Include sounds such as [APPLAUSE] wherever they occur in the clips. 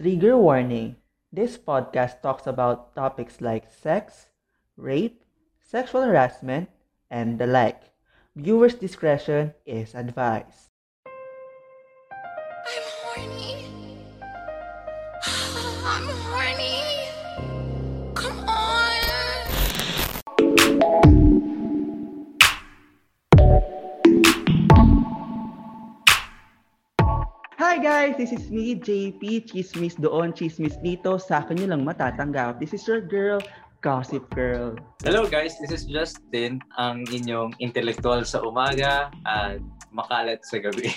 Trigger warning this podcast talks about topics like sex, rape, sexual harassment, and the like. Viewers' discretion is advised. I'm horny. [SIGHS] I'm horny. Hi guys, this is me, JP, Chismis doon, Chismis dito, sa akin nyo lang matatanggap. This is your girl, Gossip Girl. Hello guys, this is Justin, ang inyong intellectual sa umaga at makalat sa gabi.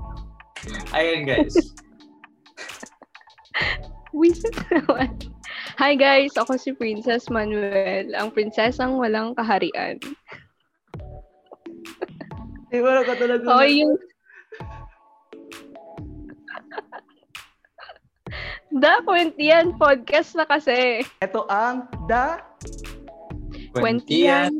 [LAUGHS] Ayun guys. [LAUGHS] Wisit naman. Hi guys, ako si Princess Manuel, ang prinsesang walang kaharian. Eh, wala ka talaga. Oo, yung... Da, kwentiyan. Podcast na kasi. Ito ang The... Kwentiyan.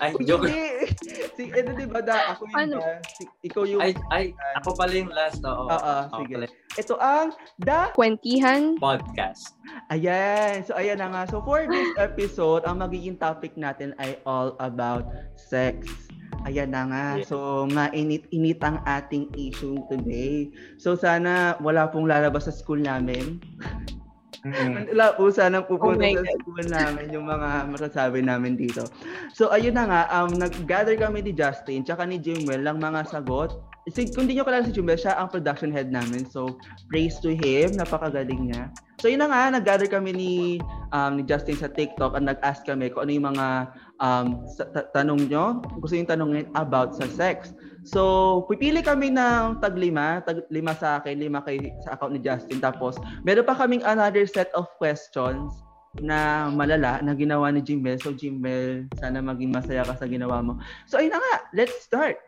Ay, joke. hindi. si, ano diba, Da? Ako yung Ano? Da. Si, ikaw yung... Ay, ay, ako pala yung last. Oo. Oo, Ako sige. pala Ito ang The... Kwentihan. podcast. Ayan. So, ayan na nga. So, for this [LAUGHS] episode, ang magiging topic natin ay all about sex. Ayan na nga. Yeah. So, mainit-init ang ating issue today. So, sana wala pong lalabas sa school namin. Mm. [LAUGHS] Wala po sana pupunta Oh sa God. school namin yung mga masasabi namin dito. So, ayun na nga. Um, nag-gather kami ni Justin tsaka ni Jimwell ng mga sagot. Si, kung di nyo kalala si Jimwell, siya ang production head namin. So, praise to him. Napakagaling niya. So, yun na nga. Nag-gather kami ni, um, ni Justin sa TikTok at nag-ask kami kung ano yung mga um, tanong nyo. Gusto yung tanongin about sa sex. So, pipili kami ng tag lima, tag lima sa akin, lima kay sa account ni Justin. Tapos, meron pa kaming another set of questions na malala na ginawa ni Jimmel. So, Jimmel, sana maging masaya ka sa ginawa mo. So, ayun na nga. Let's start.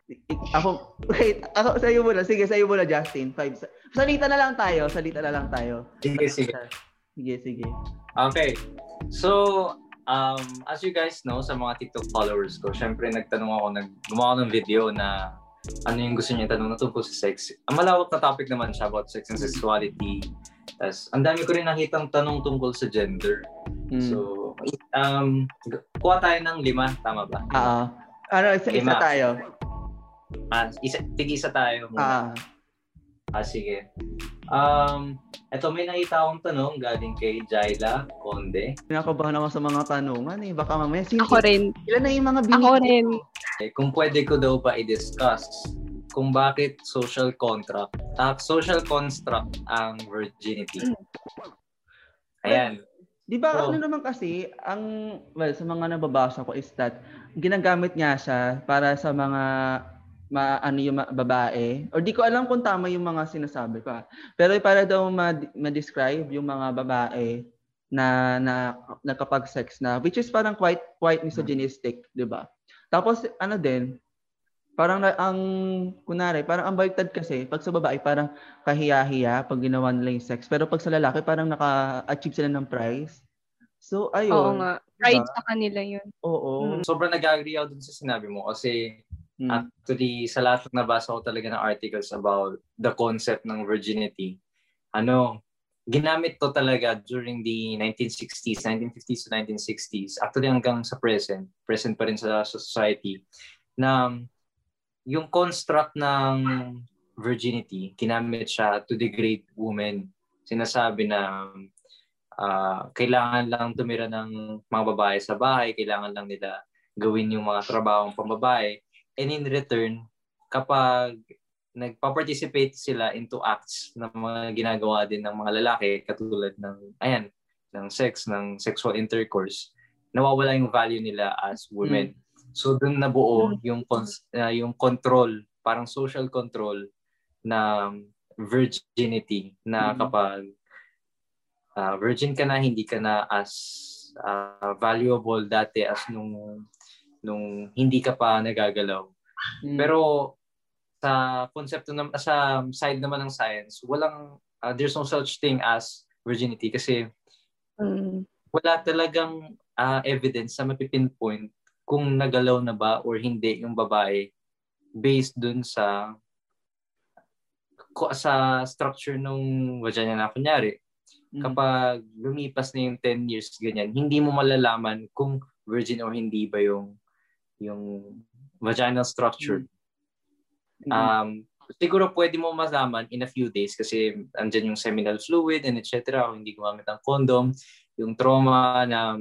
Ako, [LAUGHS] wait, ako sa'yo muna. Sige, sa'yo muna, Justin. Five. sa- Salita na lang tayo. Salita na lang tayo. Sige, sige. Sige, sige. Okay. So, um, as you guys know, sa mga TikTok followers ko, syempre nagtanong ako, nag gumawa ako ng video na ano yung gusto niya tanong na tungkol sa sex. Ang malawak na topic naman siya about sex and sexuality. Tapos, ang dami ko rin nakitang tanong tungkol sa gender. Hmm. So, um, kuha tayo ng lima, tama ba? Oo. Ano, isa, isa tayo. Ah, isa, tig-isa tayo muna. Ah. Ah, sige. Um, eto may nakita akong tanong galing kay Jaila Conde. Kinakabahan ako sa mga tanungan eh. Baka mamaya, sino, Ako rin. ilan na yung mga binigay? Ako rin. Eh, Kung pwede ko daw ba i-discuss kung bakit social contract, ah, social construct ang virginity. Ayan. Di ba Oo. ano naman kasi, ang, well, sa mga nababasa ko is that, ginagamit nga siya para sa mga ma, ano yung ma- babae. Or di ko alam kung tama yung mga sinasabi pa. Pero para daw ma- ma-describe yung mga babae na na nakapag-sex na which is parang quite quite misogynistic, 'di ba? Tapos ano din, parang na, ang kunari, parang ang baliktad kasi pag sa babae parang kahiya-hiya pag ginawa nila yung sex. Pero pag sa lalaki parang naka-achieve sila ng prize. So ayun. Oo nga. Pride sa kanila yun. Oo. Mm. Sobrang nag-agree ako dun sa sinabi mo kasi Mm. actually sa lahat ng nabasa ko talaga ng articles about the concept ng virginity, ano, ginamit to talaga during the 1960s, 1950s to 1960s, actually hanggang sa present, present pa rin sa society, na yung construct ng virginity, ginamit siya to degrade women. Sinasabi na ah, kailangan lang tumira ng mga babae sa bahay, kailangan lang nila gawin yung mga trabahong pambabae. And in return, kapag nagpa-participate sila into acts na mga ginagawa din ng mga lalaki katulad ng ayan ng sex ng sexual intercourse nawawala yung value nila as women so doon nabuo yung cons- uh, yung control parang social control na virginity na Mhm. kapag uh, virgin ka na hindi ka na as uh, valuable dati as nung nung hindi ka pa nagagalaw Mm. pero sa konsepto naman sa side naman ng science, walang uh, there's no such thing as virginity kasi Mm. wala talagang uh, evidence na mapipinpoint kung nagalaw na ba or hindi yung babae based dun sa sa structure nung vagina na kunyari, Mm. kapag lumipas na yung 10 years ganyan, hindi mo malalaman kung virgin or hindi ba yung yung vaginal structure. Mm. Um, siguro pwede mo malaman in a few days kasi andyan yung seminal fluid and etc. Kung hindi gumamit ng condom, yung trauma na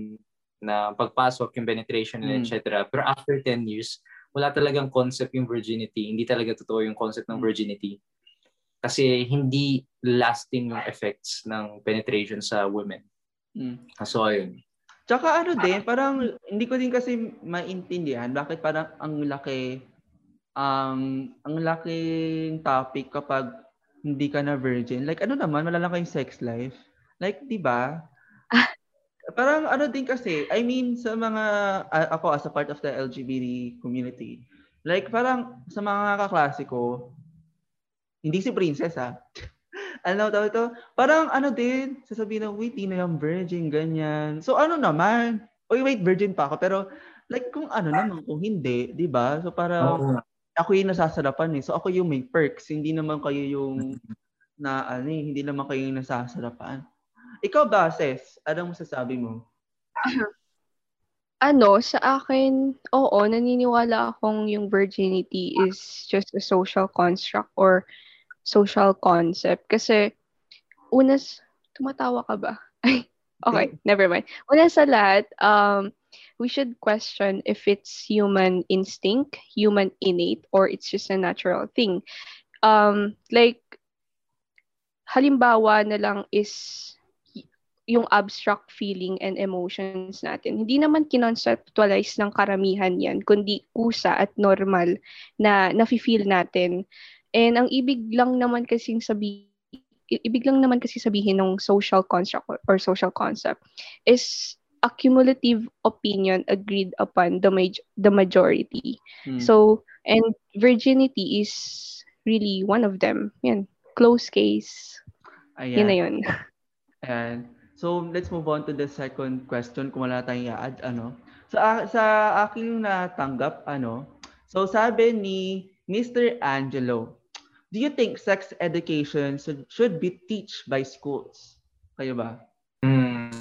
na pagpasok, yung penetration and Mm. etc. Pero after 10 years, wala talagang concept yung virginity. Hindi talaga totoo yung concept ng Mm. virginity. Kasi hindi lasting yung effects ng penetration sa women. Mm. So, ayun. Tsaka ano din, parang hindi ko din kasi maintindihan bakit parang ang laki um ang laking topic kapag hindi ka na virgin. Like ano naman, wala lang kayong sex life. Like, 'di ba? [LAUGHS] parang ano din kasi, I mean sa mga a- ako as a part of the LGBT community, like parang sa mga kaklase ko, hindi si Princess ah. [LAUGHS] ano daw ito? Parang ano din, sasabihin na, wait, di na yung virgin, ganyan. So ano naman? Oy, wait, virgin pa ako. Pero like kung ano naman, kung hindi, di ba? So parang Oo. ako yung nasasarapan eh. So ako yung may perks, hindi naman kayo yung na ano eh, hindi naman kayo yung nasasarapan. Ikaw ba, Ses? Anong masasabi mo? [CLEARS THROAT] Ano, sa akin, oo, naniniwala akong yung virginity is just a social construct or social concept. Kasi, unas, tumatawa ka ba? [LAUGHS] Ay, okay, never mind. Una sa lahat, um, we should question if it's human instinct, human innate, or it's just a natural thing. Um, like, halimbawa na lang is yung abstract feeling and emotions natin. Hindi naman kinonceptualize ng karamihan yan, kundi kusa at normal na nafe-feel natin. And ang ibig lang naman kasing sabi i- ibig lang naman kasi sabihin ng social construct or, social concept is a cumulative opinion agreed upon the maj- the majority. Hmm. So, and virginity is really one of them. Yan, close case. Ayan. Yun na [LAUGHS] yun. Ayan. So, let's move on to the second question kung wala tayong i-add, ano. Sa, sa aking natanggap, ano, so sabi ni Mr. Angelo, do you think sex education should, should be teach by schools? Kayo ba? Hmm.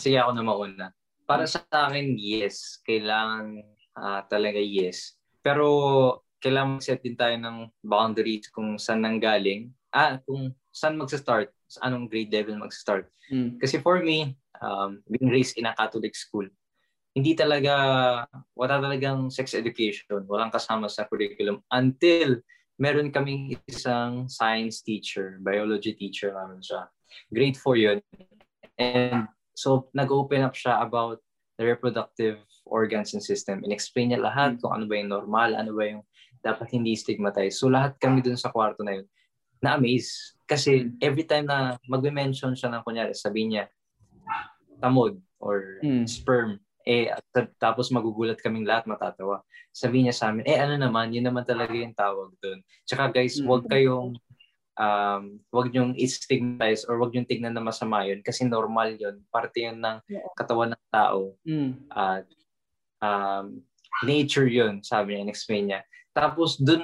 Sige ako na mauna. Para sa akin, yes. Kailangan ah, talaga yes. Pero kailangan mag-set din tayo ng boundaries kung saan nanggaling. Ah, kung saan magsa-start. Sa anong grade level magsa-start. Mm. Kasi for me, um, being raised in a Catholic school, hindi talaga, wala talagang sex education. Walang kasama sa curriculum until meron kaming isang science teacher, biology teacher namin siya. Grade 4 yun. And so, nag-open up siya about the reproductive organs and system. In-explain niya lahat kung ano ba yung normal, ano ba yung dapat hindi stigmatized. So, lahat kami dun sa kwarto na yun, na-amaze. Kasi every time na magme-mention siya ng kunyari, sabi niya, tamod or Mm. sperm, eh, at- tapos magugulat kaming lahat, matatawa. Sabi niya sa amin, eh ano naman, yun naman talaga yung tawag doon. Tsaka guys, Mm. huwag kayong, um, huwag niyong i-stigmatize or huwag niyong tignan na masama yun kasi normal yun. Parte yun ng katawan ng tao. Mm. At um, nature yun, sabi niya, in-explain niya. Tapos dun,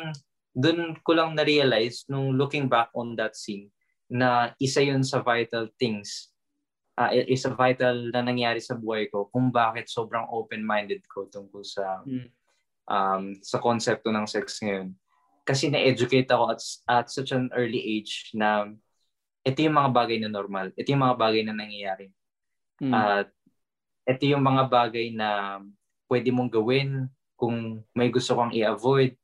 dun ko lang na-realize nung looking back on that scene na isa yun sa vital things uh, is a vital na nangyari sa buhay ko kung bakit sobrang open-minded ko tungkol sa Mm. um, sa konsepto ng sex ngayon. Kasi na-educate ako at, at such an early age na ito yung mga bagay na normal. Ito yung mga bagay na nangyayari. Mm. At ito yung mga bagay na pwede mong gawin kung may gusto kang i-avoid.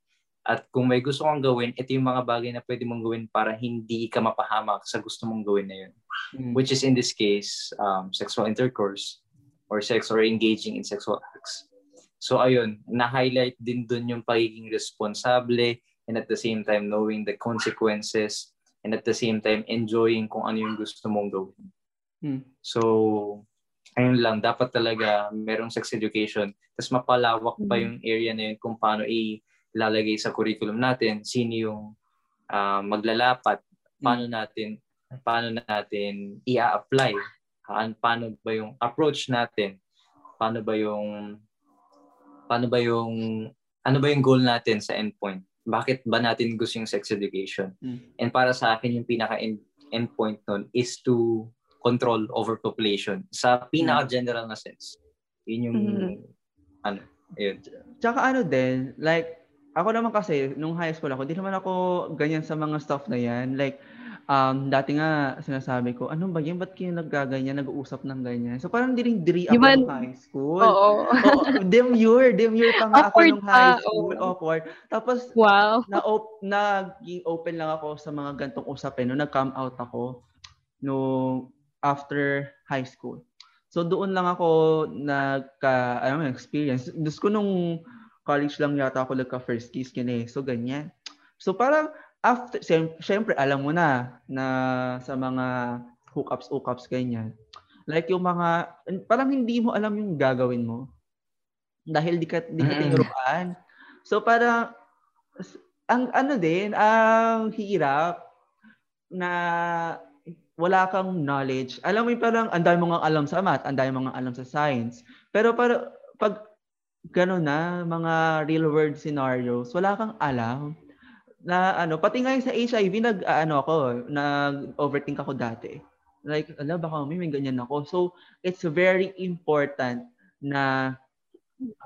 At kung may gusto kang gawin, ito yung mga bagay na pwede mong gawin para hindi ka mapahamak sa gusto mong gawin na yun. Mm. Which is in this case, um, sexual intercourse or sex or engaging in sexual acts. So ayun, na-highlight din dun yung pagiging responsable and at the same time knowing the consequences and at the same time enjoying kung ano yung gusto mong gawin. Mm. So, ayun lang, dapat talaga merong sex education. Tapos mapalawak pa yung area na yun kung paano ilalagay sa curriculum natin, sino yung ah, maglalapat, paano natin paano natin i-apply, Haan- paano ba yung approach natin, paano ba yung paano ba yung ano ba yung goal natin sa endpoint. bakit ba natin gusto yung sex education? Mm. And para sa akin, yung pinaka end, end point nun is to control overpopulation sa pinaka-general na sense. Yun yung, Mhm. ano, yun. Tsaka ano din, like, ako naman kasi, nung high school ako, di naman ako ganyan sa mga stuff na yan. Like, um, dati nga, sinasabi ko, ano ba yan? Ba't kayo naggaganyan, nag-uusap ng ganyan? So, parang diring-diri ako Di man- nung high school. Oo. Oo, demure, demure pa nga ako Awkward nung high school. oo. Awkward. Tapos, Wow. na op naging open lang ako sa mga gantong usapin no nag-come out ako no after high school. So doon lang ako nagka ano experience. Dus ko nung college lang yata ako nagka first kiss kin eh. So ganyan. So parang after syempre alam mo na na sa mga hookups hookups ganyan. Like yung mga parang hindi mo alam yung gagawin mo dahil di ka di ka tinuruan. So parang ang ano din, ang hirap na wala kang knowledge. Alam mo yung parang ang dami mo nga alam sa math, ang dami mo nga alam sa science. Pero para pag gano'n na, mga real world scenarios, wala kang alam na ano, pati nga sa HIV, nag, ano ako, nag-overthink ako dati. Like, ala, baka may, may ganyan ako. So, it's very important na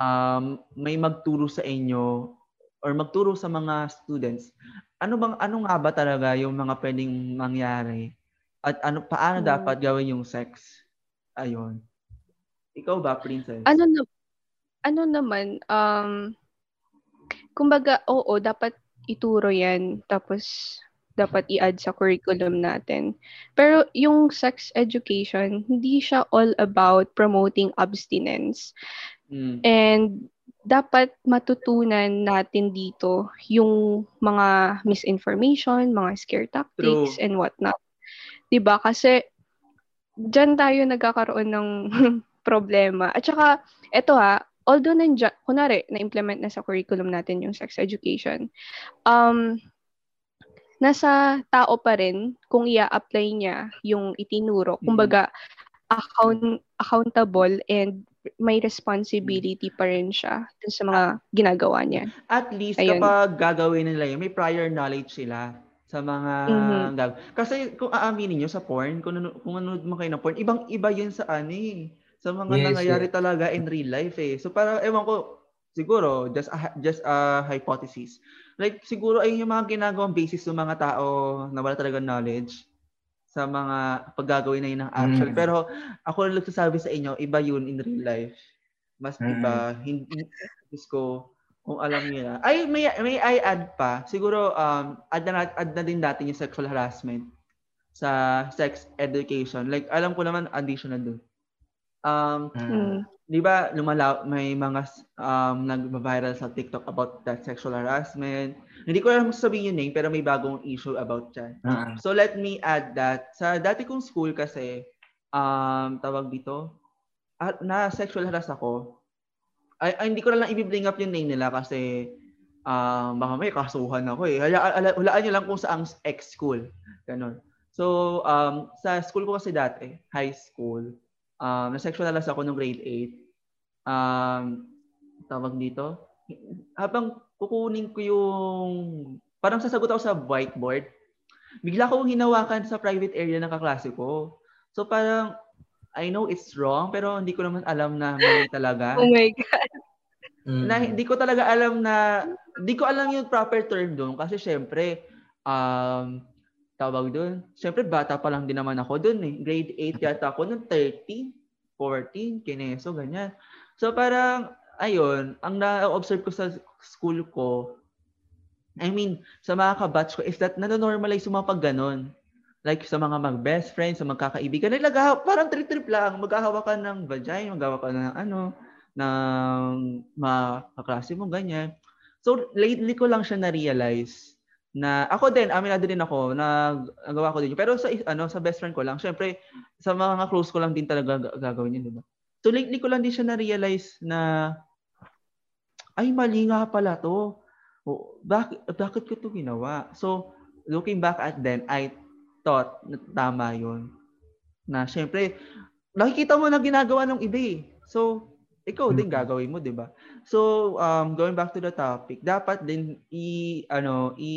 um, may magturo sa inyo or magturo sa mga students ano bang ano nga ba talaga yung mga pwedeng mangyari at ano paano Hmm. dapat gawin yung sex ayon ikaw ba princess ano na ano naman um kumbaga oo dapat ituro yan tapos dapat i-add sa curriculum natin pero yung sex education hindi siya all about promoting abstinence Mm. and dapat matutunan natin dito yung mga misinformation, mga scare tactics, True. and whatnot. 'Di ba Kasi dyan tayo nagkakaroon ng [LAUGHS] problema. At saka, eto ha, although nandiyan, kunwari, na-implement na sa curriculum natin yung sex education, um, nasa tao pa rin kung i-apply niya yung itinuro. Mm. Kumbaga, account, accountable and may responsibility pa rin siya dun sa mga ginagawa niya. at least Ayun. kapag gagawin nila yun may prior knowledge sila sa mga Mhm. gag- kasi kung aaminin nyo sa porn kung ano kung ano mo kayo ng porn ibang iba yun sa ano eh sa mga Yes, nangyayari talaga in real life eh so para ewan ko siguro just a, just a hypothesis like siguro ayun yung mga ginagawang basis ng mga tao na wala talaga knowledge sa mga paggagawin na yun ng action. Mm. Pero ako lang nagsasabi sa inyo, iba yun in real life. Mas Mm. iba. Hindi, ko, kung alam niyo na. Ay, may, may I add pa. Siguro, um, add na, add na din natin yung sexual harassment sa sex education. Like, alam ko naman, additional dun. Um, Mm. di ba, lumala, may mga um, nag-viral sa TikTok about that sexual harassment. Hindi ko alam sabihin yung name, pero may bagong issue about yan. Ah. So let me add that sa dati kong school kasi um tawag dito at na sexual harass ako. Ay, ay, hindi ko na lang i-bring up yung name nila kasi um baka may kasuhan ako eh. Hala, ala, hulaan niyo lang kung saang ex school. Ganon. So um sa school ko kasi dati, high school, um na sexual harass ako nung grade 8. Um tawag dito habang kukunin ko yung parang sasagot ako sa whiteboard bigla ko hinawakan sa private area ng kaklase ko. So parang, I know it's wrong, pero hindi ko naman alam na mali talaga. [LAUGHS] Oh my God. Mm. na hindi ko talaga alam na, hindi ko alam yung proper term doon kasi syempre, um, tawag doon, syempre bata pa lang din naman ako doon eh. Grade 8 [LAUGHS] yata ako noong 13, 14, kineso, ganyan. So parang, ayun, ang na-observe ko sa school ko, I mean, sa mga kabatch ko, is that nanonormalize yung mga pag ganon. Like sa mga mag-best friends, sa magkakaibigan, nilagaw, parang trip-trip lang, maghahawa ka ng vagina, maghahawa ka ng ano, ng mga kaklase mo, ganyan. So, lately ko lang siya na-realize na ako din, aminado din ako, na nagawa ko din. Pero sa ano sa best friend ko lang, syempre sa mga close ko lang din talaga ga- gagawin yun, di ba? So lately ko lang din siya na-realize na ay mali nga pala to. O, bakit bakit ko to ginawa? So looking back at then, I thought na tama yun. Na syempre nakikita mo na ginagawa ng iba eh. So ikaw din gagawin mo, 'di ba? So, um going back to the topic, dapat din i ano, i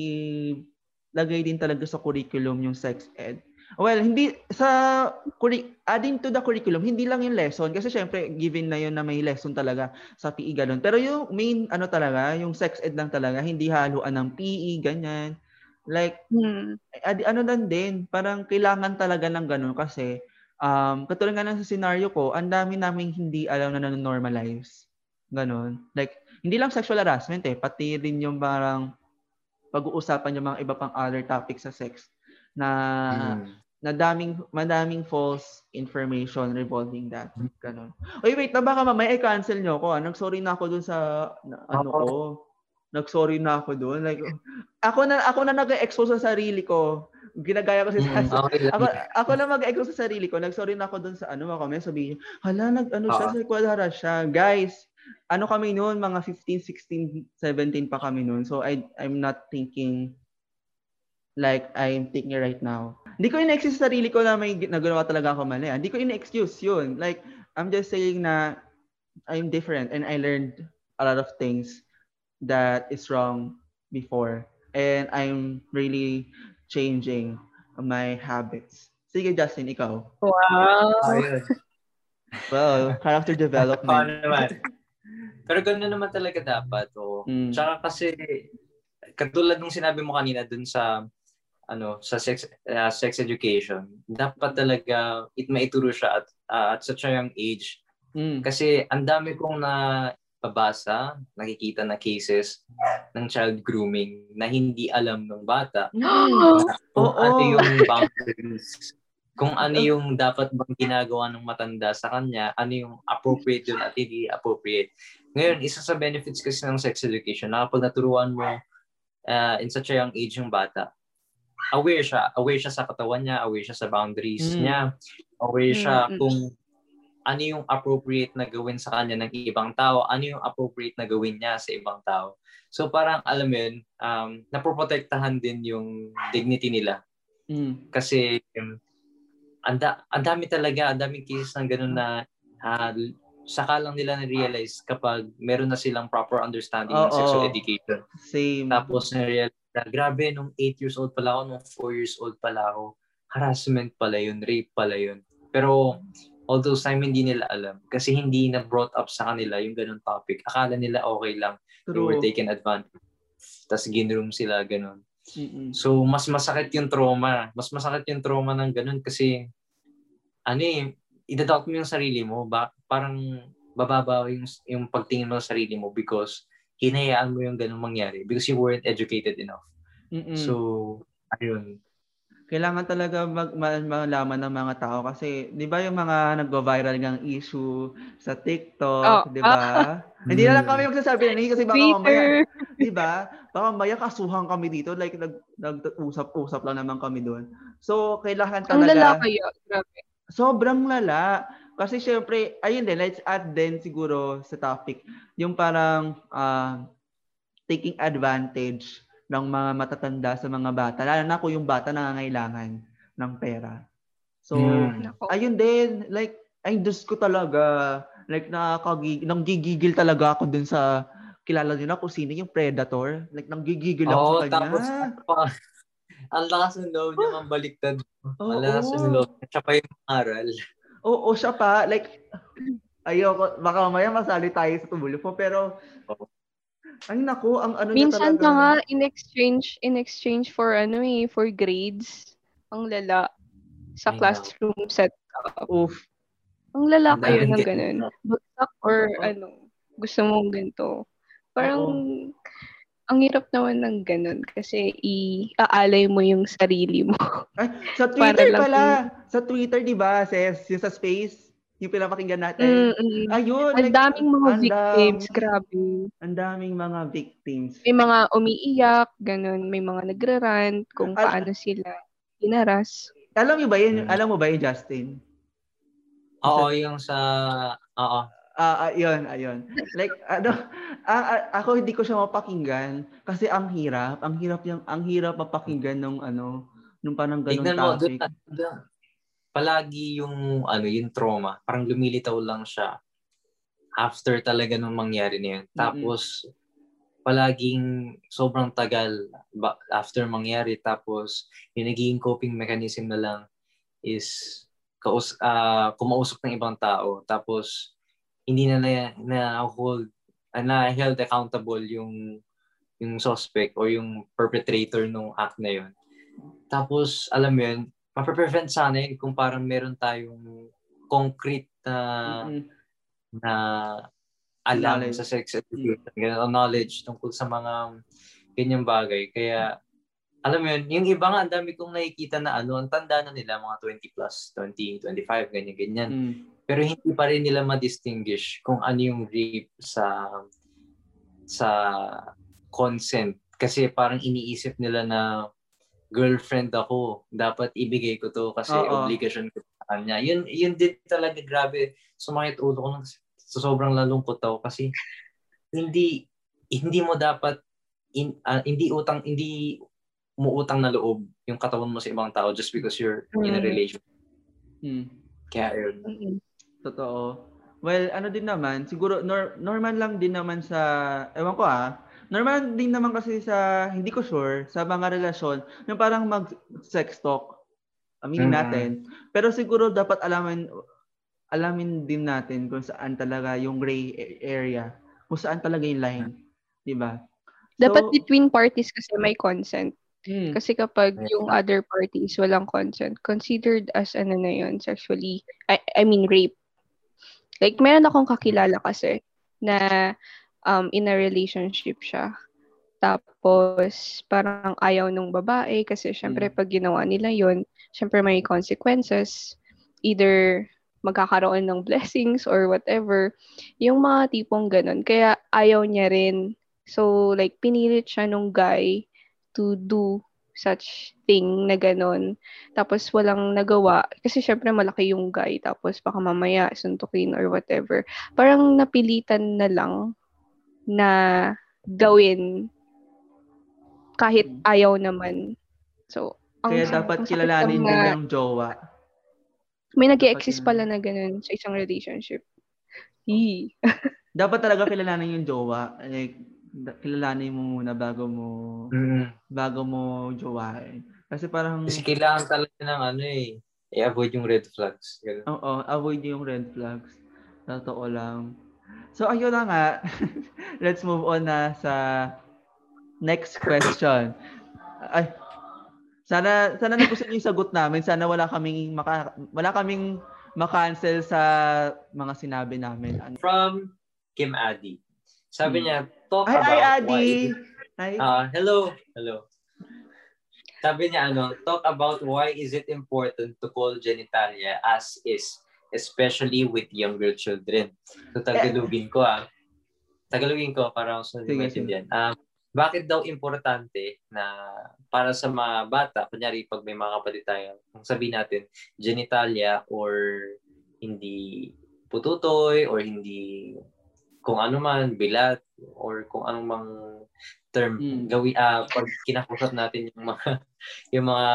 lagay din talaga sa curriculum yung sex ed. Well, hindi sa adding to the curriculum, hindi lang yung lesson kasi syempre given na yun na may lesson talaga sa PE ganun. Pero yung main ano talaga, yung sex ed lang talaga, hindi haluan ng PE ganyan. Like Hmm. adi, ano lang din, parang kailangan talaga ng ganun kasi um, katulad nga ng sa scenario ko, ang dami naming hindi alam na nanonormalize. Ganun. Like, hindi lang sexual harassment eh, pati rin yung parang pag-uusapan yung mga iba pang other topics sa sex na Mm. na daming madaming false information revolving that. Ganun. Oy, wait, na baka mamaya i-cancel nyo ako. ah. Nag-sorry na ako dun sa na- ano ko. Nag-sorry na ako dun. Like, ako na ako na nag-expose sa sarili ko. Ginagaya ko si Mm, [LAUGHS] Sasa. okay lang. Ako, ako na mag-expose sa sarili ko. Nag-sorry na ako dun sa ano, mga comment. Sabihin, hala, nag, ano siya, Oo. sexual harass siya. Guys, ano kami noon, mga 15, 16, 17 pa kami noon. So, I, I'm not thinking like I'm thinking right now. Hindi ko in-excuse sa sarili ko na may nagawa talaga ako mali. ah. Hindi ko in-excuse yun. Like, I'm just saying na I'm different and I learned a lot of things that is wrong before. And I'm really changing my habits. Sige, Justin, ikaw. Wow. Ayun. Well, character Paano development. naman? Pero gano'n naman talaga dapat. Oh. Mm. Tsaka kasi, katulad nung sinabi mo kanina dun sa ano sa sex uh, sex education dapat talaga it maituro siya at uh, at such a young age Mm. kasi ang dami kong na babasa nakikita na cases ng child grooming na hindi alam ng bata [GASPS] [GASPS] kung Oo. ano yung boundaries kung ano [LAUGHS] yung dapat bang ginagawa ng matanda sa kanya, ano yung appropriate yun at hindi appropriate. Ngayon, isa sa benefits kasi ng sex education, na kapag naturuan mo uh, in such a young age yung bata, aware siya. Aware siya sa katawan niya, aware siya sa boundaries Mm. niya, aware siya Mm-mm. kung ano yung appropriate na gawin sa kanya ng ibang tao, ano yung appropriate na gawin niya sa ibang tao. So parang alam mo yun, um, napoprotektahan din yung dignity nila Mm. kasi um, ang da- ang dami talaga, ang daming cases ng ganun na ah, saka lang nila na-realize kapag meron na silang proper understanding ng Oo. sexual education. Same. Tapos na-realize na, grabe, nung 8 years old pala ako, nung 4 years old pala ako, harassment pala yun, rape pala yun. Pero all those time hindi nila alam kasi hindi na brought up sa kanila yung ganun topic. Akala nila okay lang. They were True. taken advantage. Tapos ginroom sila ganun. Mm-mm. So, mas masakit yung trauma. Mas masakit yung trauma ng ganun kasi, ano eh, idadoubt mo yung sarili mo. Ba, parang bababa yung, yung pagtingin mo sa sarili mo because hinayaan mo yung ganun mangyari because you weren't educated enough. Mm-mm. So, ayun. Kailangan talaga mag, ma- malaman ng mga tao kasi 'di ba yung mga nagvo-viral ng issue sa TikTok, Oh, 'di ba? Hindi na lang kami magsasabi na kasi baka mamaya. 'di ba? Baka mamaya kasuhan kami dito like nag nag-usap-usap lang naman kami doon. So kailangan Ang talaga lala kayo. Grabe. sobrang lala. Kasi syempre, ayun din, let's add din siguro sa topic, yung parang ah, taking advantage ng mga matatanda sa mga bata. Lalo na kung yung bata nangangailangan ng pera. So, Mm. Nako. ayun din, like, ay, Diyos ko talaga. Like, nakakagig, nanggigigil talaga ako dun sa, kilala niyo na kung sino yung predator. Like, nanggigigil ako Oo, sa kanya. tapos, pa, [LAUGHS] ang lakas ng loob niya mambaliktad. Oo. Ang lakas ng loob. Siya pa yung aral. Oo, siya pa. Like, ayoko, baka mamaya masali tayo sa tumulo po. Pero, Oo. Ay naku, ang ano niya Minsan talaga. pa nga in exchange in exchange for ano eh for grades ang lala sa Ay, classroom setup. Oof. Ang lala Ang kayo ng ganun. Bagsak or Oo. ano, gusto mong ganito. Parang ang hirap naman ng ganun kasi i-aalay mo yung sarili mo. Ay, sa [LAUGHS] Twitter pala. Sa Twitter, di ba, sis? Yung sa space, yung pinapakinggan natin. Mm-mm. Ayun. Ang like, daming mga ang victims, grabe. Ang daming mga victims. May mga umiiyak, ganun. May mga nagrarant kung Al- paano sila inaras. Alam mo ba yun? Mm. Alam mo ba yun, Justin? Oo, yung sa... Oo. Ah, ah, yun, ayun. Like, ano, [LAUGHS] ah, ah, ako hindi ko siya mapakinggan kasi ang hirap, ang hirap yung, ang hirap mapakinggan nung ano, nung parang ganung Tignan mo, topic. doon, doon, palagi yung, ano, yung trauma. Parang lumilitaw lang siya. after talaga nung mangyari na yun. Tapos, palaging sobrang tagal ba, after mangyari. Tapos, yung naging coping mechanism na lang is kaus uh, kumausap ng ibang tao. Tapos, hindi na na, na hold uh, na held accountable yung yung suspect or yung perpetrator ng act na yun. Tapos, alam mo yun, mapaprevent sana yun kung parang meron tayong concrete na mm-hmm. na alam knowledge. sa sex education, mm-hmm. knowledge tungkol sa mga ganyang bagay. Kaya, alam mo yun, yung iba nga, ang dami kong nakikita na ano, ang tanda na nila, mga 20 plus, 20, 25, ganyan-ganyan. Mm. Pero hindi pa rin nila ma-distinguish kung ano yung rape sa sa consent. Kasi parang iniisip nila na girlfriend ako, dapat ibigay ko to kasi Oo. obligation ko sa kanya. Yun, yun din talaga grabe. Sumakit ulo ko ng so, sobrang lalungkot ako kasi hindi hindi mo dapat in, uh, hindi utang hindi mo utang na loob yung katawan mo sa ibang tao just because you're mm. in a mm. relationship. Mm. Kaya yun. Mm-hmm. Totoo. Well, ano din naman, siguro nor- normal lang din naman sa ewan ko ah, normal din naman kasi sa, hindi ko sure, sa mga relasyon, yung parang mag-sex talk, aminin mm-hmm. natin. Pero siguro dapat alamin, alamin din natin kung saan talaga yung gray area, kung saan talaga yung line. Di ba? Dapat so, between parties kasi may consent. Hmm. Kasi kapag yung other parties walang consent, considered as ano na yun, sexually, I, I mean rape. Like, meron akong kakilala kasi na um, in a relationship siya. Tapos, parang ayaw nung babae kasi syempre mm. pag ginawa nila yon syempre may consequences. Either magkakaroon ng blessings or whatever. Yung mga tipong ganun. Kaya ayaw niya rin. So, like, pinilit siya nung guy to do such thing na ganun. Tapos walang nagawa. Kasi syempre malaki yung guy. Tapos baka mamaya suntukin or whatever. Parang napilitan na lang na gawin kahit hmm. ayaw naman. So, ang, Kaya dapat ang kilalanin din yung jowa. May nag exist pala na ganun sa isang relationship. Eee. [LAUGHS] dapat talaga kilalanin yung jowa. Like, kilalanin mo muna bago mo mm. bago mo jowain. Kasi parang Kasi kailangan talaga ng ano eh i-avoid yung red flags. Oo, avoid yung red flags. Totoo lang. So ayun na nga. [LAUGHS] Let's move on na sa next question. Ay, sana sana nagustuhan niyo yung sagot namin. Sana wala kaming maka, wala kaming ma-cancel sa mga sinabi namin. From Kim Adi. Sabi hmm. niya, talk ay, about Hi, Adi. Hi. Uh, hello. Hello. Sabi niya, ano, talk about why is it important to call genitalia as is especially with younger children. So, tagalugin ko ah. Tagalugin ko para sa maintindihan. Um, bakit daw importante na para sa mga bata, kunyari pag may mga kapatid tayo, kung sabihin natin genitalia or hindi pututoy or hindi kung ano man, bilat or kung anong mang term mm. gawi uh, pag kinakusap natin yung mga [LAUGHS] yung mga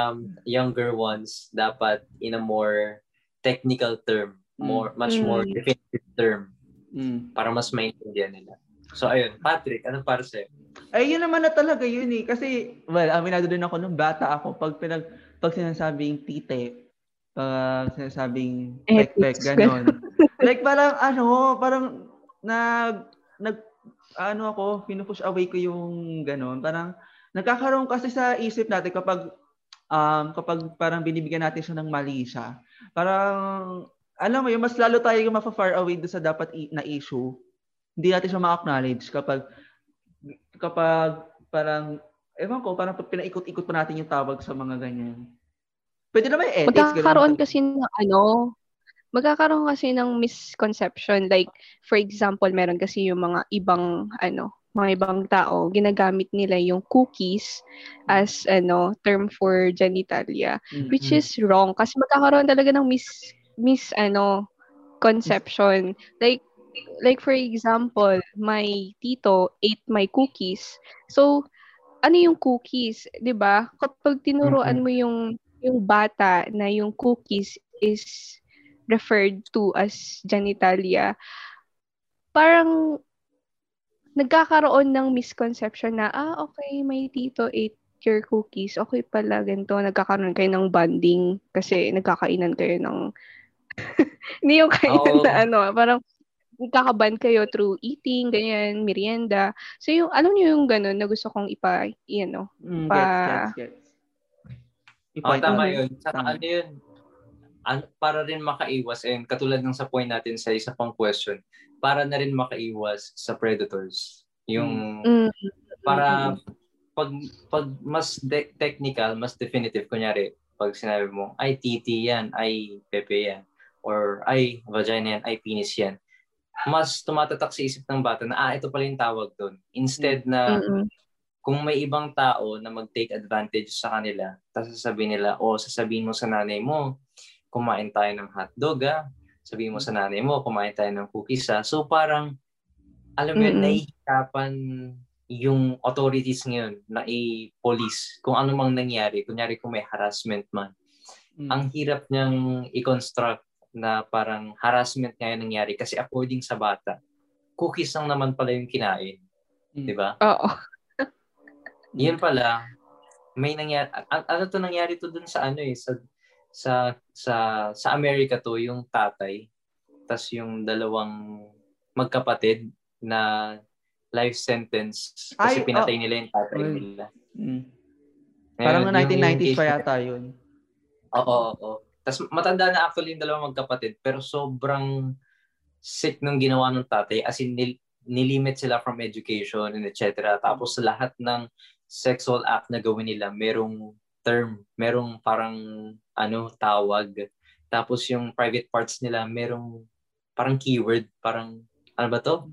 younger ones dapat in a more technical term, more mm. much more mm. definitive term mm. para mas maintindihan nila. So ayun, Patrick, anong para sa'yo? Ay, yun naman na talaga yun eh. Kasi, well, aminado din ako nung bata ako. Pag, pinag, pag sinasabing tite, pag sinasabing pek-pek, ganon. like parang ano, parang nag, nag, ano ako, pinupush away ko yung ganon. Parang nagkakaroon kasi sa isip natin kapag um, kapag parang binibigyan natin siya ng mali siya, parang, alam mo yun, mas lalo tayo yung mafa-far away do sa dapat i- na issue. Hindi natin siya ma-acknowledge kapag, kapag parang, ewan ko, parang pinaikot-ikot pa natin yung tawag sa mga ganyan. Pwede naman ethics. Magkakaroon kasi ng ano, magkakaroon kasi ng misconception. Like, for example, meron kasi yung mga ibang, ano, mga ibang tao, ginagamit nila yung cookies as ano term for genitalia, mm-hmm. which is wrong kasi magkakaroon talaga ng mis mis ano conception. Like like for example, my tito ate my cookies. So ano yung cookies, 'di ba? Kapag tinuruan mo yung yung bata na yung cookies is referred to as genitalia, parang nagkakaroon ng misconception na, ah, okay, may tito ate your cookies. Okay pala, ganito. Nagkakaroon kayo ng bonding kasi nagkakainan kayo ng [LAUGHS] hindi yung kainan Oo. na ano, parang nagkakaband kayo through eating, ganyan, merienda. So yung, alam niyo yung ganun na gusto kong ipa, you know, Mm, Pa- gets, gets, gets. Oh, I-point tama yun. Saka Tama. ano yun, para rin makaiwas, and katulad ng sa point natin sa isa pang question, para na rin makaiwas sa predators. Yung, mm, para pag, pag mas de- technical, mas definitive, kunyari, pag sinabi mo, ay titi yan, ay pepe yan, or ay vagina yan, ay penis yan, mas tumatatak sa isip ng bata na, ah, ito pala yung tawag doon. Instead na, mm, kung may ibang tao na mag-take advantage sa kanila, tapos sasabihin nila, o sasabihin mo sa nanay mo, kumain tayo ng hotdog, ah. Sabihin mo sa nanay mo, kumain tayo ng cookies, ah. So parang, alam mo yun, Mm-mm. nahihirapan yung authorities ngayon na i-police kung ano mang nangyari. Kunyari kung may harassment man. Mm. Ang hirap niyang i-construct na parang harassment ngayon nangyari kasi according sa bata, cookies lang naman pala yung kinain. Mm. Di ba? oo. Yun pala, may nangyari, ano to nangyari to dun sa ano eh, sa, sa, sa, sa Amerika to, yung tatay, tas yung dalawang magkapatid na life sentence kasi Ay, pinatay oh. nila yung tatay Ay. nila. Mm. Ngayon, Parang yung- na yung 1990s case pa yata yun. Oo, oo, oo. Tapos matanda na actually yung dalawang magkapatid pero sobrang sick nung ginawa ng tatay as in nil- nilimit sila from education and etc. Tapos lahat ng sexual act na gawin nila merong term, merong parang ano tawag. Tapos yung private parts nila merong parang keyword, parang ano ba to?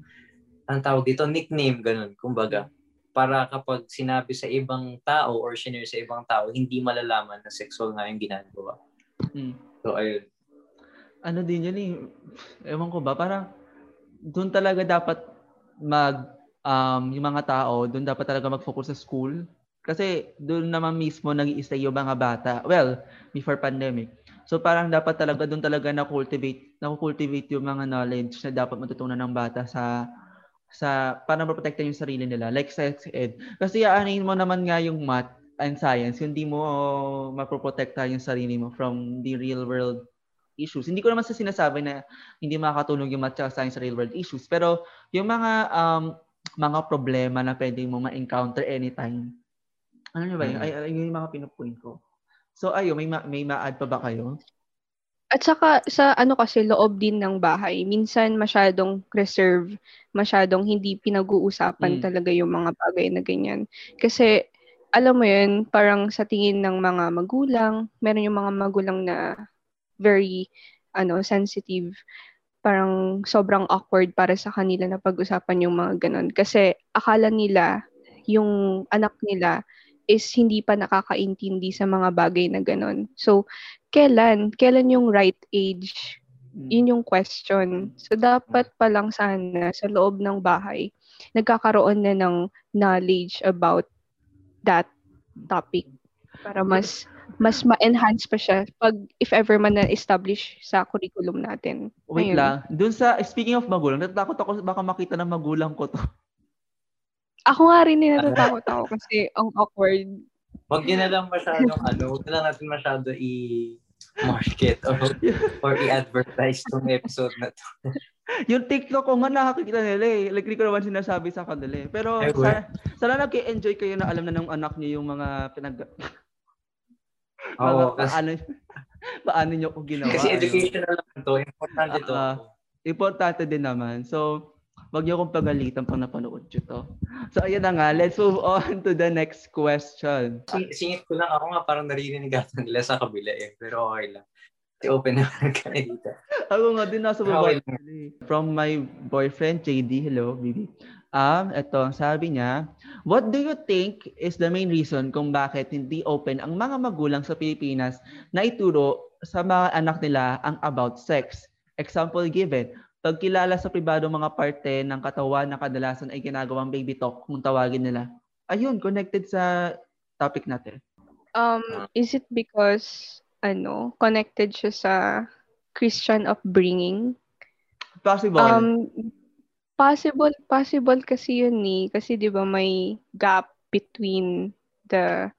Ang tawag dito nickname ganun, kumbaga. Para kapag sinabi sa ibang tao or shinare sa ibang tao, hindi malalaman na sexual nga yung ginagawa. Mm. So, ayun. ano din yun eh, ewan ko ba, parang doon talaga dapat mag, um, yung mga tao, doon dapat talaga mag-focus sa school. Kasi doon naman mismo nag stay yung mga bata. Well, before pandemic. So parang dapat talaga doon talaga na-cultivate, na-cultivate yung mga knowledge na dapat matutunan ng bata sa sa para maprotekta yung sarili nila like sex ed kasi aanin mo naman nga yung math and science hindi mo mapoprotekta yung sarili mo from the real world issues. Hindi ko naman sa sinasabi na hindi makakatulong yung math at science sa real world issues. Pero yung mga um, mga problema na pwede mo ma-encounter anytime. Ano nyo ba yun? Mm. Ay, ay, yun yung mga pinupoint ko. So, ayo may, ma- may ma-add pa ba kayo? At saka sa ano kasi loob din ng bahay, minsan masyadong reserve, masyadong hindi pinag-uusapan Mm. talaga yung mga bagay na ganyan. Kasi alam mo yun, parang sa tingin ng mga magulang, meron yung mga magulang na very ano sensitive parang sobrang awkward para sa kanila na pag-usapan yung mga ganon. Kasi akala nila yung anak nila is hindi pa nakakaintindi sa mga bagay na ganon. So, kailan? Kailan yung right age? Mm. Yun yung question. So, dapat pa lang sana sa loob ng bahay, nagkakaroon na ng knowledge about that topic para mas mas ma-enhance pa siya pag if ever man na-establish sa curriculum natin. Wait Ayun. lang. Doon sa, speaking of magulang, natatakot ako baka makita ng magulang ko to. [LAUGHS] Ako nga rin eh, natatakot ako kasi ang awkward. Huwag nyo na lang masyadong [LAUGHS] ano, huwag na lang natin masyado i-market or, [LAUGHS] or i-advertise tong episode na to. [LAUGHS] yung TikTok ko nga nakakita nila eh. Like, hindi ko naman sinasabi sa kanila eh. Pero, Eh, we. sana, sana nag-enjoy kayo na alam na ng anak niyo yung mga pinag... Oo, mga, kasi, paano, paano niyo ko ginawa. kasi educational lang to. Importante to. Ah, Importante din naman. So, wag niyo akong pagalitan pag napanood niyo to. So, ayun na nga. Let's move on to the next question. Sing- Singit ko lang ako nga parang naririnig ata nila sa kabila eh. Pero okay lang. Kasi open [LAUGHS] kami dito. Ako nga din nasa baba. Okay. From my boyfriend, JD. Hello, baby. Um, eto, sabi niya, what do you think is the main reason kung bakit hindi open ang mga magulang sa Pilipinas na ituro sa mga anak nila ang about sex? Example given, pagkilala sa pribado mga parte ng katawan na kadalasan ay ginagawang baby talk kung tawagin nila. Ayun, connected sa topic natin. Um, is it because, ano, connected siya sa Christian upbringing? Possible. Um, Possible, possible kasi yun ni. Kasi di ba may gap between the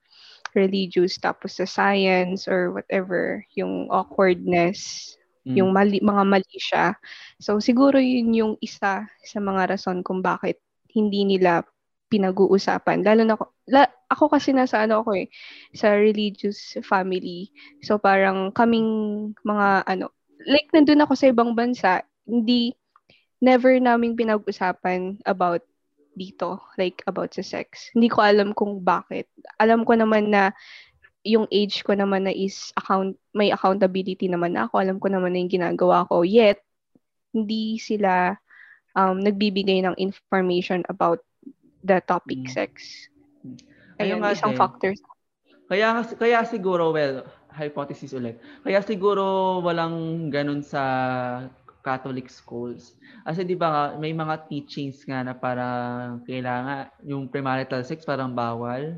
religious tapos sa science or whatever, yung awkwardness, Mm. yung mali, mga mali siya. So siguro yun yung isa sa mga rason kung bakit hindi nila pinag-uusapan. Lalo na ako, la, ako kasi nasa ano ako eh, sa religious family. So parang kaming mga ano, like nandun ako sa ibang bansa, hindi, never naming pinag-usapan about dito, like about sa sex. Hindi ko alam kung bakit. Alam ko naman na yung age ko naman na is account may accountability naman na ako. Alam ko naman na yung ginagawa ko. Yet, hindi sila um, nagbibigay ng information about the topic Mm. sex. Ayun, Ayun isang din. factor. Kaya kaya siguro well, hypothesis ulit. Kaya siguro walang ganun sa Catholic schools. Kasi di ba may mga teachings nga na parang kailangan yung premarital sex parang bawal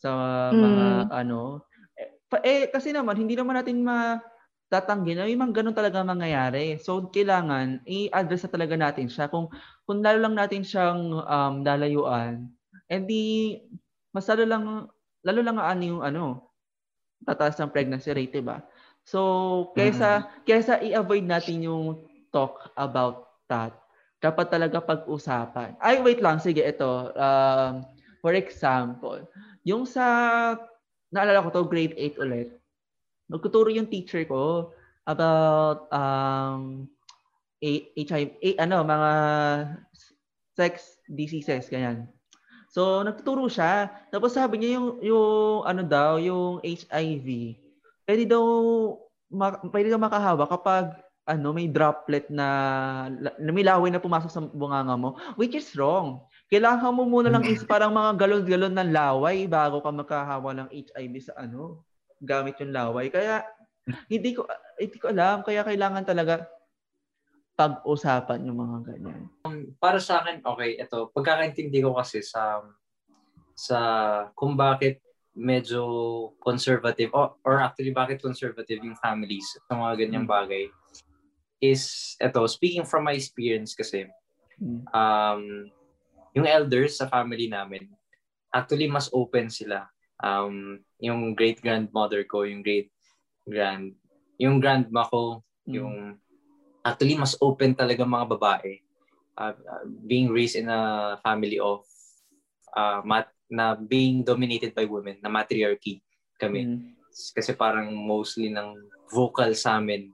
sa mga ano. Eh, eh, kasi naman hindi naman natin matatanggi na yung mga ganun talaga mangyayari. So kailangan i-address na talaga natin siya kung kung lalo lang natin siyang um, lalayuan. Eh di mas lalo lang lalo lang ano yung ano, tataas ng pregnancy rate, 'di ba? So, kaysa kaysa i-avoid natin yung talk about that, dapat talaga pag-usapan. Ay, wait lang, sige, ito. Um, for example, yung sa naalala ko to grade 8 ulit. Nagtuturo yung teacher ko about um HIV, A- ano, mga sex diseases, ganyan. So, nagtuturo siya. Tapos sabi niya yung, yung ano daw, yung HIV, pwede daw, ma- pwede daw makahawa kapag ano, may droplet na, na may laway na pumasok sa bunganga mo, which is wrong. Kailangan mo muna lang is parang mga galon-galon ng laway bago ka makahawa ng HIV sa ano, gamit yung laway. Kaya, hindi ko, hindi ko alam. Kaya kailangan talaga pag-usapan yung mga ganyan. Para sa akin, okay, ito, pagkakaintindi ko kasi sa sa kung bakit medyo conservative or, or actually bakit conservative yung families sa mga ganyang Mm. bagay is ito speaking from my experience kasi Mm. um yung elders sa family namin actually mas open sila. Um yung great grandmother ko yung great grand yung grandma ko Mm. yung actually mas open talaga mga babae. Uh, uh, being raised in a family of uh, mat na being dominated by women na matriarchy kami. Mm. kasi parang mostly ng vocal sa amin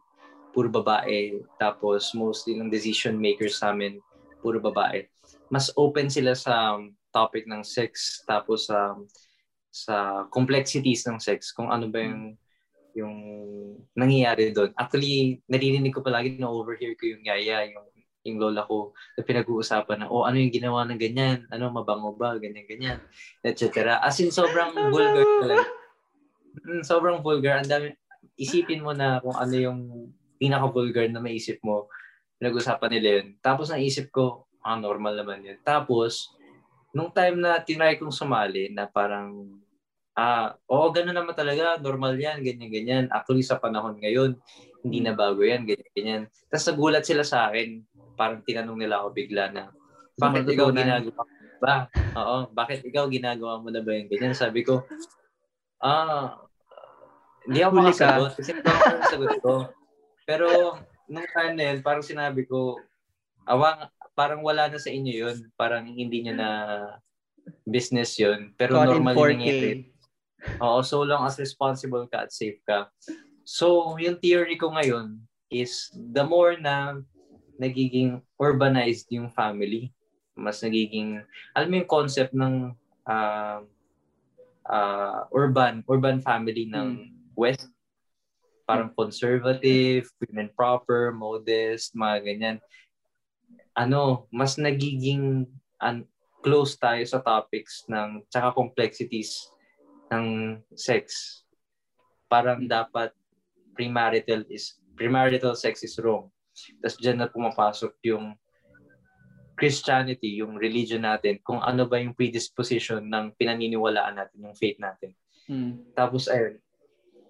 puro babae. Tapos mostly ng decision makers sa amin puro babae mas open sila sa um, topic ng sex tapos sa sa complexities ng sex kung ano ba yung yung nangyayari doon. Actually, naririnig ko palagi na overhear ko yung yaya, yung yung lola ko na pinag-uusapan na, oh, ano yung ginawa ng ganyan? Ano, mabango ba? Ganyan, ganyan. Etc. As in, sobrang [LAUGHS] vulgar talaga. Mm, sobrang vulgar. Ang dami, isipin mo na kung ano yung pinaka-vulgar na maisip mo. Pinag-usapan nila yun. Tapos naisip ko, ah, normal naman yun. Tapos, nung time na tinry kong sumali, na parang, ah, oo, gano'n naman talaga, normal yan, ganyan, ganyan. Actually, sa panahon ngayon, hindi na bago yan, ganyan, ganyan. Tapos nagulat sila sa akin, parang tinanong nila ako bigla na, bakit ikaw ginagawa mo ba? Oo, bakit ikaw ginagawa mo na ba yung ganyan? Sabi ko, ah, hindi ako Huli ka. makasagot kasi ito ang sagot ko. Pero nung time na yun, parang sinabi ko, awang, parang wala na sa inyo yun. Parang hindi nyo na business yun. Pero Caught in normal 4K. yung nangyayari. Oo, so long as responsible ka at safe ka. So, yung theory ko ngayon is the more na nagiging urbanized yung family, mas nagiging, alam mo yung concept ng ah, ah, urban, urban family ng West, parang conservative, women proper, modest, mga ganyan. Ano, mas nagiging un- close tayo sa topics ng tsaka complexities ng sex. Parang dapat premarital is premarital sex is wrong. Tapos dyan na pumapasok yung Christianity, yung religion natin, kung ano ba yung predisposition ng pinaniniwalaan natin, yung faith natin. Mm. Tapos ayun.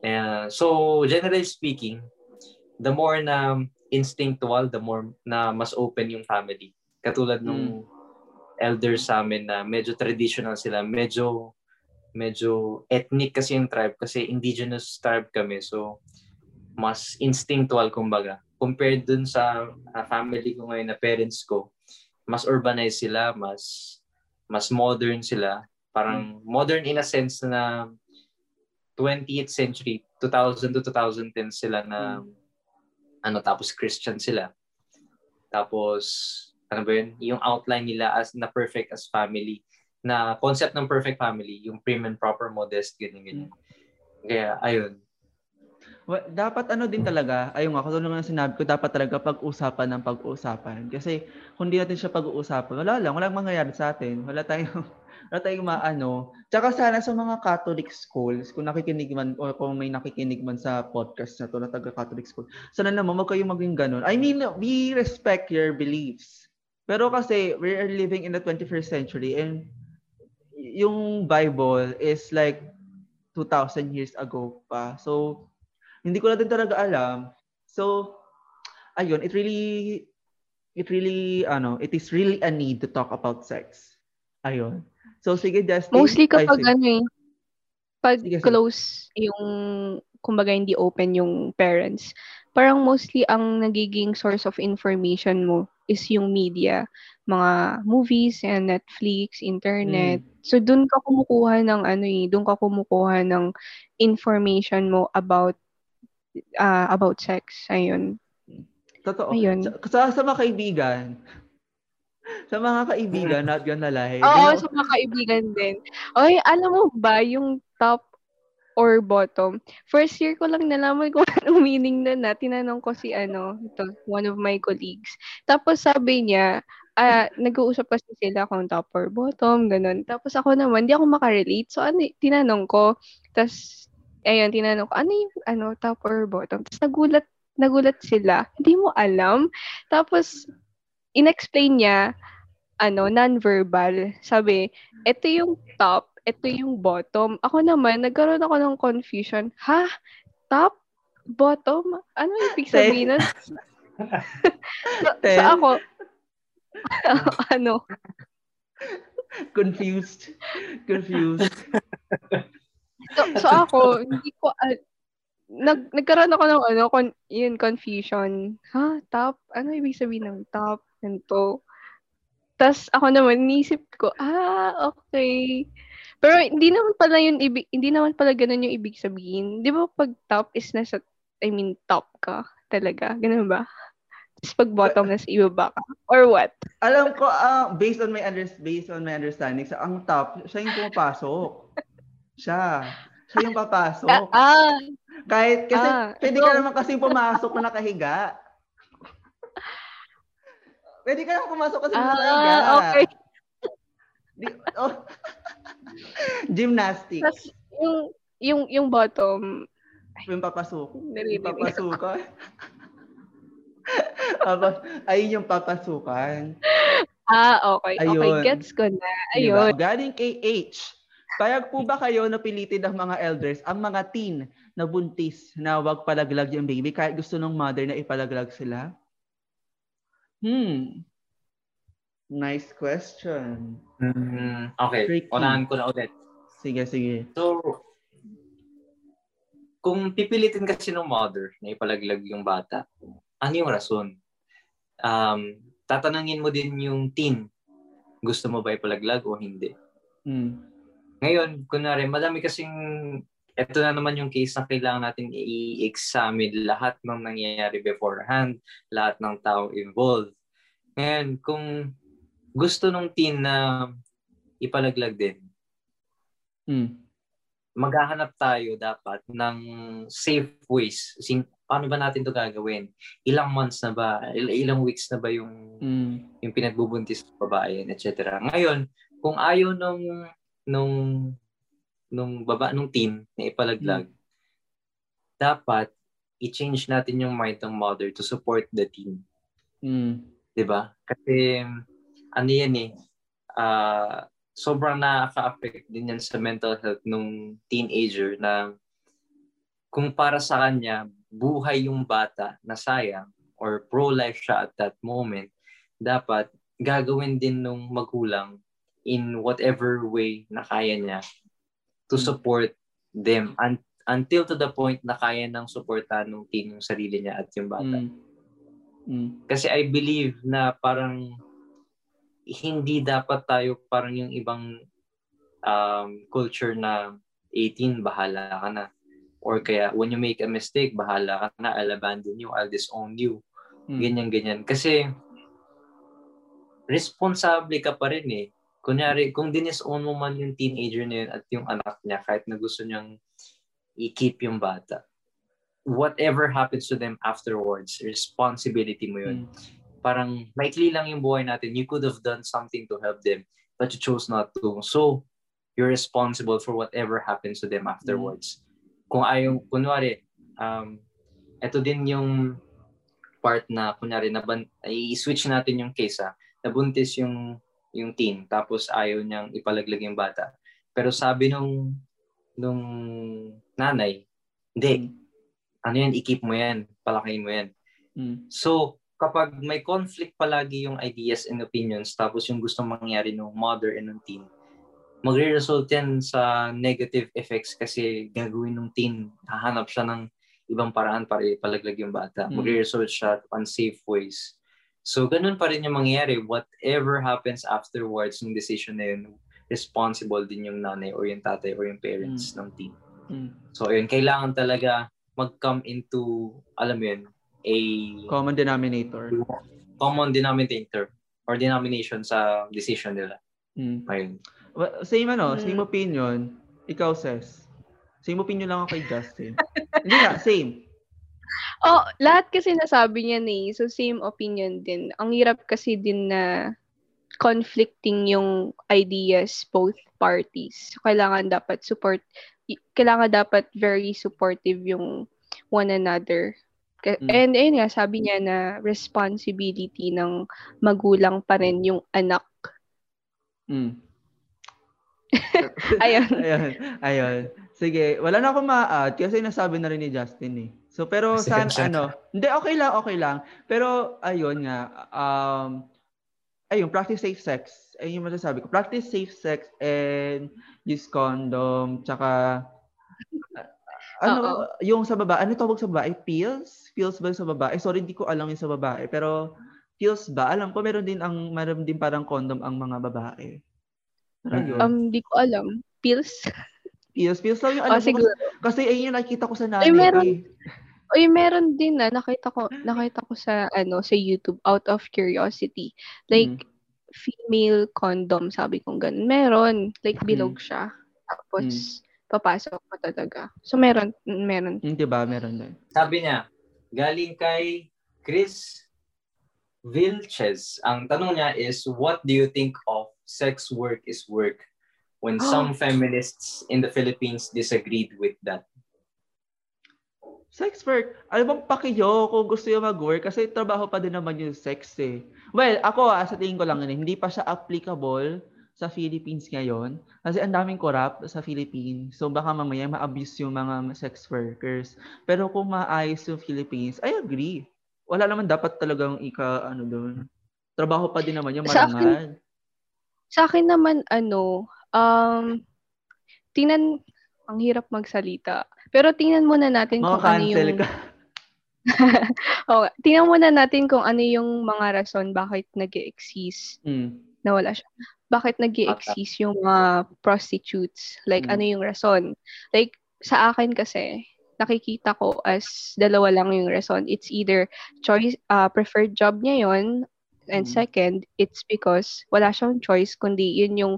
Uh, so generally speaking, the more na instinctual, the more na mas open yung family. Katulad nung elders sa amin na medyo traditional sila, medyo medyo ethnic kasi yung tribe kasi indigenous tribe kami. So mas instinctual kumbaga. Compared dun sa uh, family ko ngayon na parents ko, mas urbanized sila, mas mas modern sila. Parang modern in a sense na 20th century, 2000 to 2010 sila na ano tapos Christian sila. Tapos ano ba yun? Yung outline nila as na perfect as family na concept ng perfect family, yung prim and proper modest, ganyan, ganyan. Kaya, ayun. Well, dapat ano din talaga, ayun nga, katulad ng sinabi ko, dapat talaga pag-usapan ng pag-usapan. Kasi kung di natin siya pag-uusapan, wala lang, walang mangyayari sa atin. Wala tayong, wala tayong maano. Tsaka sana sa mga Catholic schools, kung nakikinig man, o kung may nakikinig man sa podcast na to na taga-Catholic school, sana naman wag kayong maging ganun. I mean, we respect your beliefs. Pero kasi, we are living in the 21st century and yung Bible is like 2,000 years ago pa. So, hindi ko na din talaga alam. So, ayun, it really, it really, ano, it is really a need to talk about sex. Ayun. So, sige, Justin. Mostly kapag Ay, ano eh, pag Sige, sige. close yung, kumbaga hindi open yung parents, parang mostly ang nagiging source of information mo is yung media, mga movies and Netflix, internet. Mm. So doon ka kumukuha ng ano eh, doon ka kumukuha ng information mo about ah, about sex. Ayun. Totoo. Ayun. Sa, sa, sa mga kaibigan, [LAUGHS] sa mga kaibigan, not gonna lie. Oo, ba- sa mga kaibigan din. Oy, alam mo ba yung top or bottom? First year ko lang nalaman kung [LAUGHS] anong meaning na na. Tinanong ko si ano, ito, one of my colleagues. Tapos sabi niya, ah, nag-uusap kasi sila kung top or bottom, ganun. Tapos ako naman, di ako makarelate. So, ano, tinanong ko. Tapos, ayun, tinanong ko, ano yung, ano, top or bottom? Tapos nagulat, nagulat sila. Hindi mo alam. Tapos, inexplain niya, ano, non-verbal. Sabi, ito yung top, ito yung bottom. Ako naman, nagkaroon ako ng confusion. Ha? Top? Bottom? Ano ibig sabihin nun? [LAUGHS] so, so ako, [LAUGHS] ano, confused. Confused. so, so ako, hindi ko, al- nag, nagkaroon ako ng ano, con, yun, confusion. Ha? Top? Ano ibig sabihin ng top? Ganito. Tapos ako naman, nisip ko, ah, okay. Pero hindi naman pala yun, ibig, hindi naman pala ganun yung ibig sabihin. Di ba pag top is nasa, I mean, top ka talaga? Ganun ba? Tapos pag bottom, nasa ibaba ka? Or what? Alam ko, ah, based on my under, based on my understanding, sa ang top, siya yung pumapasok. siya. Siya yung papasok. Ah, Kahit, kasi Ah, pwede ka naman kasi pumasok na nakahiga. Pwede ka naman pumasok kasi ah, okay. [LAUGHS] Di, oh. [LAUGHS] Gymnastics. Tapos yung, yung, yung bottom, Yung papasok. Yung naririnig ako. papasukan. [LAUGHS] Papa- Ayun yung papasukan. Ah, okay. Okay, Ayun. gets ko na. Diba? Ayun. Galing kay H. Payag po ba kayo na pilitin ng mga elders ang mga teen na buntis na wag palaglag yung baby kahit gusto ng mother na ipalaglag sila? Hmm. Nice question. Mm, okay, Tricky. unahan ko na ulit. Sige, sige. So, kung pipilitin kasi ng mother na ipalaglag yung bata, ano yung rason? Um, tatanungin mo din yung teen, gusto mo ba ipalaglag o hindi? Hmm. Ngayon, kunwari, madami kasing, eto na naman yung case na kailangan natin i-examine lahat ng nangyayari beforehand, lahat ng tao involved. Ngayon, kung gusto nung teen na ipalaglag din, Hmm. maghahanap tayo dapat ng safe ways. Sin paano ba natin to gagawin? Ilang months na ba? Il- ilang weeks na ba yung Hmm. yung pinagbubuntis ng babae, etc. Ngayon, kung ayaw nung nung nung baba nung teen na ipalaglag, dapat i-change natin yung mind ng mother to support the teen. Hmm. 'di ba? Kasi ano yan eh, ah, sobrang nakaka-affect din yan sa mental health nung teenager na kung para sa kanya, buhay yung bata na sayang or pro-life siya at that moment, dapat gagawin din nung magulang in whatever way na kaya niya to Mm. support them un- until to the point na kaya nang suportahan ng teen yung sarili niya at yung bata. Mm. Mm. Kasi I believe na parang hindi dapat tayo parang yung ibang um, culture na 18, bahala ka na. Or kaya, when you make a mistake, bahala ka na, I'll abandon you, I'll disown you. Mm. Ganyan, ganyan. Kasi, responsable ka pa rin eh. Kunyari, kung dinisown mo man yung teenager na yun at yung anak niya, kahit na gusto niyang i-keep yung bata, whatever happens to them afterwards, responsibility mo yun. Mm. Parang maikli lang yung buhay natin. You could have done something to help them, but you chose not to. So, you're responsible for whatever happens to them afterwards. Kung ayaw, kunwari, um, ito din yung part na, kunyari, naban, i-switch natin yung case ha. Nabuntis yung yung teen, tapos ayaw niyang ipalaglag yung bata. Pero sabi nung nung nanay, hindi, ano yan, i-keep mo yan, palakihin mo yan. Mm. So, kapag may conflict palagi yung ideas and opinions, tapos yung gusto mangyari ng mother and ng teen, magre-result yan sa negative effects kasi gagawin ng teen, hahanap siya ng ibang paraan para ipalaglag yung bata. Mm. Magre-result siya to unsafe ways. So, ganun pa rin yung mangyayari. Whatever happens afterwards ng decision na yun, responsible din yung nanay or yung tatay or yung parents ng teen. Mm. So, yun, kailangan talaga mag-come into, alam mo yun, a Common denominator. common denominator or denomination sa decision nila. Mm. Ayun. Well, Same ano, Mm. same opinion. Ikaw, Ses. Same opinion lang ako kay Justin. [LAUGHS] Hindi nga, same. Oh, lahat kasi nasabi niya eh. So, same opinion din. Ang hirap kasi din na conflicting yung ideas both parties. So, kailangan dapat support, kailangan dapat very supportive yung one another. Ka- Mm. And ayun nga, sabi niya na responsibility ng magulang pa rin yung anak. Mm. [LAUGHS] Ayun. [LAUGHS] ayun. Ayun. Sige, wala na akong ma-add kasi nasabi na rin ni Justin eh. So pero san sige. ano, hindi okay lang, okay lang. Pero ayun nga, um ayun, practice safe sex. Ayun yung masasabi ko. Practice safe sex and use condom, tsaka uh, ano, Oo. yung sa babae, ano tawag sa babae? Pills? Pills ba sa babae? Sorry, hindi ko alam yung sa babae. Pero pills ba? Alam ko meron din ang meron din parang condom ang mga babae. Pero Mm. yun. Um, di ko alam. Pills? Pills, pills lang yung Oh, alam ko. siguro. Kasi, kasi ayun yung nakita ko sa nanay. Ay, meron. eh. Uy, meron din na nakita ko nakita ko sa ano sa YouTube out of curiosity. Like Mm. female condom, sabi kong ganun. Meron, like Mm. bilog siya. Tapos papasok pa talaga. So meron meron. Mm, diba? Meron din. Sabi niya, galing kay Chris Vilches. Ang tanong niya is, what do you think of sex work is work when [GASPS] some feminists in the Philippines disagreed with that? Sex work. Ano bang pakiyo kung gusto yung mag-work? Kasi trabaho pa din naman yung sex eh. Well, ako ah, sa tingin ko lang yun, eh, hindi pa siya applicable sa Philippines ngayon. Kasi ang daming corrupt sa Philippines. So baka mamaya ma-abuse yung mga sex workers. Pero kung maayos yung Philippines, I agree. Wala naman dapat talagang ika, ano doon. Trabaho pa din naman yung Sa akin- marangal. Sa akin naman ano, um tingnan ang hirap magsalita. Pero tingnan muna natin Mga kung ano yung ka. [LAUGHS] oh, tingnan muna natin kung ano yung mga rason bakit nag-exist Mm. nawala siya. Bakit nag exist yung mga prostitutes? Like, Mm. ano yung rason? Like, sa akin kasi, nakikita ko as dalawa lang yung rason. It's either choice, uh, preferred job niya yon and Mm. second, it's because wala siyang choice, kundi yun yung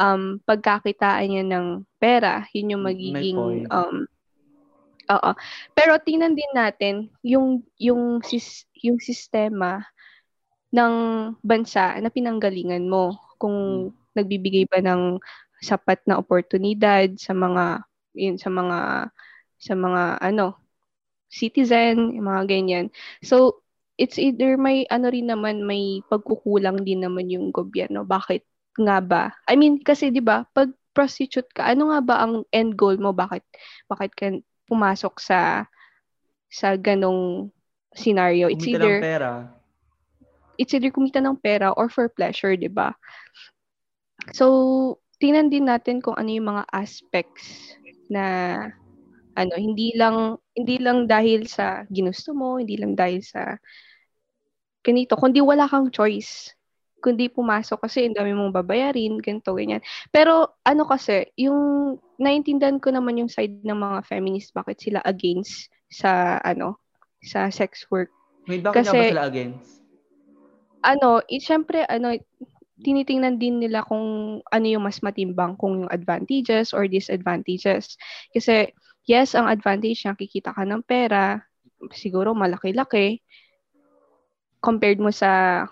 um, pagkakitaan niya ng pera. Yun yung magiging um, Oo. Pero tingnan din natin yung yung sis, yung sistema ng bansa na pinanggalingan mo kung nagbibigay ba ng sapat na oportunidad sa mga yun sa mga sa mga ano citizen, yung mga ganyan. So it's either may ano rin naman may pagkukulang din naman yung gobyerno. Bakit nga ba? I mean kasi 'di ba pag prostitute ka, ano nga ba ang end goal mo? Bakit bakit ka pumasok sa sa ganong scenario? It's Kumita ng either pera. it's either kumita ng pera or for pleasure, 'di ba? So, tingnan din natin kung ano yung mga aspects na ano, hindi lang hindi lang dahil sa ginusto mo, hindi lang dahil sa ganito, kundi wala kang choice. Kundi pumasok kasi ang dami mong babayarin, ganito, ganyan. Pero ano kasi, yung naintindihan ko naman yung side ng mga feminist, bakit sila against sa ano, sa sex work. Wait, bakit nga Kasi- ba sila against? Ano, eh, syempre, ano, tinitingnan din nila kung ano yung mas matimbang, kung yung advantages or disadvantages. Kasi, yes, ang advantage niya, kikita ka ng pera, siguro malaki-laki, compared mo sa,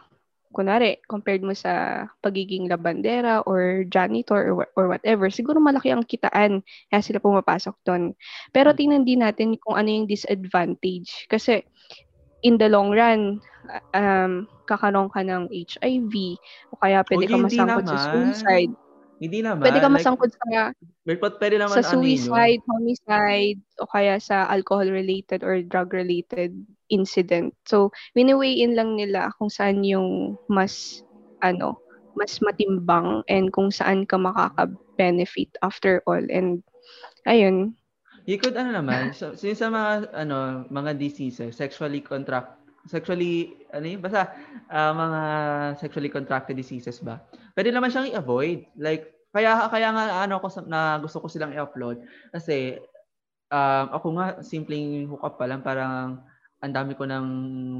kunwari, compared mo sa pagiging labandera or janitor or, or whatever, siguro malaki ang kitaan, kaya sila pumapasok doon. Pero tingnan din natin kung ano yung disadvantage. Kasi, in the long run, um, kakaroon ka ng HIV, o kaya pwede Uy, ka masangkot sa suicide. Hindi naman. Pwede ka like, masangkot sa Pero pwede- naman sa ano yun. suicide, homicide, o kaya sa alcohol-related or drug-related incident. So, wini-weigh in lang nila kung saan yung mas, ano, mas matimbang and kung saan ka makaka-benefit after all. And, ayun. You could ano naman, so, since sa mga ano, mga diseases, sexually contract sexually ano yun, basta ah, mga sexually contracted diseases ba? Pwede naman siyang i-avoid. Like kaya kaya nga ano ko na gusto ko silang i-upload kasi um, ako nga simpleng hookup pa lang parang ang dami ko ng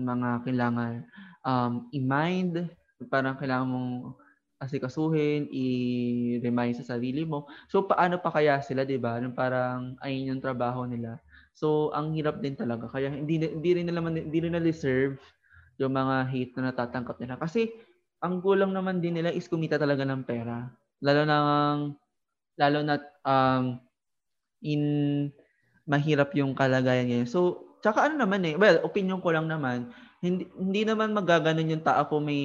mga kailangan um, i-mind, parang kailangan mong asikasuhin, i-remind sa sarili mo. So paano pa kaya sila, 'di ba? Parang ayun yung trabaho nila. So ang hirap din talaga. Kaya hindi hindi rin nila man- hindi rin na deserve yung mga hate na natatanggap nila kasi ang gulang naman din nila is kumita talaga ng pera. Lalo na lalo na um in mahirap yung kalagayan ngayon. So tsaka ano naman eh, well, opinion ko lang naman, hindi hindi naman magaganon yung tao kung may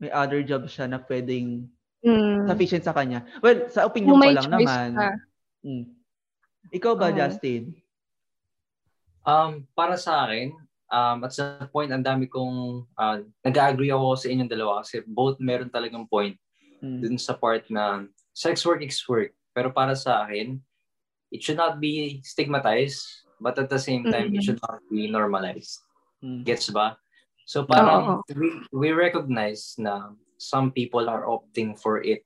may other job siya na pwedeng Mm, sufficient sa kanya. Well, sa opinion ko lang naman. ka. Mm. Ikaw ba, Oo. Justin? Um, para sa akin, um, at sa point, ang dami kong, uh, nag-agree ako sa inyong dalawa kasi both meron talagang point Mm. dun sa part na sex work is work. Pero para sa akin, it should not be stigmatized, but at the same time, it Mhm. should not be normalized. Mm. Gets ba? So parang we, we recognize na some people are opting for it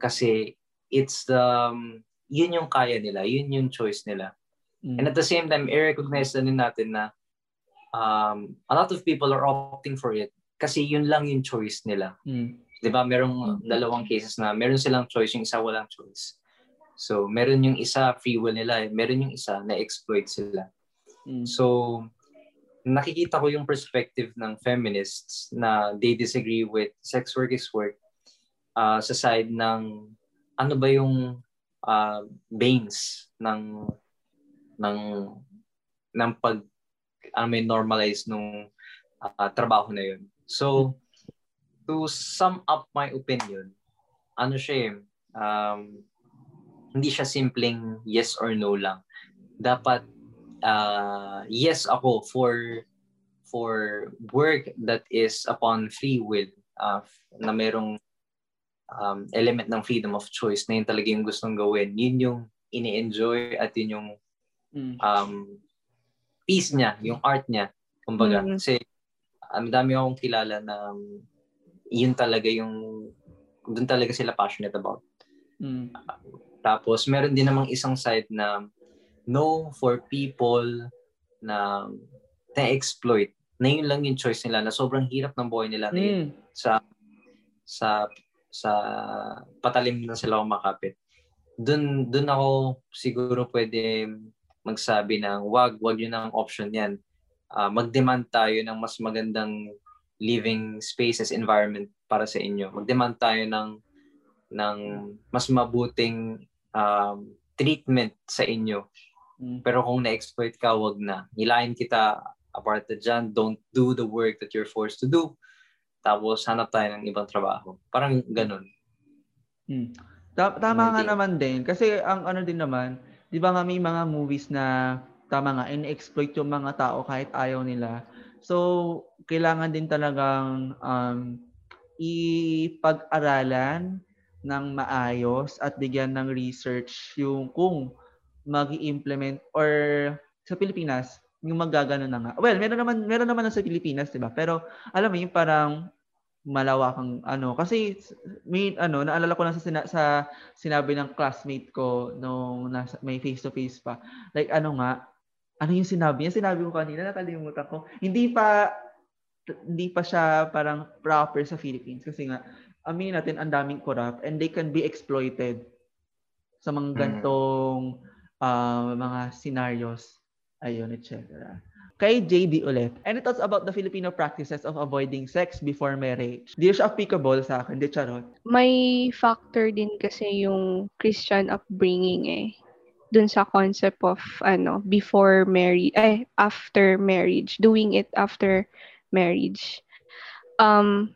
kasi it's the, um, yun yung kaya nila, yun yung choice nila. Mm. And at the same time, i-recognize na din natin na um, a lot of people are opting for it kasi yun lang yung choice nila. Mm. 'Di ba? Merong dalawang cases na meron silang choice, yung isa walang choice. So, meron yung isa free will nila, meron yung isa na exploit sila. Mm. So, nakikita ko yung perspective ng feminists na they disagree with sex work is work uh, sa side ng ano ba yung uh, banes ng ng ng pag ano may normalize nung uh, trabaho na yun. So, to sum up my opinion, ano siya eh, um, hindi siya simpleng yes or no lang. Dapat uh, yes ako for for work that is upon free will uh, na merong um, element ng freedom of choice na yun talaga yung gustong gawin. Yun yung ini-enjoy at yun yung Mm. um, piece niya, yung art niya. Kumbaga, Mm. kasi ang dami akong kilala na yun talaga yung doon talaga sila passionate about. Mm. Tapos meron din namang isang side na no for people na na-exploit na yun lang yung choice nila na sobrang hirap ng buhay nila na yun Mm. sa sa sa patalim na sila kumakapit. Doon doon ako siguro pwede magsabi ng wag wag yun ang option yan. Ah, mag-demand tayo ng mas magandang living spaces environment para sa inyo. Mag-demand tayo ng ng mas mabuting um, treatment sa inyo. Mm. Pero kung na-exploit ka, wag na. Hilahin kita apart na dyan. Don't do the work that you're forced to do. Tapos hanap tayo ng ibang trabaho. Parang ganun. Mm. Ta- tama nga naman din. Kasi ang ano din naman, di ba nga may mga movies na tama nga, in-exploit yung mga tao kahit ayaw nila. So, kailangan din talagang um, ipag-aralan ng maayos at bigyan ng research yung kung mag implement or sa Pilipinas, yung magagano na nga. Well, meron naman meron naman sa Pilipinas, 'di ba? Pero alam mo yung parang malawakang ano kasi may ano naalala ko lang sa sina, sa sinabi ng classmate ko nung nasa, may face to face pa. Like ano nga, ano yung sinabi niya? Sinabi ko kanina, nakalimutan ko. Hindi pa hindi pa siya parang proper sa Philippines kasi nga aminin natin ang daming corrupt and they can be exploited sa mga gantong uh, mga scenarios ayun etc. Kay JD ulit. Any thoughts about the Filipino practices of avoiding sex before marriage? Di siya applicable sa akin, di charot. May factor din kasi yung Christian upbringing eh dun sa concept of ano before marriage eh after marriage doing it after marriage um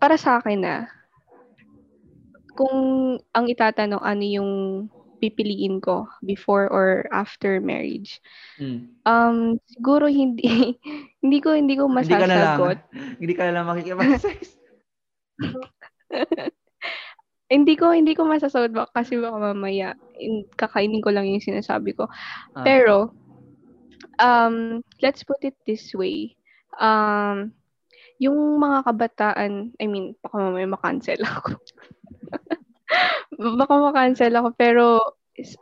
para sa akin na kung ang itatanong ano yung pipiliin ko before or after marriage. Mm. Um siguro hindi [LAUGHS] [LAUGHS] [LAUGHS] hindi ko hindi ko masasagot. Hindi ka na lang, hindi ka na lang makikipag-sex. hindi ko hindi ko masasagot ba kasi baka mamaya in, kakainin ko lang yung sinasabi ko. Ah. Pero um let's put it this way. Um yung mga kabataan, I mean, baka mamaya makancel ako. Baka makancel ako, pero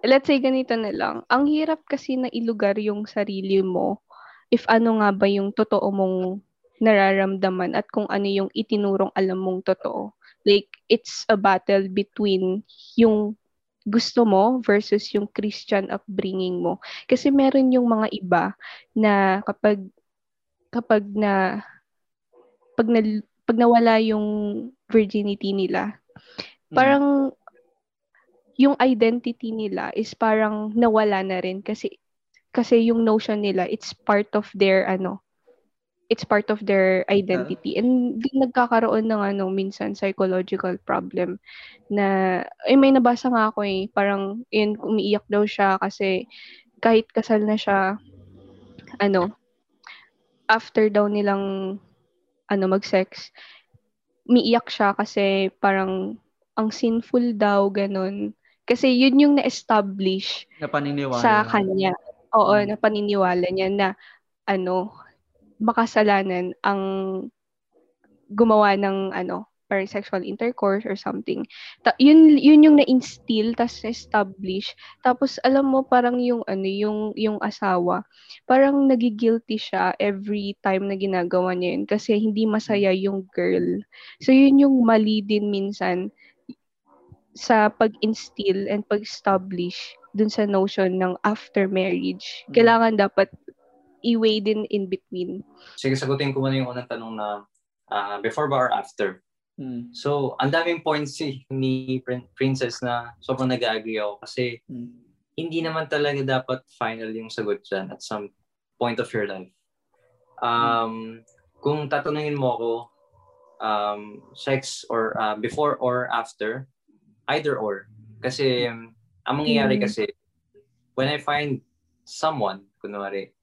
let's say ganito na lang. Ang hirap kasi na ilugar yung sarili mo if ano nga ba yung totoo mong nararamdaman at kung ano yung itinurong alam mong totoo. Like, it's a battle between yung gusto mo versus yung Christian upbringing mo. Kasi meron yung mga iba na kapag kapag na pag, na, pag nawala yung virginity nila, Mm. Yung identity nila is parang nawala na rin kasi kasi yung notion nila it's part of their ano it's part of their identity and din nagkakaroon ng ano minsan psychological problem na eh may nabasa nga ako eh parang yun umiiyak daw siya kasi kahit kasal na siya ano after daw nilang ano mag-sex umiiyak siya kasi parang ang sinful daw, ganun. Kasi yun yung na-establish na paniniwala. sa kanya. Oo, hmm. na paniniwala niya na ano, makasalanan ang gumawa ng ano, parang sexual intercourse or something. Ta- yun yun yung na-instill tas establish. Tapos alam mo parang yung ano yung yung asawa, parang nagigilty siya every time na ginagawa niya yun kasi hindi masaya yung girl. So yun yung mali din minsan sa pag-instill and pag-establish dun sa notion ng after marriage. Mm. Kailangan dapat i-weigh din in between. Sige, sagutin ko muna yung unang tanong na uh, before ba or after? Mm. So, ang daming points eh, ni Princess na sobrang nag-agree ako kasi mm. hindi naman talaga dapat final yung sagot dyan at some point of your life. Um, mm. Kung tatanungin mo ako, um, sex or uh, before or after, either or. Kasi ang mangyayari mm. kasi, when I find someone, kunwari,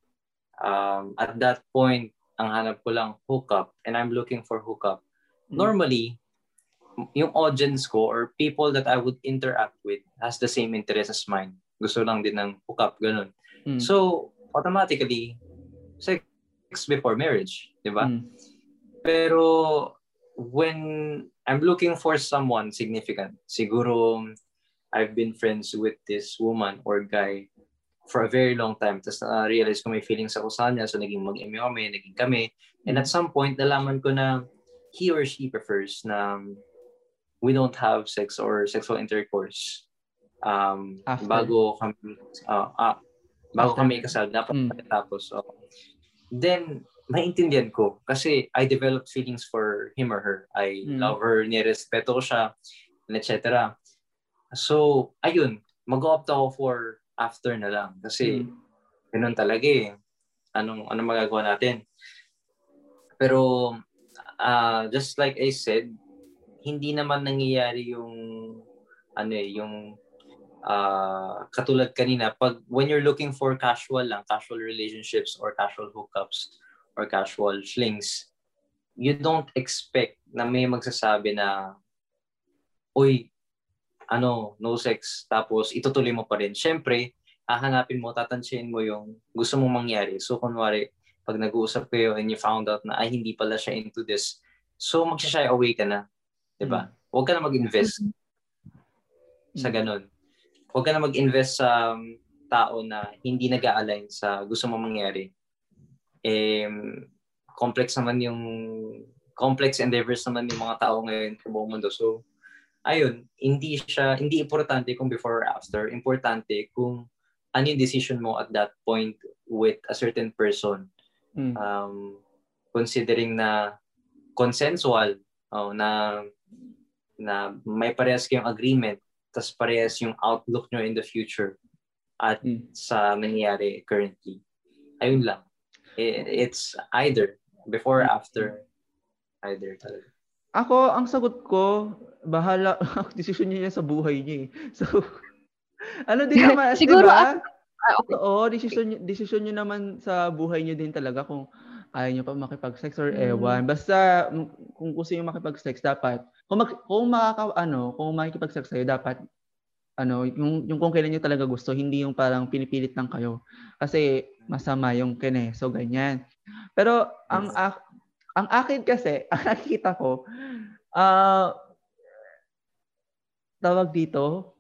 um, at that point, ang hanap ko lang hookup and I'm looking for hookup. Mm. Normally, yung audience ko or people that I would interact with has the same interest as mine. Gusto lang din ng hookup, ganun. Mm. So, automatically, sex before marriage, di ba? Mm. Pero, when I'm looking for someone significant. Siguro I've been friends with this woman or guy for a very long time. Tapos na-realize ko may feelings ako sa kanya. So naging mag-eme kami, naging kami. And at some point, nalaman ko na he or she prefers na we don't have sex or sexual intercourse um, After. bago kami uh, uh, bago After. kami kasal. Dapat mm. tapos. So, then, maintindihan ko kasi I developed feelings for him or her. I mm. love her, nirespeto ko siya, etc. So, ayun, mag-opt ako for after na lang kasi mm. ganun talaga eh. Anong, anong magagawa natin? Pero, uh, just like I said, hindi naman nangyayari yung ano eh, yung uh, katulad kanina, pag when you're looking for casual lang, casual relationships or casual hookups, or casual flings, you don't expect na may magsasabi na, uy, ano, no sex, tapos itutuloy mo pa rin. Siyempre, hahanapin mo, tatansyahin mo yung gusto mong mangyari. So, kunwari, pag nag-uusap kayo and you found out na, ay, hindi pala siya into this, so magsashy away ka na. Diba? Mm. Huwag ka na mag-invest sa mm. ganun. Huwag ka na mag-invest sa um, tao na hindi nag-align sa gusto mong mangyari. Eh, complex naman yung complex endeavors naman yung mga tao ngayon sa buong mundo. So, ayun, hindi siya, hindi importante kung before or after. Importante kung ano yung decision mo at that point with a certain person. Mm. Um, considering na consensual, oh, na na may parehas kayong agreement, tas parehas yung outlook nyo in the future at mm. sa nangyayari currently. Ayun lang. It's either, before or after, either talaga. Ako, ang sagot ko, bahala, [LAUGHS] decision niya sa buhay niya eh. [LAUGHS] So, ano din [LAUGHS] naman, Siguro, diba? Ah, okay. Oo, decision, decision nyo naman sa buhay nyo din talaga kung ayaw nyo pa makipag-sex or mm. ewan. Basta, kung gusto nyo makipag-sex, dapat, kung, mag, kung makaka, ano, kung makikipag-sex kayo, dapat, ano, yung, yung kung kailan nyo talaga gusto, hindi yung parang pinipilit lang kayo. Kasi, masama yung kine. So, ganyan. Pero, ang, yes. ang akin kasi, [LAUGHS] ang nakikita ko, uh, tawag dito,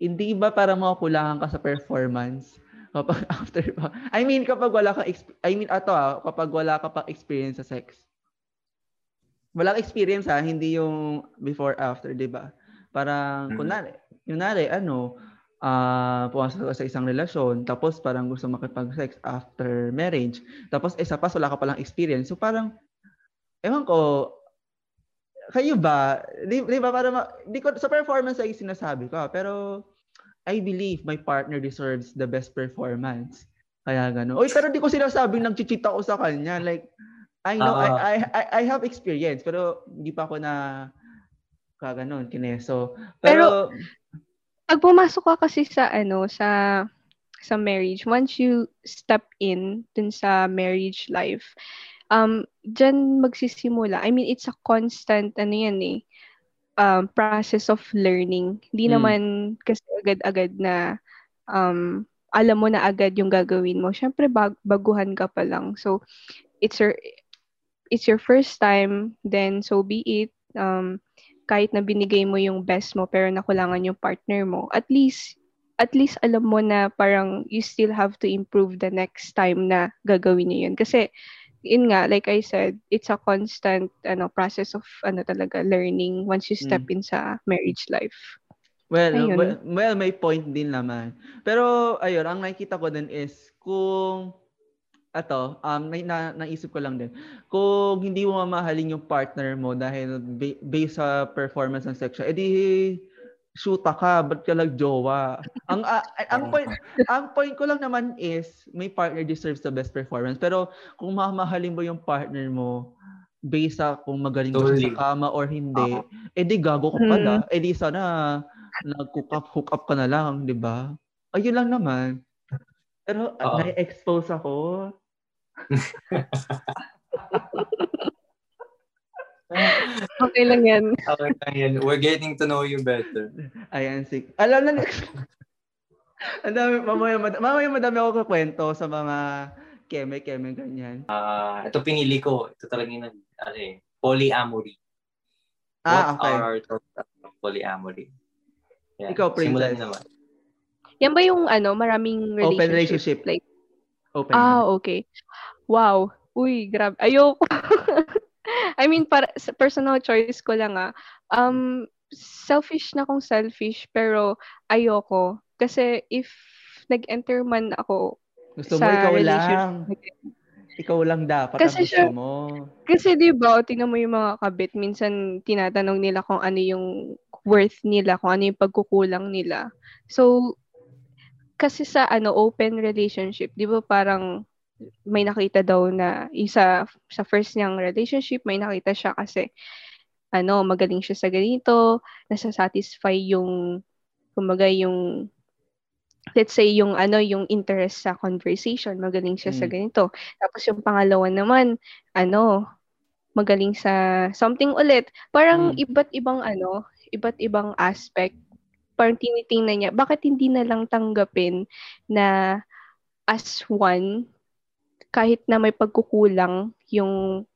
hindi ba para makulangan ka sa performance kapag [LAUGHS] after pa? I mean, kapag wala ka, I mean, ato ah, kapag wala ka pa experience sa sex. Walang experience ha, ah, hindi yung before, after, di ba? Parang, mm-hmm. kunwari, kunwari, ano, uh, pumasok ka sa isang relasyon, tapos parang gusto makipag-sex after marriage, tapos isa pa, wala ka palang experience. So parang, ewan ko, kayo ba, di, di ba, para ma, di ko, sa performance ay sinasabi ko, pero I believe my partner deserves the best performance. Kaya gano'n. Oy, pero di ko sinasabing nag-cheat ako sa kanya. Like, I know, uh, I, I, I have experience, pero hindi pa ako na kaganon, kineso. Pero, pero pag pumasok ka kasi sa, ano, sa, sa marriage, once you step in dun sa marriage life, um, dyan magsisimula. I mean, it's a constant, ano yan eh, um, process of learning. Hindi hmm. naman kasi agad-agad na um, alam mo na agad yung gagawin mo. Siyempre, bag- baguhan ka pa lang. So, it's your, it's your first time, then so be it. Um, kahit na binigay mo yung best mo pero nakulangan yung partner mo, at least at least alam mo na parang you still have to improve the next time na gagawin niyo yun. Kasi yun nga, like I said, it's a constant ano process of ano talaga learning once you step mm. in sa marriage life. Well, well, well, may point din naman. Pero ayun, ang nakikita ko din is kung ato, um, na, na, naisip ko lang din. Kung hindi mo mamahalin yung partner mo dahil based sa performance ng sex, edi shoota ka, ba't ka lang jowa? ang uh, ang point ang point ko lang naman is may partner deserves the best performance. Pero kung mamahalin mo yung partner mo based sa kung magaling totally. sa kama or hindi, uh-huh. edi gago ka pala. Hmm. Edi sana nag-hook up, hook up ka na lang, di ba? Ayun lang naman. Pero uh-huh. na-expose ako. [LAUGHS] okay lang yan. Okay lang yan. We're getting to know you better. Ayan, si... Alam na, [LAUGHS] ang dami, mamaya, mamaya madami ako kwento sa mga keme-keme ganyan. Ah, uh, ito pinili ko. Ito talaga yung ano eh, polyamory. Ah, What okay. are thoughts of polyamory? Yeah. Ikaw, princess. naman. Yan ba yung ano, maraming relationship? Open relationship. Like, Open. Ah, okay. Wow. Uy, grabe. Ayoko. [LAUGHS] I mean, para, personal choice ko lang ah. Um, selfish na kung selfish, pero ayoko. Kasi if nag-enter man ako gusto mo ikaw lang. Ikaw lang dapat kasi ang gusto siya, mo. Kasi di ba, tingnan mo yung mga kabit, minsan tinatanong nila kung ano yung worth nila, kung ano yung pagkukulang nila. So, kasi sa ano open relationship, di ba parang may nakita daw na isa sa first niyang relationship, may nakita siya kasi ano, magaling siya sa ganito, nasa-satisfy yung kumbaga yung let's say yung ano yung interest sa conversation magaling siya sa Mm. ganito tapos yung pangalawa naman ano magaling sa something ulit parang Mm. iba't ibang ano iba't ibang aspect parang tinitingnan niya bakit hindi na lang tanggapin na as one kahit na may pagkukulang yung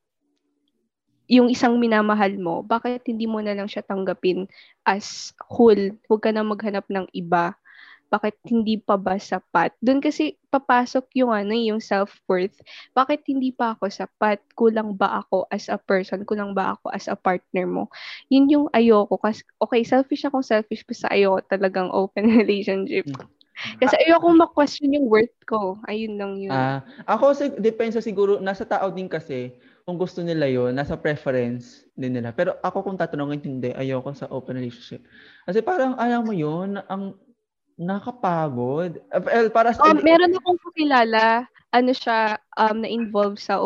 yung isang minamahal mo, bakit hindi mo na lang siya tanggapin as whole? Huwag ka na maghanap ng iba. Bakit hindi pa ba sapat? Doon kasi papasok yung ano, yung self-worth. Bakit hindi pa ako sapat? Kulang ba ako as a person? Kulang ba ako as a partner mo? Yun yung ayoko. Kasi, okay, selfish akong selfish basta ayoko talagang open [LAUGHS] relationship. Kasi ayoko ma-question yung worth ko. Ayun lang yun. Ah, ako sig- depende siguro nasa tao din kasi kung gusto nila yon nasa preference din nila. Pero ako kung tatanungin hindi, ayoko sa open relationship. Kasi parang alam mo yon ang nakapagod. Eh, well, para sa Oh, meron akong kakilala, ano siya, um, na-involve sa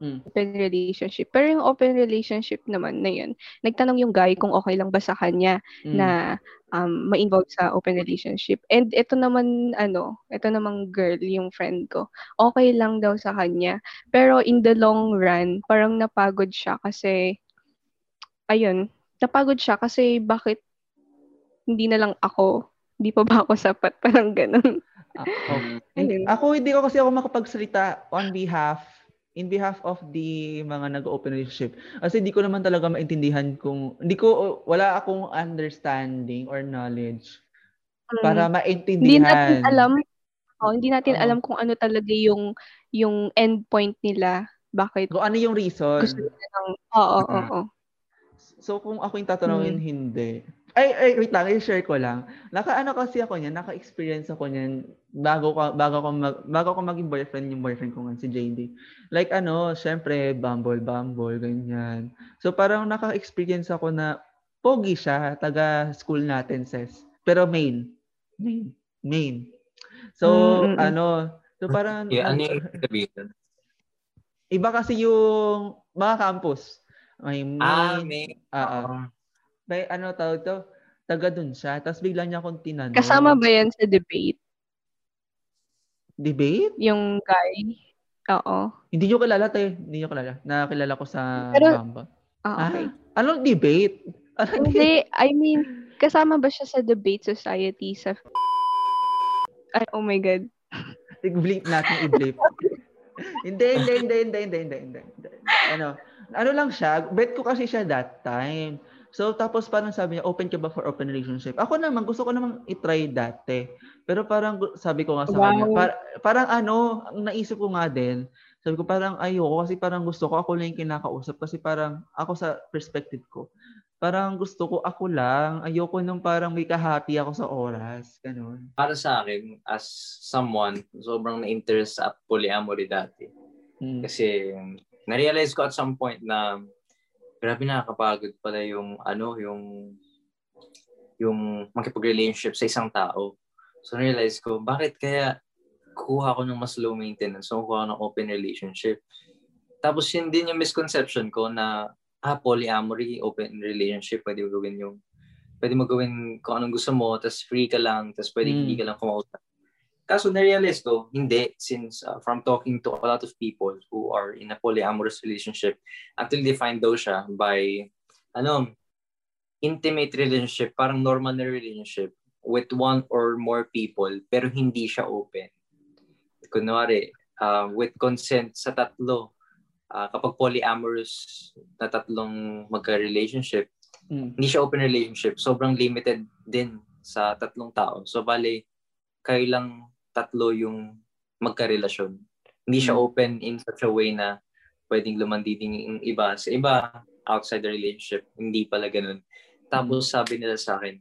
Mm. open relationship. Pero yung open relationship naman na yun, nagtanong yung guy kung okay lang ba sa kanya Mm. na um, ma-involve sa open relationship. And ito naman, ano, ito namang girl, yung friend ko, okay lang daw sa kanya. Pero in the long run, parang napagod siya kasi, ayun, napagod siya kasi bakit hindi na lang ako, hindi pa ba ako sapat, [LAUGHS] parang ganun. [LAUGHS] Ayun. Ako hindi ko kasi ako makapagsalita on behalf in behalf of the mga nag-open relationship. Kasi hindi ko naman talaga maintindihan kung hindi ko wala akong understanding or knowledge Mm. para hindi natin maintindihan. alam, oh, hindi natin Oo. alam kung ano talaga yung yung end point nila. Bakit Kung ano yung reason. gusto nila ng, oo, oo, oo. So kung ako yung tatanungin, hindi. Ay, ay, wait lang, i-share ko lang. Naka-ano kasi ako niyan, naka-experience ako niyan bago ko bago ko mag, bago ko maging boyfriend yung boyfriend ko nga si JD. Like ano, syempre Bumble, Bumble, ganyan. So parang naka-experience ako na pogi siya, taga school natin, ses. Pero main. Main. Main. So, Mm, mm, mm. ano, so parang Yeah, ano yung [LAUGHS] iba kasi yung mga campus. May main, Ah, may... ah, ah. May ano tawag to, taga dun siya. Tapos bigla niya akong tinanong. Kasama ba yan sa debate? Debate? Yung guy? Oo. Hindi niyo kilala, te. Hindi niyo kilala. Nakilala ko sa Pero- Bamba. Okay. Ah, anong debate? Anong Hindi, I mean, kasama ba siya sa debate society sa Ay, oh my God. I-bleep natin, i-bleep. hindi, hindi, hindi, hindi, hindi, hindi, hindi. Ano, ano lang siya, bet ko kasi siya that time. So, tapos parang sabi niya, open ka ba for open relationship? Ako naman, gusto ko naman itry dati. Pero parang sabi ko nga sa Wow. kanya, par- parang ano, ang naisip ko nga din, sabi ko parang ayoko kasi parang gusto ko ako lang yung kinakausap kasi parang ako sa perspective ko, parang gusto ko ako lang, ayoko nung parang may kahati ako sa oras. Ganun. Para sa akin, as someone, sobrang na-interest sa polyamory dati. Mm. Kasi na-realize ko at some point na grabe nakakapagod pala yung ano, yung yung makipag-relationship sa isang tao. So na-realize ko, bakit kaya kuha ko ng mas low maintenance, so kuha ko ng open relationship. Tapos yun din yung misconception ko na ah, polyamory, open relationship, pwede mo gawin yung pwede mo gawin kung anong gusto mo, tapos free ka lang, tapos pwede Mm. hindi ka lang kumausap. Kaso na-realize ko, hindi. Since uh, from talking to a lot of people who are in a polyamorous relationship, actually define daw siya by, ano, intimate relationship, parang normal na relationship with one or more people, pero hindi siya open. Kunwari, uh, with consent sa tatlo, uh, kapag polyamorous na tatlong magka-relationship, Mm. hindi siya open relationship. Sobrang limited din sa tatlong tao. So, bale, kayo lang tatlo yung magkarelasyon. Hindi siya Mm. open in such a way na pwedeng lumandiding yung iba sa iba outside the relationship. Hindi pala ganun. Tapos sabi nila sa akin,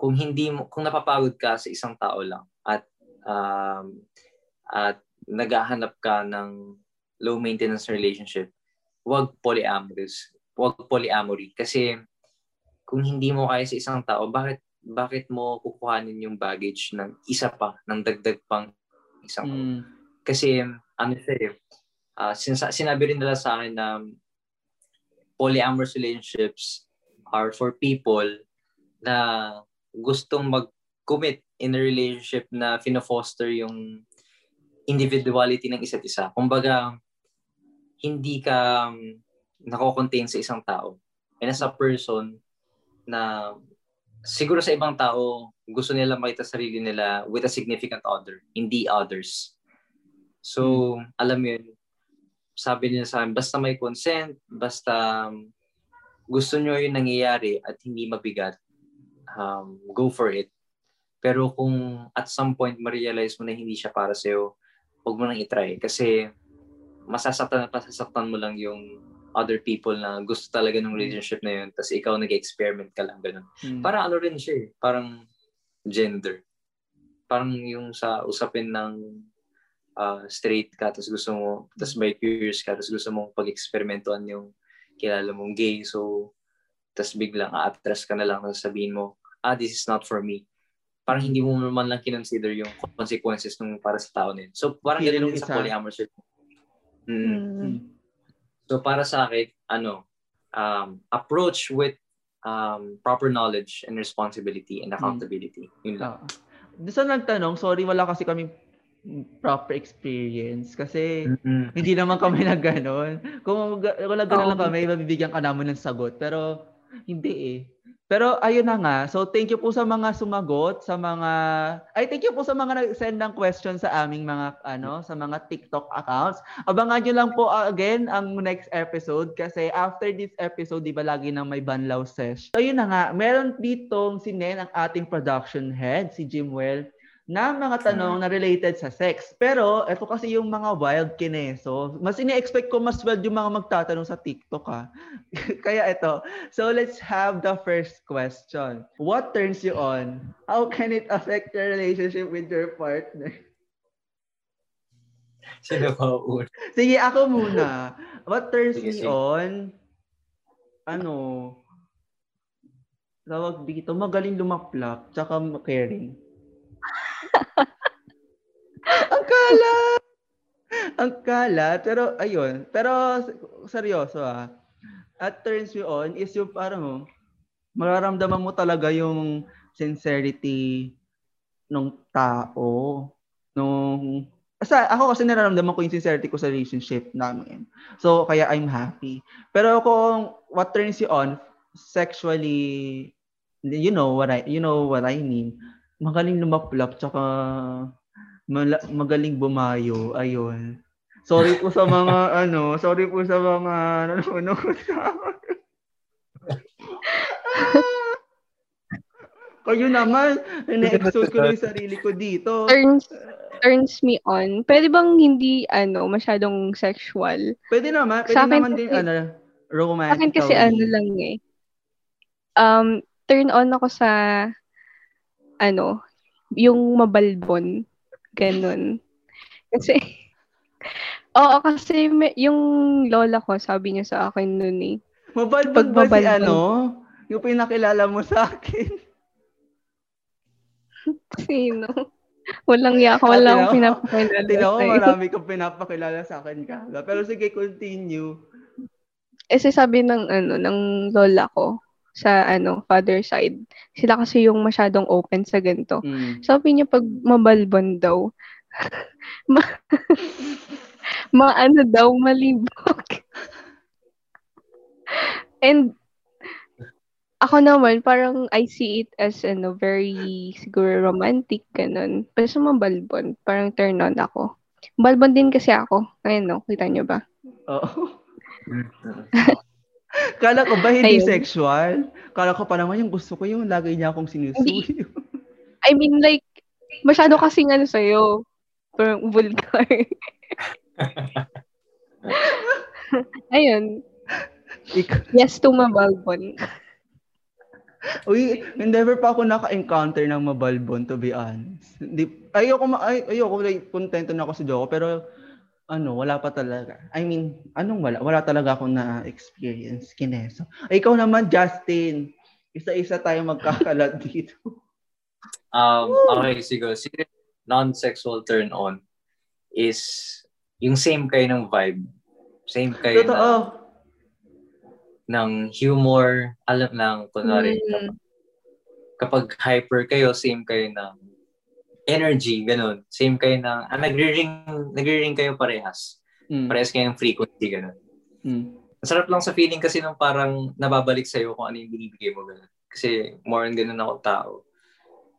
kung hindi mo, kung napapagod ka sa isang tao lang at um, at naghahanap ka ng low maintenance relationship, wag polyamorous wag polyamory. Kasi kung hindi mo kaya sa isang tao, bakit bakit mo kukuhanin yung baggage ng isa pa, ng dagdag pang isang Mm. Kasi ano siya eh, ah, sinasa- sinabi rin nila sa akin na polyamorous relationships are for people na gustong mag-commit in a relationship na fino-foster yung individuality ng isa't isa. Kumbaga, hindi ka um, nako-contain sa isang tao. And as a person na siguro sa ibang tao, gusto nila makita sarili nila with a significant other, hindi others. So, alam mo yun, sabi nila sa akin, basta may consent, basta um, gusto nyo yung nangyayari at hindi mabigat, um, go for it. Pero kung at some point ma-realize mo na hindi siya para sa'yo, huwag mo nang itry. Kasi masasaktan at masasaktan mo lang yung other people na gusto talaga ng relationship na yun, tapos ikaw nag-experiment ka lang, ganun. Mm. Parang ano rin siya eh, parang gender. Parang yung sa usapin ng uh, straight ka, tapos gusto mo, tapos by curious ka, tapos gusto mong pag-experimentuan yung kilala mong gay, so tapos biglang a-atras ka na lang, tapos sabihin mo, ah, this is not for me. Parang hindi mo naman lang kinonsider yung consequences nung para sa tao na yun. So parang ganun din sa polyamorous. Mm. Mm. So para sa akin, ano, um, approach with um, proper knowledge and responsibility and accountability. Yun lang. Ah. Doon sa nagtanong, sorry, wala kasi kami proper experience kasi Mm-mm. hindi naman kami [LAUGHS] na gano'n. Kung ga- wala gano'n lang kami, mabibigyan ka namin ng sagot. Pero hindi eh. Pero ayun na nga. So thank you po sa mga sumagot, sa mga ay thank you po sa mga nag-send ng questions sa aming mga ano, sa mga TikTok accounts. Abangan niyo lang po again ang next episode kasi after this episode, di ba lagi nang may banlaw sesh. So yun na nga, meron ditong si Nen ang ating production head, si Jimwell, na mga tanong na related sa sex. Pero ito kasi yung mga wild kineso. Mas ini-expect ko mas wild yung mga magtatanong sa TikTok ha. [LAUGHS] Kaya ito. So let's have the first question. What turns you on? How can it affect your relationship with your partner? Sino ba una? Sige, ako muna. [LAUGHS] What turns Sige, me on? Ano? Tawag dito, magaling lumaplap, tsaka caring. Ang kalat! Ang kalat. Pero, ayun. Pero, seryoso ah. At turns me on is yung parang, mararamdaman mo talaga yung sincerity ng tao. Nung, Asa, ako kasi nararamdaman ko yung sincerity ko sa relationship namin. So, kaya I'm happy. Pero kung what turns you on sexually, you know what I, you know what I mean. Magaling lumaplap, tsaka mala, magaling bumayo. Ayun. Sorry po sa mga, [LAUGHS] ano, sorry po sa mga nanonood sa. Kayo naman, ina-expose ko lang yung sarili ko dito. Turns turns me on. Pwede bang hindi ano masyadong sexual? Pwede naman, pwede Sa akin naman din, ano, Sa romantic. akin kasi ano lang eh. Um, turn on ako sa ano, yung mabalbon. Ganun. Kasi, [LAUGHS] oo, kasi may, yung lola ko, sabi niya sa akin noon eh. Mabalbon ba si ano? Yung pinakilala mo sa akin. [LAUGHS] Sino? Walang ya ako, wala Ah, akong pinapakilala Tingnan ko, marami kang pinapakilala sa akin kala. Pero sige, continue. Kasi sabi ng ano ng lola ko sa ano father side, sila kasi yung masyadong open sa ganito. Mm. Sabi niya pag mabalbon daw, [LAUGHS] ma, [LAUGHS] maano daw, malibog. [LAUGHS] And ako naman, parang I see it as ano, very siguro romantic, ganun. Pero sa mabalbon, parang turn on ako. Balbon din kasi ako. Ayun, no? Kita niyo ba? Oo. Kala ko ba hindi Ayun. sexual? Kala ko pa naman yung gusto ko yung lagi niya akong sinusuyo. I mean, like, masyado kasing ano sa'yo. Parang vulgar. [LAUGHS] Ayun. Ik- Yes to mabalbon. Uy, never pa ako naka-encounter ng mabalbon to be honest. Hindi, ayoko, ma- ay, ayoko, like, kontento na ako sa Joko, pero ano, wala pa talaga. I mean, anong wala? Wala talaga akong na-experience, kineso. Ay, ikaw naman, Justin. Isa-isa tayo magkakalat [LAUGHS] dito. Um, okay, siguro. Siguro non-sexual turn on is yung same kayo ng vibe. Same kayo Totoo. na, ng humor. Alam lang, kunwari, Mm. kapag hyper kayo, same kayo ng energy, ganun. Same kayo na, ah, nagre-ring, nagre-ring kayo parehas. Mm. Parehas kayo ng frequency, ganun. Mm. Masarap lang sa feeling kasi nung parang nababalik sa'yo kung ano yung binibigay mo, ganun. Kasi more on ganun ako tao.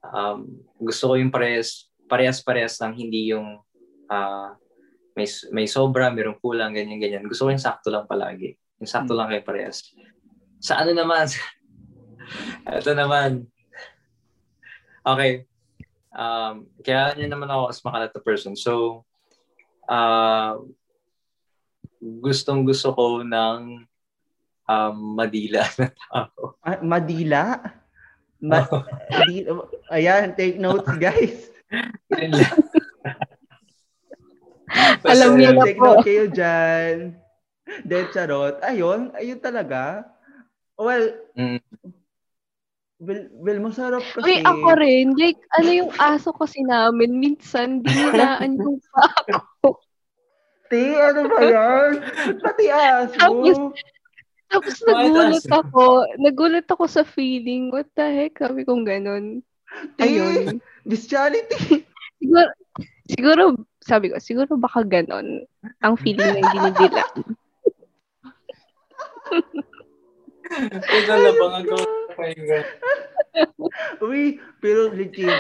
Um, gusto ko yung parehas, parehas-parehas lang, hindi yung ah, may, may sobra, mayroong kulang, ganyan-ganyan. Gusto ko yung sakto lang palagi. Yung sakto Mm. lang kayo parehas. Sa ano naman? [LAUGHS] Ito naman. Okay. Um, kaya niya naman ako as makalat na person. So, uh, gustong gusto ko ng um, madila [LAUGHS] na tao. Ah, Madila? Ma- di- ayan, take notes, guys. [LAUGHS] Alam niyo na take po. note kayo dyan. Dead charot. Ayun, ayun talaga. Well, Mm. Well, well masarap kasi. Uy, ako rin. Like, ano yung aso kasi namin, minsan, dinilaan yung [LAUGHS] pako. Te, ano ba yan? Pati aso. Tapos- Tapos nagulat aso? ako. Nagulat ako sa feeling. What the heck? Sabi kong ganun. Ayun. Bestiality. Siguro, siguro, sabi ko, siguro baka ganon ang feeling ng dinidila. [LAUGHS] Ito na bang ako? Uy, pero legit,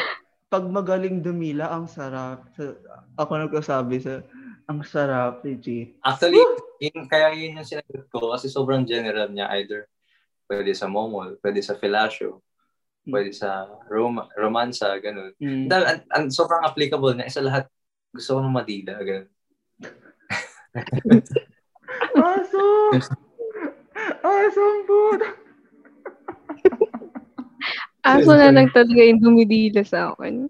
pag magaling dumila, ang sarap. Sa, ako nagkasabi sa, ang sarap, legit. Actually, yun, kaya yun yung sinagot ko kasi sobrang general niya either pwede sa momol, pwede sa fellatio, pwede sa rom- romansa, ganun. Mm. Dahil an, an, sobrang applicable na isa lahat gusto ko ng madila, ganun. [LAUGHS] Aso! Asong [LAUGHS] puta! Aso na lang talaga yung dumidila sa akin.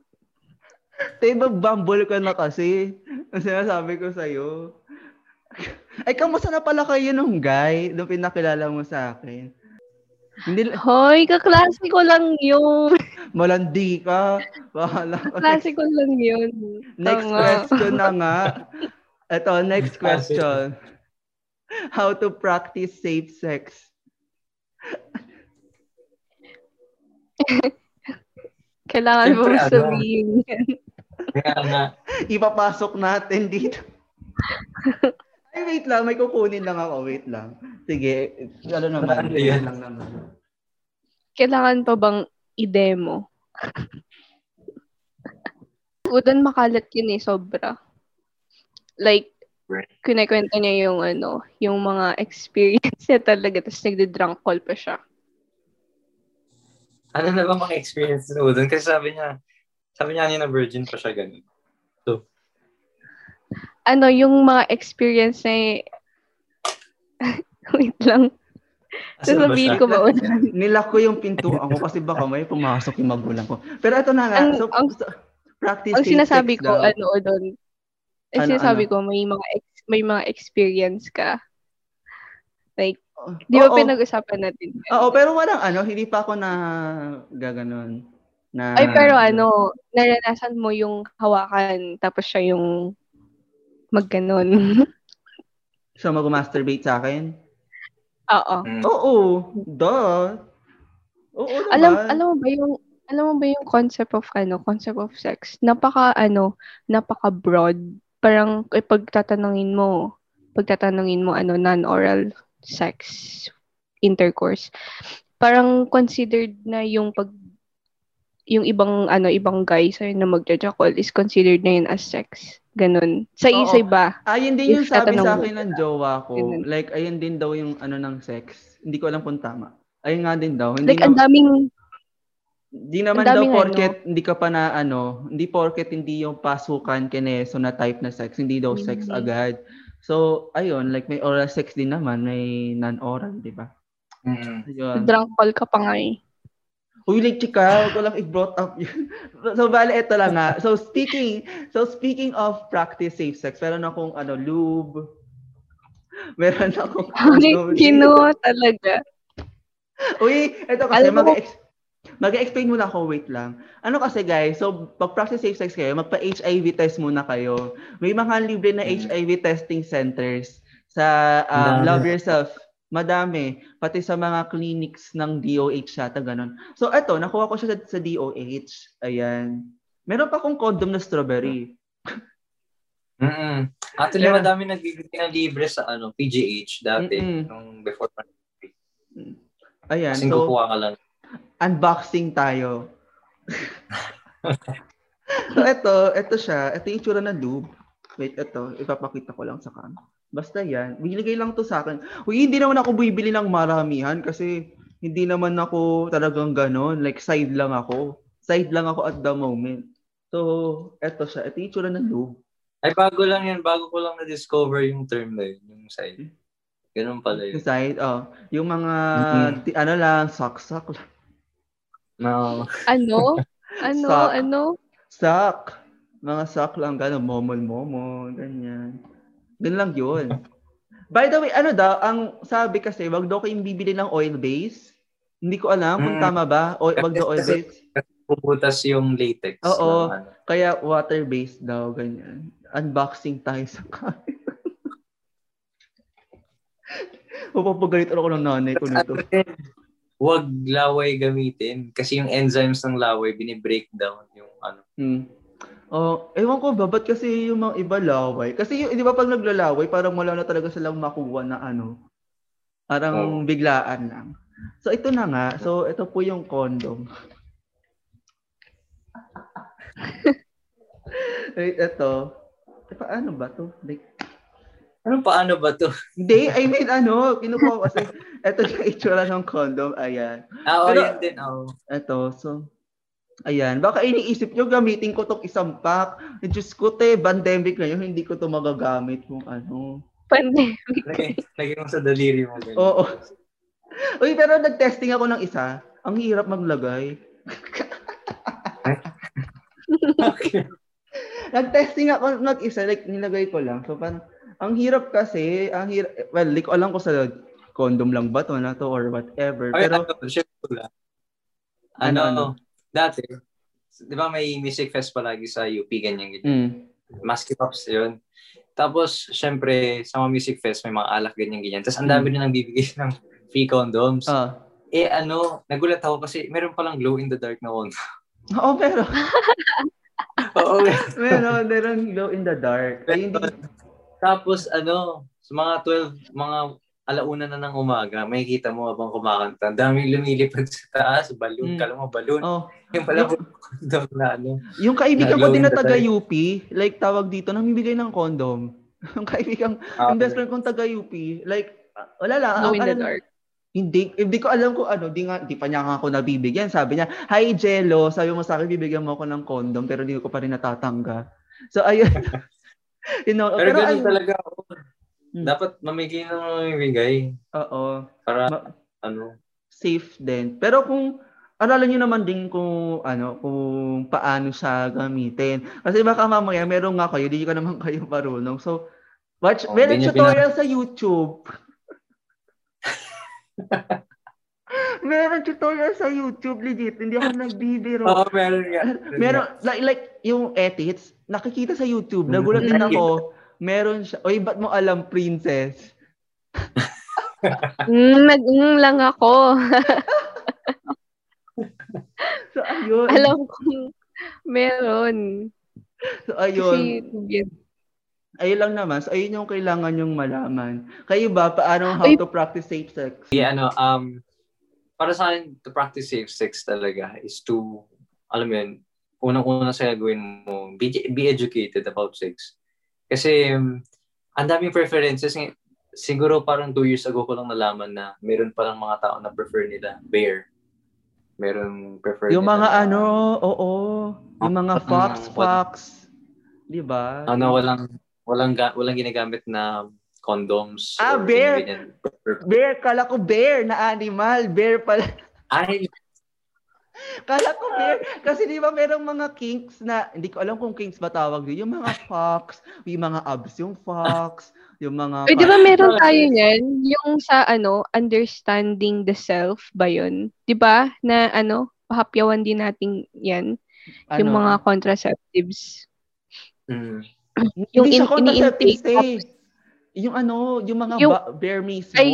Te, bumble ka na kasi. Ang sinasabi ko sa'yo. Ay, kamusta na pala kayo nung guy nung pinakilala mo sa akin? Hindi, Hoy, kaklase ko lang yun. [LAUGHS] malandi ka. Bahala ka. Kaklase ko lang yun. Next Tanga. question na nga. Ito, next question. How to practice safe sex? [LAUGHS] Kailangan mo ano? sabihin yan. Kaya nga, Ipapasok natin dito. Ay, wait lang. May kukunin lang ako. Wait lang. Sige. Ano naman? Ano yan? lang naman. Kailangan pa bang i-demo? Udan makalat yun eh, sobra. Like, Right. kunikwento niya yung ano, yung mga experience niya talaga, tapos nagde-drunk call pa siya. ano na ba mga experience mo doon? Kasi sabi niya, sabi niya kanina virgin pa siya ganun. Ano, yung mga experience na [LAUGHS] Wait lang. Sasabihin ko ba? [LAUGHS] Nilak ko yung pintuan ko kasi baka may pumasok yung magulang ko. Pero ito na nga. Ang- so, ang- so, practice Ang sinasabi ko, daw. ano, doon, ang Ano, sinasabi ano? ko, may mga ex- may mga experience ka. Like, di ba pinag-usapan natin? Oo, pero walang ano, hindi pa ako na gaganon. Na, Ay, pero ano, naranasan mo yung hawakan, tapos siya yung magganon. [LAUGHS] So, mag-masturbate sa akin? Oo. Mm. Oo. Duh. Oo naman. Alam, alam mo ba yung alam mo ba yung concept of ano, concept of sex? Napaka ano, napaka broad. Parang eh, pagtatanungin mo, pagtatanungin mo ano non-oral sex intercourse. Parang considered na yung pag yung ibang ano ibang guys ay na magjajakol is considered na yun as sex. Ganun. Sa Oo. isa iba. Ayun din yung sabi sa akin ng jowa ko. Ganun. Like, ayun din daw yung ano ng sex. Hindi ko alam kung tama. Ayun nga din daw. Hindi Like, ang daming, Di naman daw daming porket hindi ka pa na ano, hindi porket hindi yung pasukan kineso na type na sex, hindi daw sex Mhm. agad. So, ayun, like may oral sex din naman, may non-oral, di ba? Mm. Ayun. drunk call ka pa nga eh. Uy, like chika, ko lang i-brought up yun. [LAUGHS] so, bale, ito lang nga. So, speaking, so speaking of practice safe sex, meron akong ano, lube. [LAUGHS] Meron akong Ay, ano, Kino talaga. Uy, ito kasi Alam mo- mag mag-explain muna ako, wait lang. Ano kasi guys, so pag practice safe sex kayo, magpa-HIV test muna kayo. May mga libre na Mm. HIV testing centers sa um. Love Yourself. Madami. Pati sa mga clinics ng DOH yata, ganun. So eto, nakuha ko siya sa, sa DOH. Ayan. Meron pa akong condom na strawberry. [LAUGHS] Mm-mm. Actually, Yeah. madami nagbibigay ng libre sa ano PGH dati, Mm-mm. nung before pandemic. Ayan, Kasi so kukuha ka lang. Unboxing tayo. [LAUGHS] so ito, ito siya. Ito yung itsura ng lube. Wait, ito. Ipapakita ko lang sa cam. Basta yan. Binigay lang to sa akin. Uy, hindi naman ako bibili ng maramihan kasi hindi naman ako talagang ganon. Like, side lang ako. Side lang ako at the moment. So, ito siya. Ito yung itsura ng lube. Ay, bago lang yan. Bago ko lang na-discover yung term na yun, yung side. Ganun pala Yung yun. side, oh. Yung mga, Mhm. ti- ano lang, saksak lang. No. Ano? Ano? Sak. Ano? Sak. Mga sak lang, gano'n, momol-momol, ganyan. Ganun lang yun. By the way, ano daw, ang sabi kasi, wag daw kayong bibili ng oil base. Hindi ko alam kung Mm. tama ba. O, wag daw oil base. Puputas yung latex. Oo. ng ano. Kaya water-based daw, ganyan. Unboxing tayo sa camera. [LAUGHS] Mapapagalito ako ng nanay ko nito. Huwag laway gamitin. Kasi yung enzymes ng laway, binibreak down yung ano. Hmm. Oh, ewan ko ba, ba't kasi yung mga iba laway? Kasi yung, di ba pag naglalaway, parang wala na talaga silang makuha na ano. Parang Oo. biglaan lang. So ito na nga. So ito po yung condom. [LAUGHS] Wait, ito. Eh, paano ba to? Like, Ano paano ba to? hindi, I mean ano, kinukuha ko kasi ito yung itsura ng condom. Ayan. Ah, oh, Pero- yan din. Oh. Ito, so, ayan. Baka iniisip nyo, gamitin ko tong isang pack. Diyos ko, te, pandemic ngayon, hindi ko to magagamit kung ano. Pandemic. Lagay mo sa daliri mo. ganyan. Oo. Uy, pero nag-testing ako ng isa. Ang hirap maglagay. [LAUGHS] Okay. Nag-testing ako ng isa, like, nilagay ko lang. So, parang, ang hirap kasi, ang hirap, well, like, alam ko sa condom lang ba to na to or whatever. Ay, Pero, ano, share ko lang. Ano, Ano, dati, di ba may music fest palagi sa UP, ganyan, ganyan. mm, Maski Pops yun. Tapos, syempre, sa mga music fest, may mga alak, ganyan, ganyan. Tapos, ang dami din nang bibigay [LAUGHS] ng free condoms. ah. Eh, ano, nagulat ako kasi meron palang glow in the dark na condom. [LAUGHS] Oo, pero, [LAUGHS] Oo. meron, meron glow in the dark. Ay, hindi, Tapos, ano, sa mga 12, mga alauna na ng umaga, makikita mo habang kumakanta. Daming lumilipad sa taas, balloon, Mm. kala mo balloon. oh, Yung pala, condom na ano. Yung kaibigan ko din na taga UP, like tawag dito, namimigay ng condom. [LAUGHS] yung kaibigan, Ah, yung best friend kong taga UP, like, ah, wala lang. Glow ang in the alam- dark. Hindi, hindi ko alam kung ano, di, nga, di pa niya nga ako nabibigyan. Sabi niya, hi Jello, sabi mo sa akin, bibigyan mo ako ng condom, pero hindi ko pa rin natatanggap. So, ayun. [LAUGHS] you know, Pero, pero, ganun ay, talaga ako. Hmm. Dapat mamigay na mamimigay. oo, Para, Ma- ano, safe din. Pero kung, aralan niyo naman din kung, ano, kung paano siya gamitin. Kasi baka mamaya, meron nga kayo, di ka naman [LAUGHS] kayo marunong. So, watch, Oh, meron hindi tutorial sa YouTube. [LAUGHS] meron tutorial sa YouTube, legit. Hindi ako nagbibiro. [LAUGHS] Oo, meron nga. Meron, like, like, yung edits, nakikita sa YouTube, nagulat din Mm. ako, meron siya, oy, ba't mo alam, princess? [LAUGHS] Mm, nag-mm lang ako. [LAUGHS] So, ayun. Alam kong meron. So, ayun. Kasi, Ayun lang naman. So, ayun yung kailangan yung malaman. Kayo ba, paano how Ay- to practice safe sex? Yeah, ano, um, para sa akin, to practice safe sex talaga is to, alam mo yun, unang-una sa gagawin mo, be, be educated about sex. Kasi, um, ang daming preferences. Siguro parang two years ago ko lang nalaman na meron palang mga tao na prefer nila bear. Meron prefer Yung nila mga na- ano, oo. Yung mga fox, fox. Di ba? Ano, walang, walang, walang ginagamit na condoms. Ah, bear. Bear, kala ko bear na animal. Bear pala. Ay, Kala ko bear. Kasi di ba merong mga kinks na, hindi ko alam kung kinks ba tawag yun. Yung mga fox, yung mga abs yung fox, yung mga... Uy, di ba meron tayo niyan? Yung sa ano, understanding the self ba yun? Di ba? Na ano, pahapyawan din natin yan. Yung Ano? mga contraceptives. mm, yung Hindi siya in- contraceptives ini-intake, eh. Yung ano, yung mga Yung- ba- bear mismo. Ay,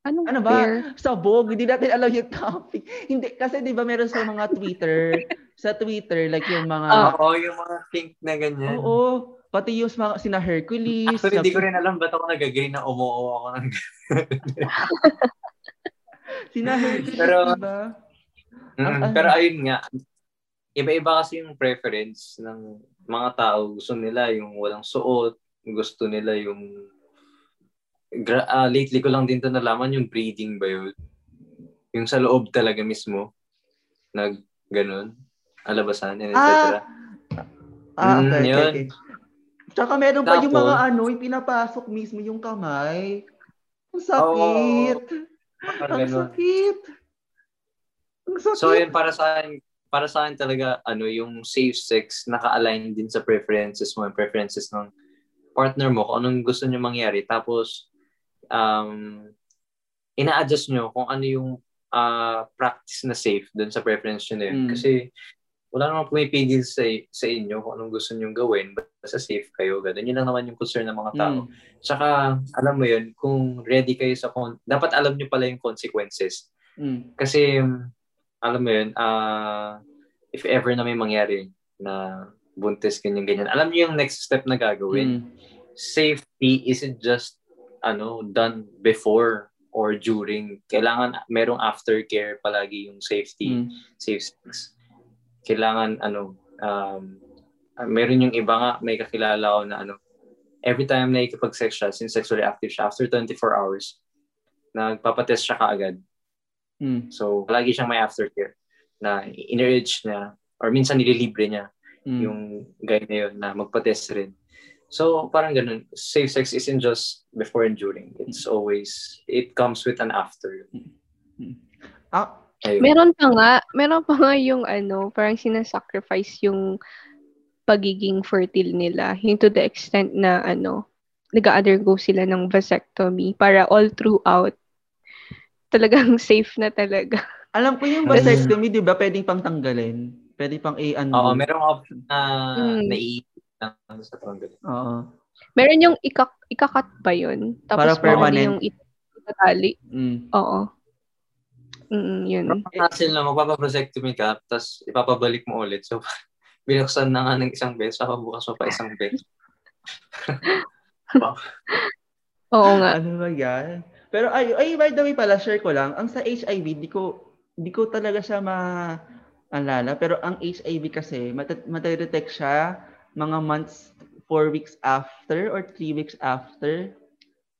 Anong Ano ba? fair? Sabog, hindi natin alam yung topic. Hindi, kasi di ba meron sa mga Twitter, [LAUGHS] sa Twitter, like yung mga, Ah. Oo, yung mga pink na ganyan. oo, pati yung mga, sina Hercules. Actually, hindi ko rin alam ba't ako nag-agree na umuo ako ng [LAUGHS] Sina Hercules, Pero- di ba? Mm, Ang- Pero ayun nga, iba-iba kasi yung preference ng mga tao. Gusto nila yung walang suot, gusto nila yung gra- ah, lately ko lang din to nalaman yung breeding ba yun? Yung sa loob talaga mismo. Nag ganun. Alabasan, and etc. Ah, Ah, Mm, okay, okay, yun. okay. Tsaka meron pa yung mga Tapos- ano, yung pinapasok mismo yung kamay. Ang sakit. Parang Ang ganun. sakit. Ang sakit. So ayun para sa akin, para sa akin talaga ano yung safe sex naka-align din sa preferences mo, yung preferences ng partner mo, kung anong gusto niyo mangyari. Tapos um ina-adjust nyo kung ano yung ah, practice na safe dun sa preference nyo na yun. Mm. Kasi wala namang pumipigil sa, sa inyo kung anong gusto nyo gawin. Basta safe kayo. Ganun. Yun lang naman yung concern ng mga tao. Mm. Tsaka, alam mo yun, kung ready kayo sa, con- dapat alam nyo pala yung consequences. Mm. Kasi, alam mo yun, ah if ever na may mangyari na buntis, ganyan-ganyan, alam niyo yung next step na gagawin. Mm. Safety isn't just ano done before or during. Kailangan merong aftercare palagi yung safety, Mm. safe sex. Kailangan ano, um, ah, meron yung iba nga, may kakilala ko na ano, every time na ikipag-sex siya, since sexually active siya, after 24 hours, nagpapatest siya kaagad. Mm. So, palagi siyang may aftercare na in-urge niya or minsan nililibre niya Mm. yung guy na yun na magpa-test rin. So, parang ganun. Safe sex isn't just before and during. It's always, it comes with an after. Ah, Ayun. Meron pa nga, meron pa nga yung ano, parang sinasacrifice yung pagiging fertile nila. Yung to the extent na ano, nag-undergo sila ng vasectomy para all throughout talagang [LAUGHS] safe na talaga. alam ko yung Mm. vasectomy, di ba, pwedeng pang tanggalin. Pwede pang i-undo. Oo, merong option na Mm. lang sa tanggal. Oo. Meron yung ikak ikakat ba yun? Para Tapos meron permanent. yung it- itatali. Mm. Oo. Mm, yun. Pero hassle na, magpapavasectomy ka, tapos ipapabalik mo ulit. So, [LAUGHS] binuksan na nga ng isang beses, papabukas mo pa isang beses. [LAUGHS] Oo nga. Ano ba yan? Pero ay, ay, by the way pala, share ko lang, ang sa HIV, di ko, di ko talaga siya maalala. Pero ang HIV kasi, mat- matadetect siya mga months, four weeks after or three weeks after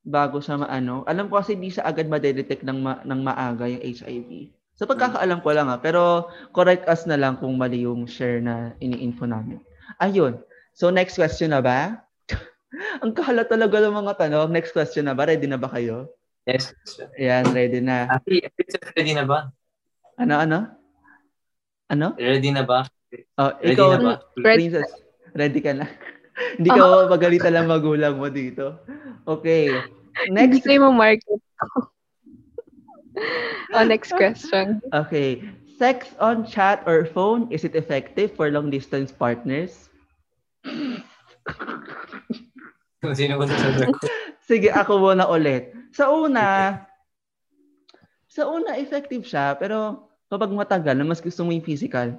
bago siya maano. Alam ko kasi di siya agad madedetect ng, ma- ng maaga yung HIV. So pagkakaalam ko lang ha, pero correct us na lang kung mali yung share na ini-info namin. Ayun. So next question na ba? [LAUGHS] Ang kahala talaga ng mga tanong. Next question na ba? Ready na ba kayo? Yes. Ayan, ready na. Princess, ready na ba? Ano, ano? Ano? Ready na ba? Oh, Ready ikaw, na ba? Ready. princess, ready ka na. [LAUGHS] Hindi ka magalitan ng magulang mo dito. Okay. [LAUGHS] Hindi Next. kayo ma-market. [LAUGHS] oh, next question. Okay. Sex on chat or phone, is it effective for long distance partners? Kung sino ko sasagot. Sige, ako muna ulit. Sa una, sa una, effective siya, pero kapag matagal na mas gusto mo yung physical,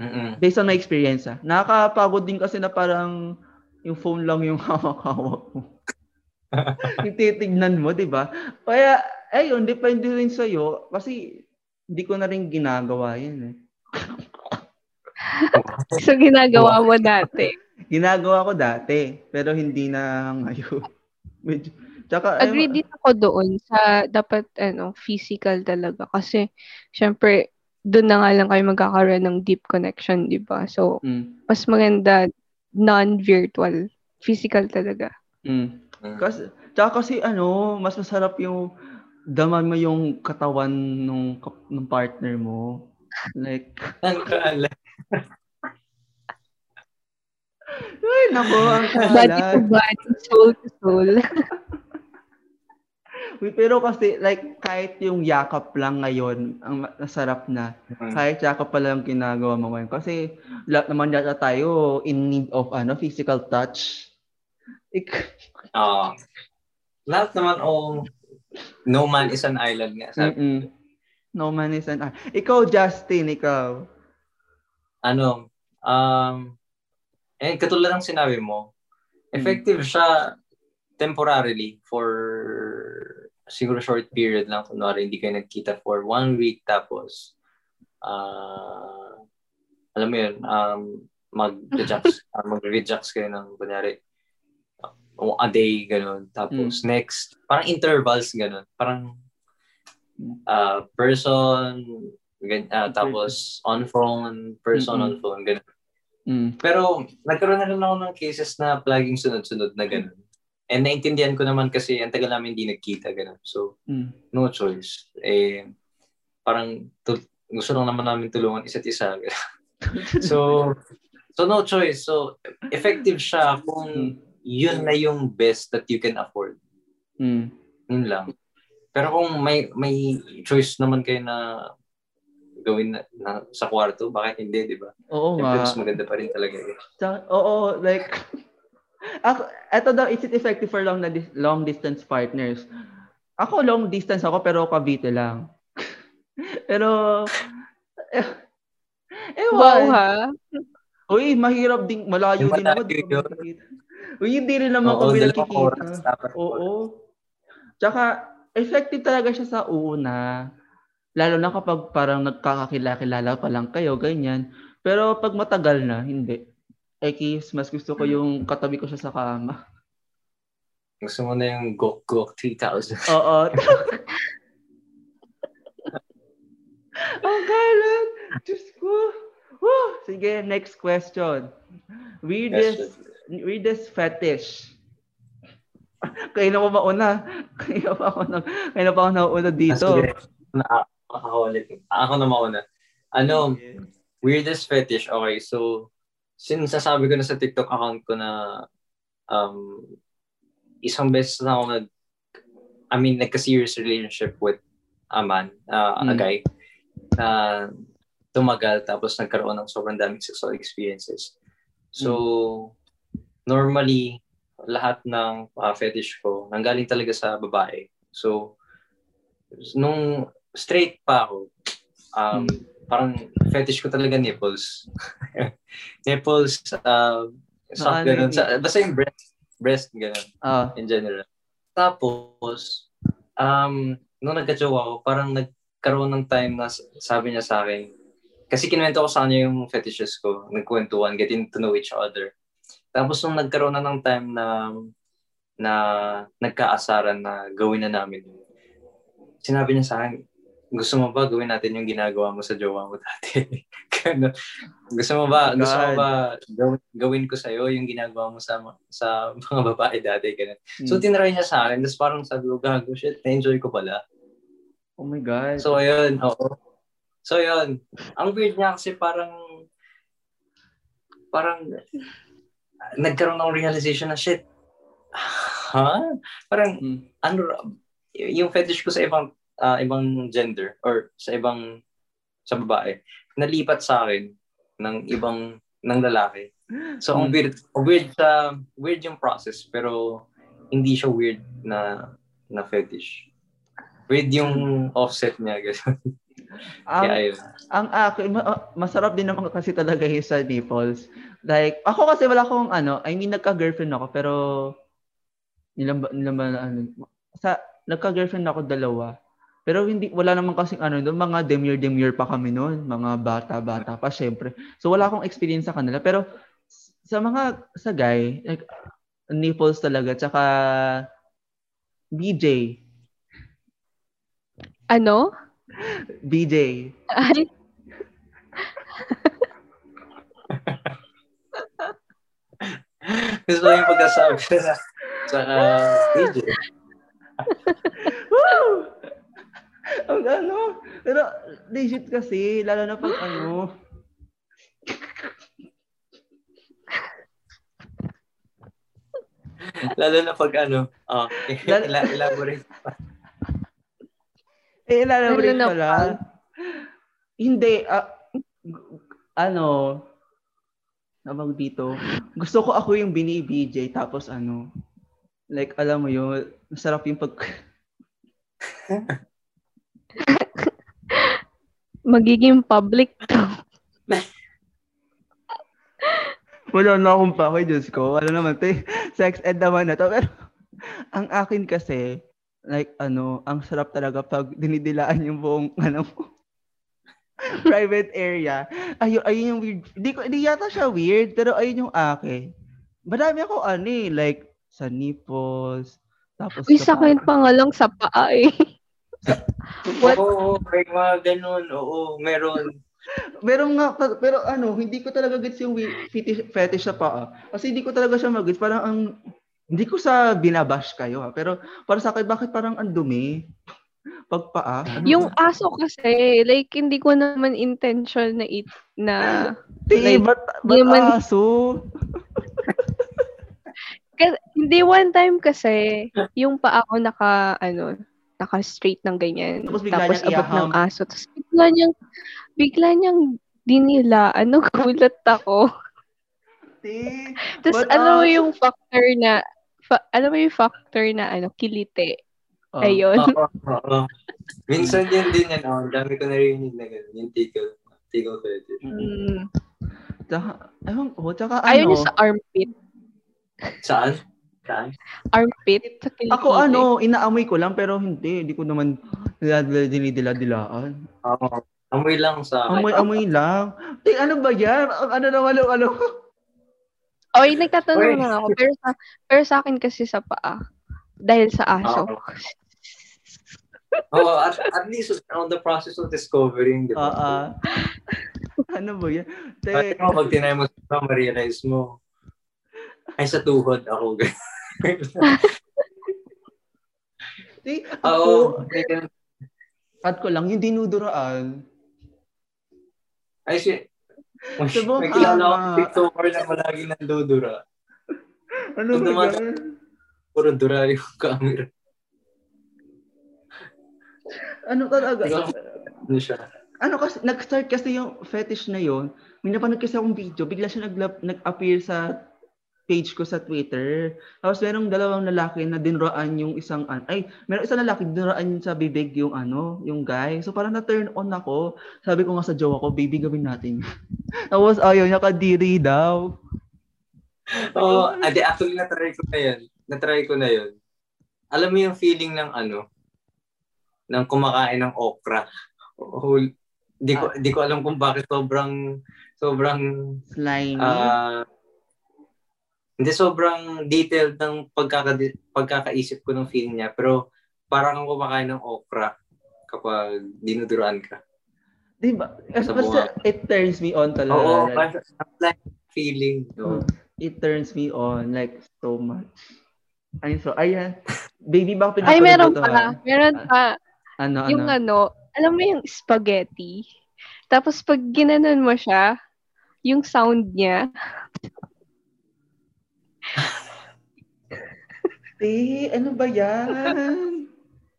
Mm-mm. based on my experience, ah, nakakapagod din kasi na parang yung phone lang yung [LAUGHS] hawak-hawak mo. [LAUGHS] yung titignan mo, di ba? Kaya, ayun, depende rin sa'yo kasi hindi ko na rin ginagawa yun eh. [LAUGHS] So, ginagawa mo dati. Ginagawa ko dati, pero hindi na ngayon. Medyo, tsaka, ayun, Agree din ako doon sa dapat ano physical talaga kasi syempre doon na nga lang kayo magkakaroon ng deep connection, 'di ba? So Mm, mas maganda non-virtual, physical talaga. mm. Mm. Kasi, tsaka kasi ano, mas masarap yung daman mo yung katawan nung, nung partner mo. Like, [LAUGHS] Ang kaala. ay, nako, ang Body to body, soul to soul. [LAUGHS] Pero kasi, like, kahit yung yakap lang ngayon, ang ma- masarap na. Mm. Kahit yakap pa lang ginagawa mo ngayon. Kasi, lahat naman yata tayo in need of, ano, physical touch. Ik- Ah. lahat naman, oh, no man is an island nga. Sabi. Mm-mm. No man is an... Ikaw, Justin, ikaw. Ano, um, eh, katulad ng sinabi mo, effective siya temporarily for siguro short period lang. Kunwari, hindi kayo nagkita for one week tapos uh, alam mo yun, um, mag-rejects, uh, [LAUGHS] mag-rejects kayo ng, kunyari, uh, a day, ganun. Tapos, Mm. next, parang intervals, ganun. Parang, uh, person, gan, uh, tapos, on phone, person Mm-mm. on phone, ganun. Mm. Pero, nagkaroon na rin ako ng cases na laging sunod-sunod na ganun. And naintindihan ko naman kasi ang tagal namin hindi nagkita, ganun. So, Mm. no choice. Eh, parang tu- gusto lang naman namin tulungan isa't isa. [LAUGHS] so, so no choice. So, effective siya kung yun na yung best that you can afford. Mm. Yun lang. Pero kung may may choice naman kayo na gawin na, na sa kwarto, bakit hindi, di ba? Oo Siyempre, nga. mas maganda pa rin talaga. eh. Oo, like, ako, eto daw, is it effective for long, na long distance partners? Ako, long distance ako, pero Cavite lang. [LAUGHS] pero, eh, ewan. Wow ha. Uy, mahirap din, malayo din ako. di. Uy, hindi rin naman kami nakikita. Oo. Tsaka, effective talaga siya sa una. Lalo na kapag parang nagkakakilala pa lang kayo, ganyan. Pero pag matagal na, hindi. Eh, kiss, mas gusto ko yung katabi ko siya sa kama. Gusto mo na yung Gok Gok 3000. [LAUGHS] Oo. Ang galang! Diyos ko! Woo! Sige, next question. Weirdest, weirdest fetish. Kaya na ko mauna. Kaya pa ako na, kaya na pa ako nauna dito. Ah, sige. Na, ako ulit. Ako na mauna. Ano, weirdest fetish. Okay, so, sinasabi ko na sa TikTok account ko na um, isang beses na ako nag, I mean, nagka-serious relationship with a man, uh, a Mm. guy, na tumagal tapos nagkaroon ng sobrang daming sexual experiences. So, normally, lahat ng uh, fetish ko, nanggaling talaga sa babae. So, nung straight pa ako, um, parang fetish ko talaga nipples. [LAUGHS] nipples, uh, soft ganun. Sa, basta yung breast, breast ganun, Ah, in general. Tapos, um, nung nagka-jowa parang nagkaroon ng time na sabi niya sa akin, kasi kinuwento ko sa kanya yung fetishes ko, nagkwentuhan, getting to know each other. Tapos nung nagkaroon na ng time na na nagkaasaran na gawin na namin, sinabi niya sa akin, gusto mo ba gawin natin yung ginagawa mo sa jowa mo dati? [LAUGHS] Gusto mo ba, Oh gusto mo ba gawin, ko sa'yo yung ginagawa mo sa sa [LAUGHS] mga babae dati? Ganun. So, hmm. tinry niya sa akin. Tapos parang sabi ko, gago, shit, na-enjoy ko pala. oh my God. So, ayun, oo. So, ayun. Ang weird niya kasi parang, parang, nagkaroon ng realization na, shit, ha? Parang, Hmm. ano, yung fetish ko sa ibang, ah, ibang gender, or sa ibang, sa babae, nalipat sa akin ng ibang, ng lalaki. So, ang Hmm. weird, weird sa, weird yung process, pero hindi siya weird na, na fetish. Weird yung offset niya, gano'n. [LAUGHS] ang, yun. ang akin, ah, masarap din naman kasi talaga yung sa nipples. Like, ako kasi wala akong ano, I mean, nagka-girlfriend ako, pero, nilang ba, nilang ba, ano, sa, nagka-girlfriend ako dalawa. Pero hindi, wala naman kasing ano doon, mga demure-demure pa kami noon, mga bata-bata pa, syempre. So, wala akong experience sa kanila. Pero, sa mga, sa guy, like, nipples talaga, tsaka, BJ. Ano? BJ. Ay, [LAUGHS] Gusto yung pagkasabi na saka DJ. Woo! Ang ano, pero legit kasi, lalo na pag ano, Lalo na pag ano, ah, Lalo- ela- elaborate. eh, lalo Lalo pala. pag- Hindi, g- ano, nabang dito, gusto ko ako yung bini-BJ, tapos ano, like, alam mo yun, masarap yung pag, [LAUGHS] Magiging public to. [LAUGHS] Wala na akong pake, Diyos ko. Ano naman, te, sex ed naman na to. Pero, ang akin kasi, like, ano, ang sarap talaga pag dinidilaan yung buong, [LAUGHS] ano, private area. Ayun, ayun yung weird. Di, ko, di yata siya weird, pero ayun yung akin. Marami ako, ano eh, like, sa nipples, tapos Uy, sa akin pa nga lang sa paa eh. [LAUGHS] [LAUGHS] What? Oo, may mga ganun. Oo, meron. Meron nga, pero ano, hindi ko talaga gets yung fetish, fetish sa paa. Kasi hindi ko talaga siya mag-gets. Parang ang, hindi ko sa binabash kayo ha, pero para sa akin, bakit parang ang dumi? [LAUGHS] Pag paa? Ano Yung ba? aso kasi, like, hindi ko naman intention na it, na, [LAUGHS] Di, like, ba't, ba't naman- aso? kasi, hindi one time kasi, yung paa ko naka, ano, naka-straight ng ganyan. Tapos bigla Tapos niyang abot ng aso. Tapos bigla niyang, bigla niyang dinila. Ano, [LAUGHS] gulat ako. Tapos But, ano ah, yung factor na, fa- ano mo yung factor na, ano, kilite. oh. Ayun. Oo, oo. Minsan yun din yan. Oh, ang dami ko narinig na gano'n. Yung tickle. Tickle fetish. Mm. Tsaka, ewan ko, tsaka ano, Ayaw niya sa armpit. Saan? Saan? Armpit. Ako ano, inaamoy ko lang, pero hindi, hindi ko naman dinidila-dilaan. Oo. Amoy lang sa akin. Amoy-amoy lang. Di, ano ba yan? Ang Ano naman, ano, ano? Oy, nagtatanong lang ako. Pero sa, pero sa akin kasi sa paa. Dahil sa aso. Oo. Oo, at, at least on the process of discovering, di Ah, ba? ah. ano ba yan? Pati Te, mo, pag tinay mo sa ma-realize mo, ay sa tuhod ako. [LAUGHS] Oo. ako, add ko lang, yung dinuduraan. Ay, si... Sabong May kilala hama. akong TikToker na palagi nandudura. Ano ba yan? Puro dura yung camera. Ano talaga? Ano siya? Ano kasi, nag-start kasi yung fetish na yon. May napanood kasi akong video, bigla siya nag- nag-appear sa page ko sa Twitter. Tapos merong dalawang lalaki na dinuraan yung isang, an- ay, merong isang lalaki dinuraan sa bibig yung ano, yung guy. So parang na-turn on ako. Sabi ko nga sa jowa ko, baby, gawin natin. [LAUGHS] Tapos ayaw niya kadiri daw. Oo, oh, ade, actually natry ko na yun. Natry ko na yun. Alam mo yung feeling ng ano, ng kumakain ng okra. Oh, di ko di ko alam kung bakit sobrang sobrang Slimy. ah hindi sobrang detailed ng pagkaka pagkakaisip ko ng feeling niya pero parang kumakain ng okra kapag dinuduruan ka. diba? Kasi sa basta it turns me on talaga. Oo, like, parang like feeling. No? Mm. it turns me on like so much. Ay, so, ayan. Baby, baka Ay, pinapanood meron mo to, pa. ah? Meron pa. Ano, Yung ano? ano, alam mo yung spaghetti? Tapos pag ginanon mo siya, yung sound niya, Eh, ano ba yan?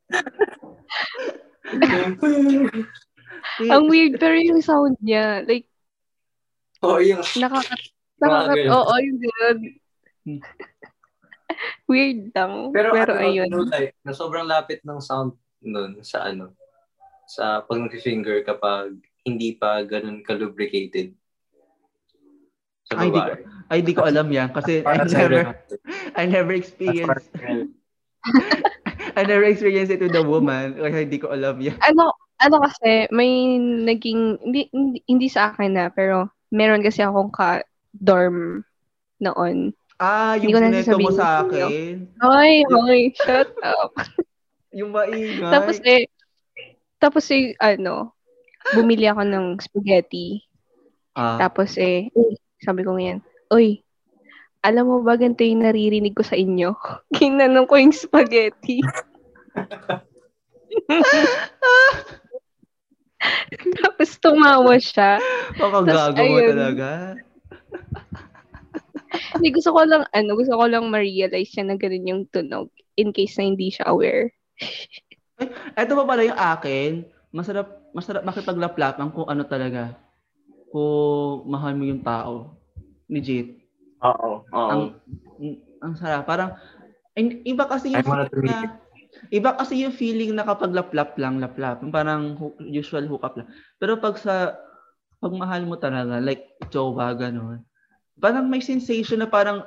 [LAUGHS] Ang weird pero yung sound niya, like, Oo, yung nakaka... Nakaka ganun. oo, yung gano'n. Hmm. [LAUGHS] weird lang. Pero, Pero, ano, ayun. no, like, na sobrang lapit ng sound nun sa ano, sa pag finger kapag hindi pa ganun ka-lubricated. Sa Ay, di babae. Ay, di ko alam yan. Kasi [LAUGHS] I never. I never experienced, [LAUGHS] I never experienced it with a woman. Kaya hindi ko alam yan. ano, ano kasi, may naging, hindi, hindi, hindi sa akin na, pero meron kasi akong ka-dorm noon. Ah, Hindi yung sinento mo sa sa akin. Hoy, hoy, shut up. [LAUGHS] Yung maingay. Tapos eh, tapos eh, ano, bumili ako ng spaghetti. ah, Tapos eh, sabi ko ngayon, uy, alam mo ba ganito yung naririnig ko sa inyo? [LAUGHS] Ginanong ko yung spaghetti. [LAUGHS] Tapos tumawa siya. makagago mo talaga. [LAUGHS] Hindi gusto ko lang, ano, gusto ko lang ma-realize siya na ganun yung tunog in case na hindi siya aware. Ito pa pala yung akin. Masarap, masarap makipaglaplapan kung ano talaga. Kung mahal mo yung tao. Legit. Oo. Ang, ang sarap. Parang, iba kasi yung feeling na, Iba kasi yung feeling na kapag laplap lang, laplap. Parang usual hookup lang. Pero pag sa, pag mahal mo talaga, like jowa, ganun. Parang may sensation na parang,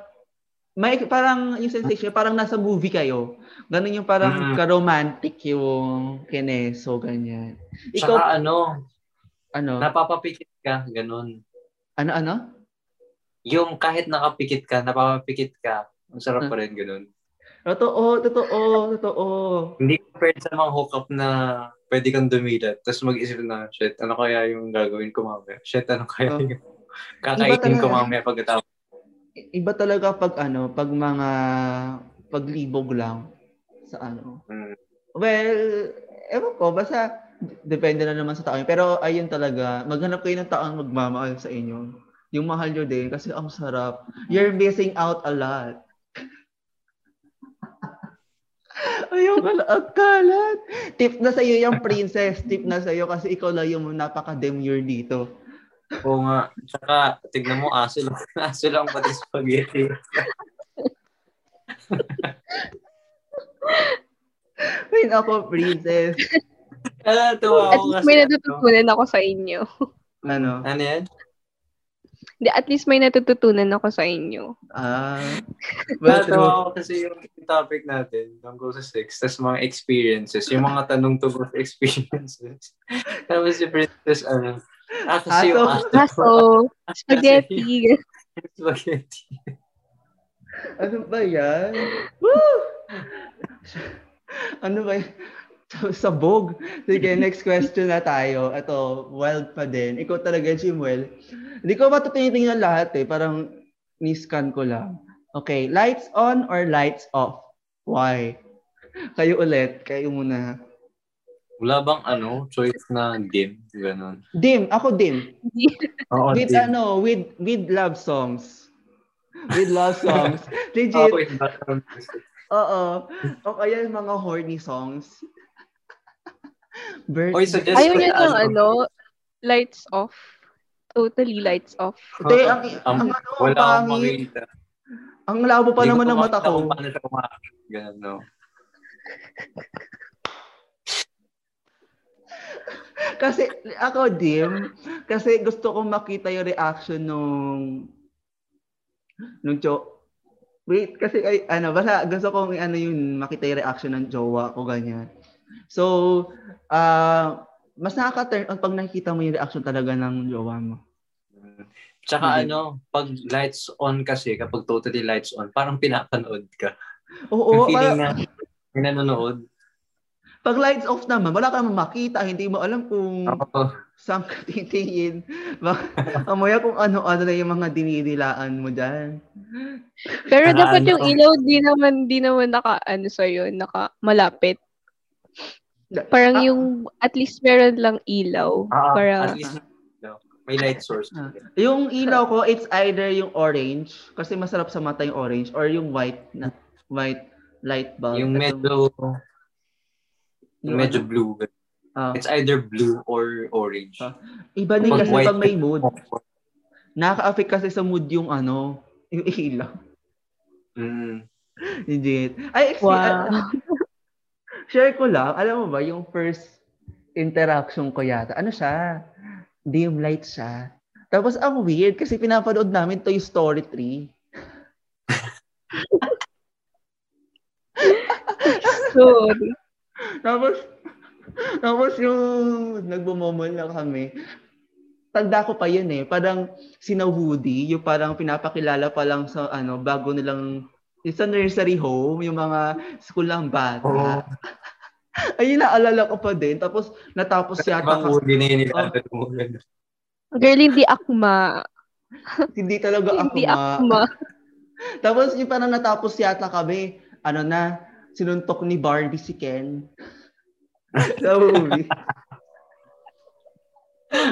may parang yung sensation, parang nasa movie kayo. Ganun yung parang Mm. ka-romantic yung kineso, ganyan. Ikaw, Tsaka ano, ano? napapapikit ka, ganun. ano, ano? Yung kahit nakapikit ka, napapapikit ka, ang sarap Ah. pa rin, ganun. Totoo, totoo, totoo. Hindi compared sa mga hookup na pwede kang dumilat, tapos mag-isip na, shit, ano kaya yung gagawin ko mamaya? Shit, ano kaya Oh. yung kakainin ko mamaya pagkatapos? Iba talaga pag ano, pag mga paglibog lang sa ano. Mm. Well, ewan ko, basta depende na naman sa tao. Pero ayun talaga, maghanap kayo ng taong magmamahal sa inyo. Yung mahal nyo din kasi ang sarap. You're missing out a lot. Ayun ka ang kalat. Tip na sa'yo yung princess. Tip na sa'yo kasi ikaw lang yung napaka-demure dito. Oo nga. Tsaka, tignan mo, aso lang. [LAUGHS] aso lang pati spaghetti. [LAUGHS] Wait ako, princess. Ah, tuwa At ako kasi. may ano, natututunan ako sa inyo. Ano? Ano yan? Hindi, at least may natututunan ako sa inyo. Ah. [LAUGHS] Well, true. ako kasi yung topic natin, tungkol sa sex, tas mga experiences, yung mga tanong tungkol sa experiences. [LAUGHS] Tapos si Princess, ano, ah, kasi yung Aso. Kaso, [LAUGHS] spaghetti. spaghetti. Ano ba yan? Woo! ano ba yan? Sabog. Sige, next question na tayo. Ito, wild pa din. Ikaw talaga, Jimwell. Hindi ko ba ito tinitingnan lahat eh. Parang ni-scan ko lang. Okay, lights on or lights off? Why? Kayo ulit. Kayo muna. Wala bang ano, choice na dim? Ganon. Dim. Ako dim. [LAUGHS] Oo, with dim. ano, with with love songs. With love songs. [LAUGHS] Legit. Ako yung background music. Oo. O kaya yung mga horny songs. [LAUGHS] Bird. Oy, suggest Ayaw niya ng ano, lights off. Totally lights off. Hindi, ang, Um, ang ano, wala pangit. makita. Ang labo pa naman ng mata ko. Paano siya kumakit. Ganon, no? [LAUGHS] Kasi ako dim, kasi gusto kong makita yung reaction nung nung jo Wait, kasi ay, ano, basta gusto kong ano yung makita yung reaction ng jowa ko ganyan. So, ah mas nakaka-turn on pag nakikita mo yung reaction talaga ng jowa mo. Tsaka Mhm. ano, pag lights on kasi, kapag totally lights on, parang pinapanood ka. Oo, Yung feeling parang- na may nanonood. pag lights off naman, wala ka naman makita, hindi mo alam kung Oo. saan ka titingin. [LAUGHS] Amoya kung ano-ano na yung mga dinidilaan mo dyan. Pero Ah, dapat ano? yung ilaw di naman di naman naka ano sa naka malapit. Parang Ah, yung at least meron lang ilaw Ah, para at least may light source. Ah. Yung ilaw ko, it's either yung orange, kasi masarap sa mata yung orange, or yung white na white light bulb. yung medyo, yung medyo ano, blue. ah. It's either blue or orange. Ah. Iba din kasi pag may mood. Nakaka-affect kasi sa mood yung ano, [LAUGHS] yung ilaw. Mm. Legit. Ay, actually, wow. [LAUGHS] share ko lang, alam mo ba, yung first interaction ko yata, ano siya? Dim light siya. Tapos ang weird kasi pinapanood namin Toy Story 3. Sorry. Tapos, tapos yung nagbumomol na kami, tanda ko pa yun eh. Parang sina Woody, yung parang pinapakilala pa lang sa ano, bago nilang yung sa nursery home, yung mga school ng bata. Oo. [LAUGHS] Ayun, naalala ko pa din. Tapos natapos yata ka- movie na yun nila. Oh. Girl, hindi akma. [LAUGHS] hindi talaga ako Hindi ma. akma. [LAUGHS] Tapos yung parang natapos yata kami, ano na, sinuntok ni Barbie si Ken. sa movie.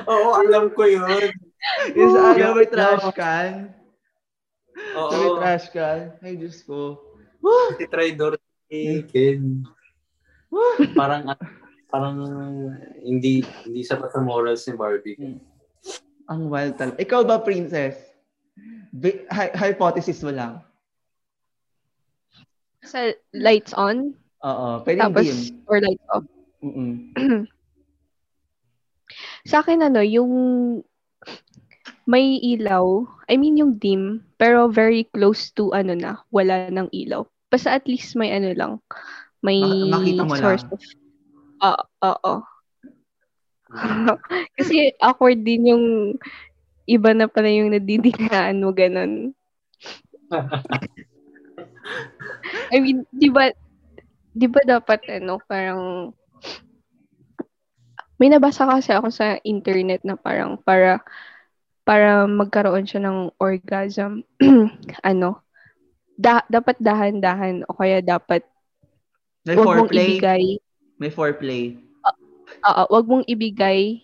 Oo, alam ko yun. Yung sa ano, may trash can. Oo. Sa may trash can. Ay, Diyos ko. Si Tridor si Ken. [LAUGHS] parang [LAUGHS] parang hindi hindi sapat sa morals ni Barbie. Ang wild talaga. Ikaw ba, princess? Bi- hy- hypothesis mo lang. Sa lights on? Oo, pwedeng Tapos, dim. or light off. Mm-mm. [CLEARS THROAT] Sa akin, ano, yung may ilaw, I mean yung dim, pero very close to ano na, wala ng ilaw. Basta at least may ano lang, may Ma- makita mo source lang. of... Oo, oo. [LAUGHS] Kasi awkward din yung iba na pala yung nadidingaan mo, ganun. [LAUGHS] I mean, di ba, di ba dapat ano, parang may nabasa kasi ako sa internet na parang para para magkaroon siya ng orgasm [CLEARS THROAT] ano da, dapat dahan-dahan o kaya dapat May wag mong foreplay. ibigay May foreplay. oo wag mong ibigay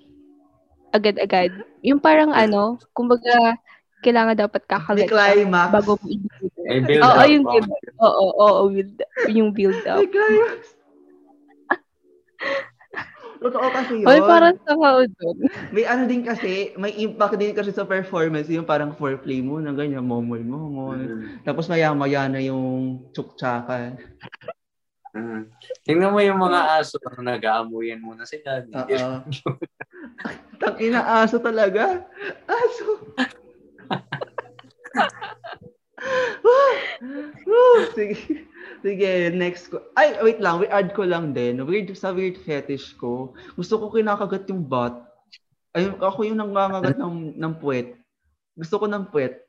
agad-agad yung parang ano kumbaga kailangan dapat kakagat ka climax. bago mo ibigay build Oo, up. yung oh. build oo oo build yung build up May climax. [LAUGHS] Totoo kasi yun. Oy, parang tanga doon. May ano din kasi, may impact din kasi sa performance, yung parang foreplay mo, na ganyan, momol, momol. Mm. Tapos maya-maya na yung tsuktsakan. Mm. Tingnan mo yung mga aso na nag-aamuyan muna sila. Oo. Tangina aso talaga. Aso. Sige. Sige, next ko. Ay, wait lang. We add ko lang din. Weird sa weird fetish ko. Gusto ko kinakagat yung butt. Ay, ako yung nangangagat ng, ng puwet. Gusto ko ng puwet.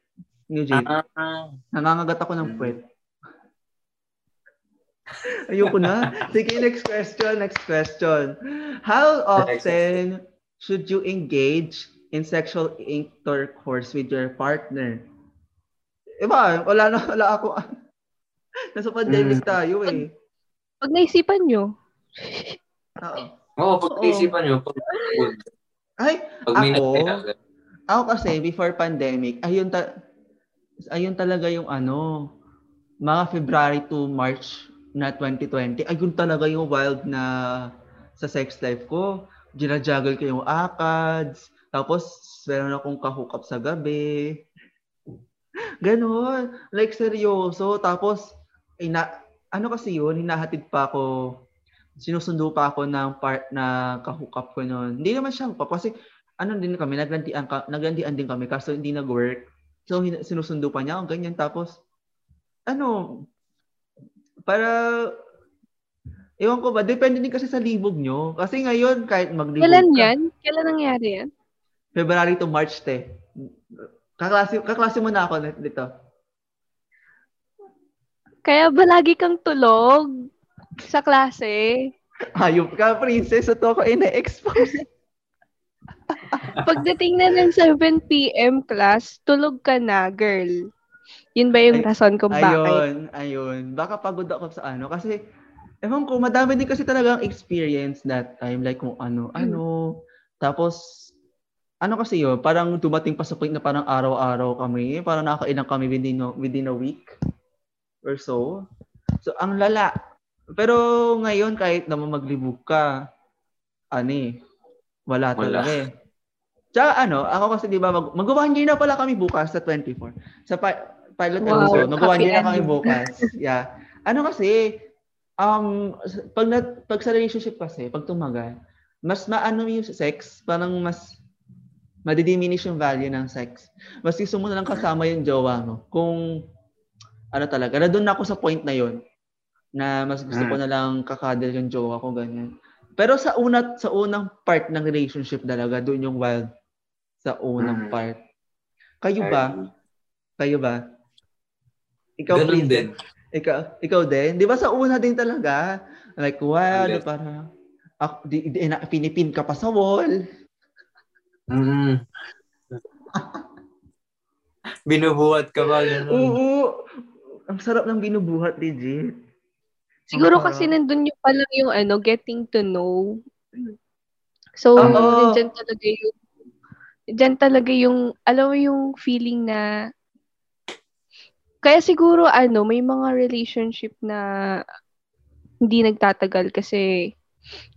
New Jade. Ah, Nangangagat ako ng puwet. Ayoko na. Sige, next question. Next question. How often should you engage in sexual intercourse with your partner? Iba, wala na, wala ako. [LAUGHS] Nasa pandemic Mm. tayo eh. Pag naisipan nyo, [LAUGHS] Oo. Oo, pag naisipan nyo, pag, Ay, pag may Ako? ako kasi before pandemic, ayun ta ayun talaga yung ano, mga February to March na 2020, ayun talaga yung wild na sa sex life ko. Ginajuggle ko yung ACADS, tapos meron akong kahook sa gabi. [LAUGHS] Ganon. Like, seryoso. Tapos, ina, ano kasi yun, hinahatid pa ako, sinusundo pa ako ng part na kahook up ko noon. Hindi naman siya pa kasi ano din kami, naglandian, ka, naglandian din kami kaso hindi nag-work. So, hin- sinusundo pa niya ako, ganyan. Tapos, ano, para, ewan ko ba, depende din kasi sa libog nyo. Kasi ngayon, kahit maglibog kailan ka, yan? Kailan nangyari yan? February to March, te. Kaklase, kaklase mo na ako dito. Kaya ba lagi kang tulog sa klase? Hayop ka, princess. Ito ako ina-expose. Pagdating na ng 7 p.m. class, tulog ka na, girl. Yun ba yung Ay- rason kung bakit? Ayun, ayun. Baka pagod ako sa ano. Kasi, ewan ko, madami din kasi talagang experience that time. Like kung ano, ano. Tapos, ano kasi yun, parang dumating pa sa point na parang araw-araw kami. Parang nakakailang kami within, a- within a week or so. So, ang lala. Pero ngayon, kahit naman maglibog ka, ano eh, wala Wala. talaga eh. Tsaka ano, ako kasi di ba, mag, mag-one year na pala kami bukas sa 24. Sa pi- pilot Wow, episode, happy year na kami bukas. Yeah. Ano kasi, um, pag, na, pag sa relationship kasi, pag tumagal, mas maano yung sex, parang mas madidiminish yung value ng sex. Mas gusto mo na lang kasama yung jowa mo. Kung, ano talaga, na doon ako sa point na yon na mas gusto ko na lang kakadal yung jowa ko, ganyan. Pero sa una sa unang part ng relationship talaga, doon yung wild sa unang Mhm. part. Kayo ba? Kayo ba? Ikaw, Ganun din. Ikaw, ikaw din? Di ba sa una din talaga? Like, wild, Ulit. parang, ako, di, di, na, pinipin ka pa sa wall. Mm. [LAUGHS] Binubuhat ka ba? Ganun? Oo. Ang sarap ng binubuhat, legit. Siguro Ang kasi nandun yung palang yung ano, getting to know. So, Oo. dyan talaga yung, dyan talaga yung, alam mo yung feeling na, kaya siguro ano, may mga relationship na hindi nagtatagal kasi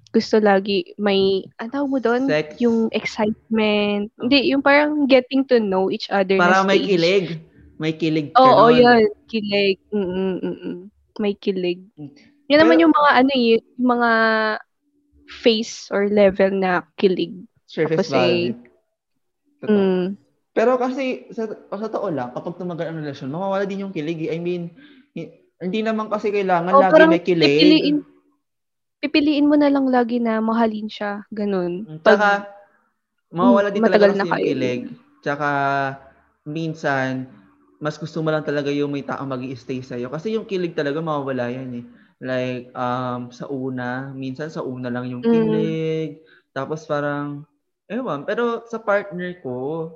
gusto lagi may, ano mo doon? Sex. Yung excitement. Hindi, yung parang getting to know each other Para may stage. kilig. May kilig ka Oo, nun. yan. Kilig. Mm-mm, mm-mm. May kilig. Yan naman yung mga ano eh, yung mga face or level na kilig. Surface Tapos eh, value. Totoo. Mm. Pero kasi, sa, sa totoo lang, kapag tumagal ang relasyon, mawawala din yung kilig. eh. I mean, hi- hindi naman kasi kailangan O, lagi may kilig. pipiliin, pipiliin mo na lang lagi na mahalin siya. Ganun. Pag, Tsaka, mawawala din talaga na kasi yung kilig. Tsaka, minsan, mas gusto mo lang talaga yung may taong mag stay sa'yo. Kasi yung kilig talaga mawawala yan eh. Like, um, sa una, minsan sa una lang yung Mm. kilig. Tapos parang, ewan, pero sa partner ko,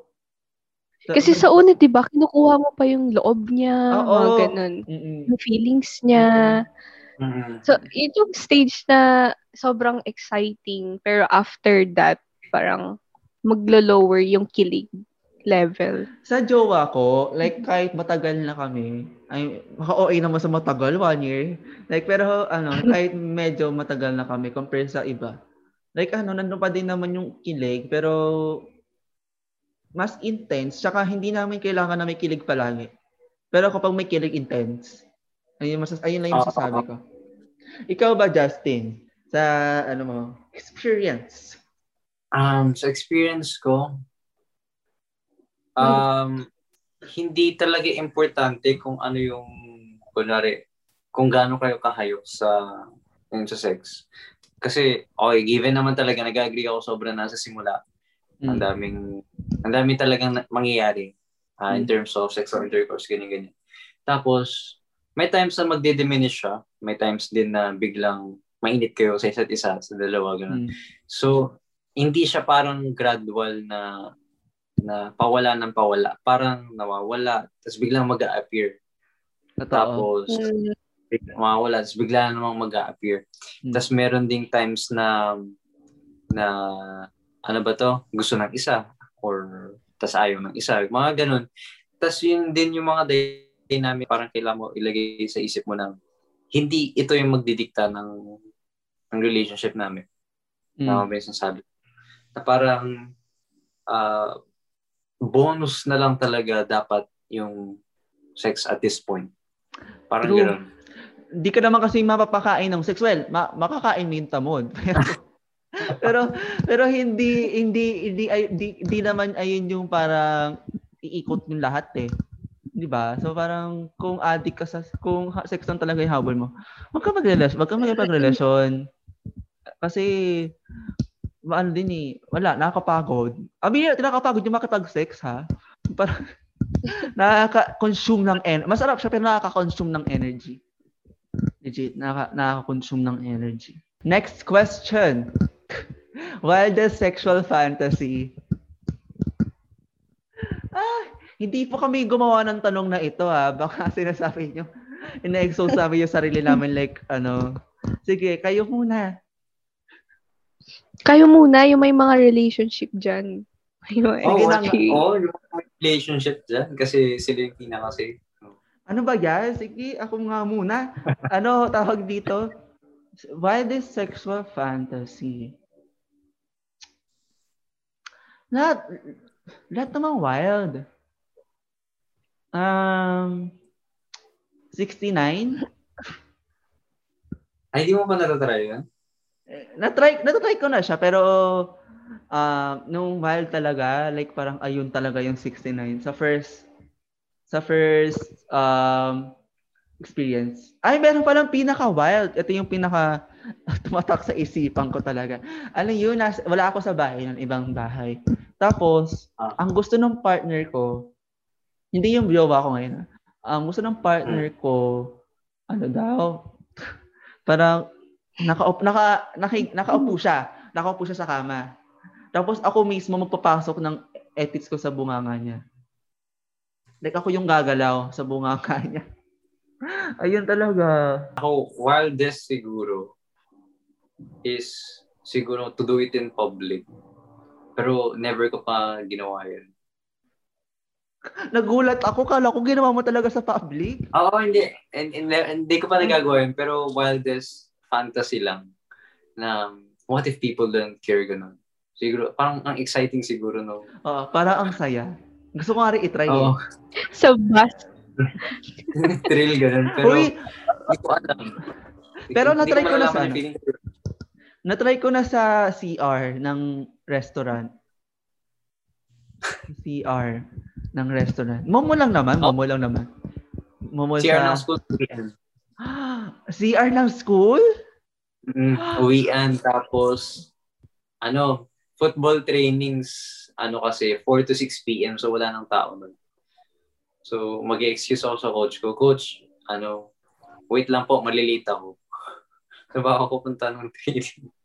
kasi sa una, di ba, kinukuha mo pa yung loob niya, Oo. mga ganun. Mm-mm. Yung feelings niya. Mm. So, yun yung stage na sobrang exciting. Pero after that, parang maglo-lower yung kilig level. Sa jowa ko, like kahit matagal na kami, ay [LAUGHS] maka-OA naman sa matagal, one year. Like pero ano, [LAUGHS] kahit medyo matagal na kami compare sa iba. Like ano, nandun pa din naman yung kilig, pero mas intense, tsaka hindi namin kailangan na may kilig palagi. Pero kapag may kilig intense, ayun, masas ayun lang yung Oo. masasabi ko. Ikaw ba, Justin? Sa ano mo, experience? Um, sa experience ko, um, hindi talaga importante kung ano yung, kunwari, kung gaano kayo kahayok sa, yung sa sex. Kasi, okay, given naman talaga, nag-agree ako sobra na sa simula. Ang Mm. daming, ang dami talagang mangyayari ah, in Mm. terms of sexual intercourse, ganyan-ganyan. Tapos, may times na magde-diminish siya. May times din na biglang mainit kayo sa isa't isa, sa dalawa, ganun. Mm. So, hindi siya parang gradual na na pawala ng pawala. Parang nawawala, tapos biglang mag-a-appear. Totoo. Tapos, Mm. biglang mawawala, tapos bigla namang mag-a-appear. Mm. Tapos meron ding times na na ano ba to? Gusto ng isa or tas ayaw ng isa. Mga ganun. Tapos yun din yung mga dynamic parang kailangan mo ilagay sa isip mo na hindi ito yung magdidikta ng ng relationship namin. Mm. Tama ba yung sinasabi? Na parang ah, bonus na lang talaga dapat yung sex at this point. Parang True. gano'n. Di ka naman kasi mapapakain ng sex. Well, ma- makakain minta mo. [LAUGHS] Pero, [LAUGHS] pero, pero hindi, hindi, hindi, ay, di, di naman ayun yung parang iikot yung lahat eh. Di ba? So parang kung addict ka sa, kung sex lang talaga yung habol mo, wag ka magrelasyon, wag ka magpagrelasyon. Kasi, ano din eh, wala, nakakapagod. Abi, nakakapagod yung makipag-sex ha. Parang, [LAUGHS] nakaka-consume ng en Masarap siya pero nakaka-consume ng energy. Legit, nakaka- nakaka-consume ng energy. Next question. [LAUGHS] Wildest sexual fantasy. Ah, hindi po kami gumawa ng tanong na ito ha. Baka [LAUGHS] sinasabi nyo, ina-expose namin yung sarili namin like, ano, sige, kayo muna. Kayo muna, yung may mga relationship dyan. [LAUGHS] Yung XG. nga. oh, yung relationship dyan. Kasi sila yung pinaka kasi. Ano ba yan? Sige, ako nga muna. Ano tawag dito? Wildest sexual fantasy. Lahat, lahat naman wild. Um, 69? Ay, di mo pa natatry yan? Eh, Na-try, na-try ko na siya, pero um, nung wild talaga, like parang ayun talaga yung 69. Sa first, sa first um, experience. Ay, meron palang pinaka-wild. Ito yung pinaka [LAUGHS] tumatak sa isipan ko talaga. Alam yun, nas, wala ako sa bahay, ng ibang bahay. Tapos, Ah. ang gusto ng partner ko, hindi yung jowa ko ngayon. Ang gusto ng partner ko, ano daw, parang naka, naka, naka, nakaupo siya. Nakaupo siya sa kama. Tapos ako mismo magpapasok ng ethics ko sa bunganga niya. Like ako yung gagalaw sa bunganga [LAUGHS] niya. Ayun talaga. Ako, wildest siguro is siguro to do it in public. Pero never ko pa ginawa yan. Nagulat ako. Kala ko ginawa mo talaga sa public. Oo, hindi. And, and, hindi ko pa nagagawa yun. Pero wildest fantasy lang. Na what if people don't care ganun? Siguro, parang ang exciting siguro no. Oo, para ang saya. Gusto ko nga rin itry. Oo. eh. [LAUGHS] Sa bus. [LAUGHS] Thrill ganun. Pero Uy, hindi ko alam. Pero Hindi na-try ko na malalaman sa yung ano. feeling. Na-try ko na sa CR ng restaurant. CR ng restaurant. Momo lang naman, Oh. momo lang naman. Momo CR sa... ng school. [GASPS] CR ng school? Mm, [GASPS] uwian, tapos, ano, football trainings, ano kasi, 4 to 6 p.m. So, wala nang tao nun. So, mag excuse ako sa coach ko, Coach, ano, wait lang po, malilate ako. So, [LAUGHS] baka ako pupunta ng training. [LAUGHS]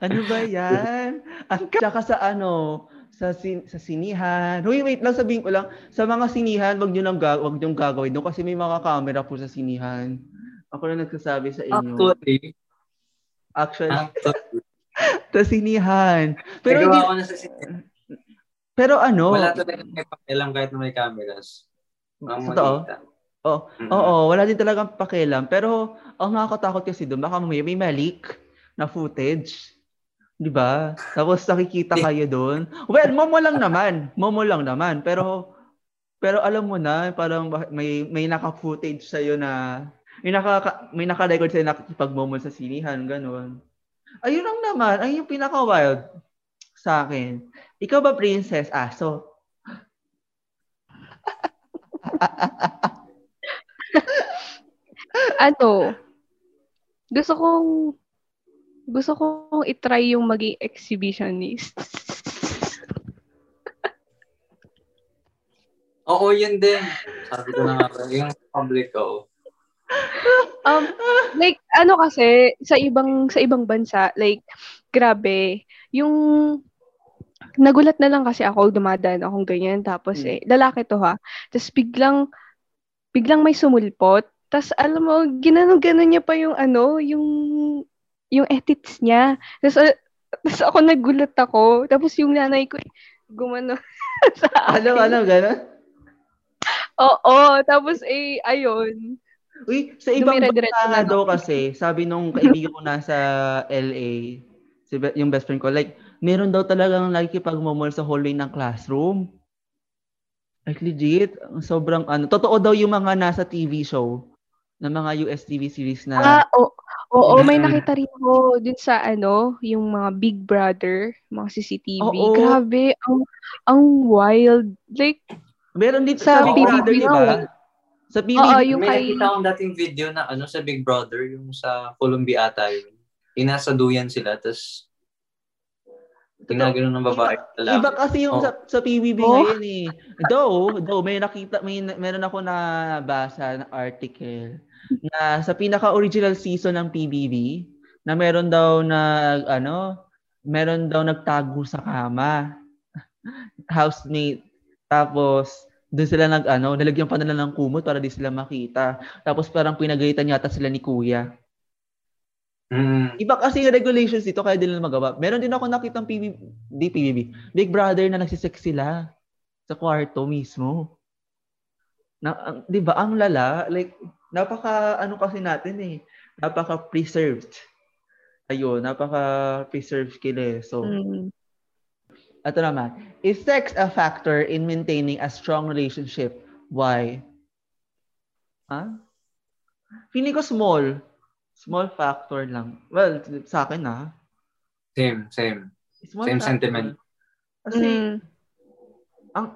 Ano ba yan? Ang tsaka sa ano, sa sin- sa sinihan. Huy, wait lang sabihin ko lang, sa mga sinihan, wag niyo nang ga- wag niyo gagawin doon kasi may mga camera po sa sinihan. Ako na nagsasabi sa inyo. Actually, Actually, actually, [LAUGHS] sa sinihan. Pero nagawa hindi, ko na sa sin- pero ano, Wala talaga may pakialam kahit na may cameras. Totoo? Oh, Mm-mm. Oo, wala din talagang pakialam. Pero ang nakakatakot kasi doon, baka may, may malik na footage. Di ba? Tapos nakikita kayo doon. Well, momo lang naman. Momo lang naman. Pero pero alam mo na, parang may may naka-footage sa na may naka may naka-record sa nakikipag-momo sa sinihan, ganun. Ayun lang naman, ayun yung pinaka-wild sa akin. Ikaw ba princess aso? [LAUGHS] [LAUGHS] ano, gusto kong gusto kong itry yung maging exhibitionist. [LAUGHS] Oo, yun din. Sabi ko na nga, yung public ko. Um, like, ano kasi, sa ibang, sa ibang bansa, like, grabe, yung, nagulat na lang kasi ako, dumadaan akong ganyan, tapos Hmm. eh, lalaki to ha, tapos biglang, biglang may sumulpot, tapos alam mo, ginano-gano niya pa yung ano, yung, yung edits niya, tapos, uh, tapos ako nagulat ako, tapos yung nanay ko, gumano [LAUGHS] sa Ano, akin. ano, gano'n? Oo, tapos eh, ayun. Uy, sa ibang bansa nga na daw kasi, sabi nung kaibigan ko nasa LA, si yung best friend ko, like, meron daw talagang nakikipag-momol sa hallway ng classroom. Like, legit. ang Sobrang, ano, totoo daw yung mga nasa TV show, na mga US TV series na, Ah, oo, oo, may Mm. nakita rin ko dun sa ano, yung mga Big Brother, mga CCTV. Oo. Grabe, ang ang wild. Like, meron dito sa, sa Big PBB Brother, di ba? Sa PBB, Oo, yung May kay nakita akong dating video na ano sa Big Brother, yung sa Columbia ata yun. Yung nasa duyan sila, tapos ginagano ng babae. Lalaki. Iba kasi yung Oo. sa, sa PBB Oh. ngayon eh. Though, though may nakita may meron ako na basa na article na sa pinaka-original season ng PBB na meron daw na ano, meron daw nagtago sa kama. [LAUGHS] Housemate. Tapos doon sila nag ano, nalagyan pa nila ng kumot para di sila makita. Tapos parang pinagalitan yata sila ni Kuya. Mm. Iba kasi yung regulations dito kaya din nila magawa. Meron din ako nakitang PBB, di PBB, Big Brother na nagsisex sila sa kwarto mismo. Na, ang- 'di ba? Ang lala, like napaka ano kasi natin eh. Napaka preserved. Ayun, napaka preserved kila eh. So, Mm. ito naman. Is sex a factor in maintaining a strong relationship? Why? Ha? Feeling ko small. Small factor lang. Well, sa akin ah. Same, same. Small Same factor. sentiment. Kasi Mm. ang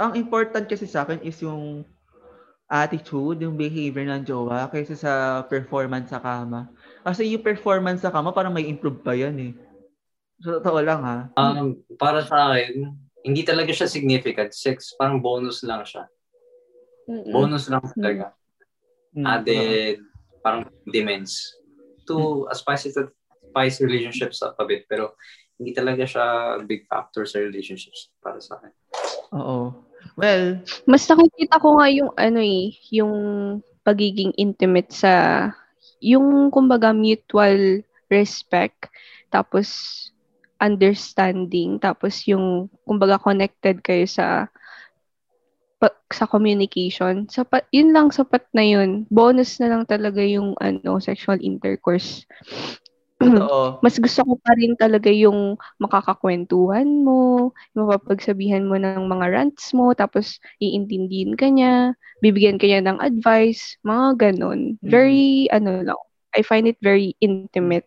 ang important kasi sa akin is yung attitude, yung behavior ng jowa kaysa sa performance sa kama. Kasi yung performance sa kama parang may improve pa yan eh. So, totoo lang ha. Um, para sa akin, hindi talaga siya significant. Sex, parang bonus lang siya. Mm-mm. Bonus lang talaga. Mm, Added, parang demands to a spice, spice relationships up a bit. Pero hindi talaga siya big factor sa relationships para sa akin. Oo. Well, Mas nakikita ko nga yung ano eh, yung pagiging intimate sa yung kumbaga mutual respect tapos understanding tapos yung kumbaga connected kayo sa pa- sa communication sapat yun lang sapat na yun bonus na lang talaga yung ano sexual intercourse totoo. [CLEARS THROAT] mas gusto ko pa rin talaga yung makakakwentuhan mo, mapapagsabihan mo ng mga rants mo, tapos iintindihin ka niya, bibigyan ka niya ng advice, mga ganon. Very, ano lang, I find it very intimate.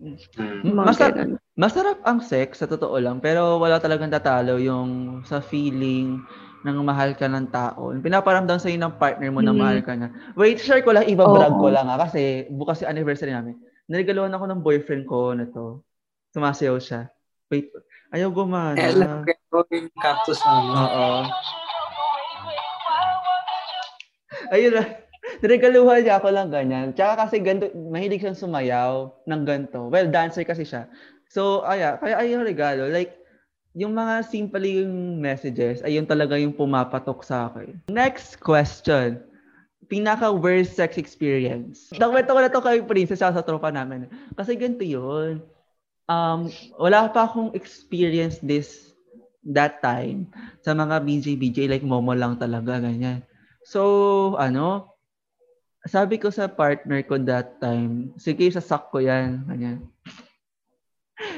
Mm. Mga Masa- ganun. Masarap ang sex, sa totoo lang, pero wala talagang tatalo yung sa feeling ng mahal ka ng tao. Pinaparamdam sa'yo ng partner mo na Mm. mahal ka na. Wait, share ko lang, iba brag Oo. ko lang ha, kasi bukas yung anniversary namin. Narigaluhan ako ng boyfriend ko na to. Sumasayaw siya. Wait, ayaw gumana. Alam ko yung cactus ano. Oo. Ayun na. Niregaluhan niya ako lang ganyan. Tsaka kasi ganito, mahilig siyang sumayaw ng ganito. Well, dancer kasi siya. So, aya, kaya ayun regalo. Like, yung mga simple yung messages, ayun talaga yung pumapatok sa akin. Next question. Pinaka worst sex experience. Nakwento ko na to kay Princess sa tropa namin. Kasi ganito yun. Um, wala pa akong experience this that time sa mga BJ-BJ like Momo lang talaga ganyan. So, ano, sabi ko sa partner ko that time, sige, sasak ko yan, ganyan.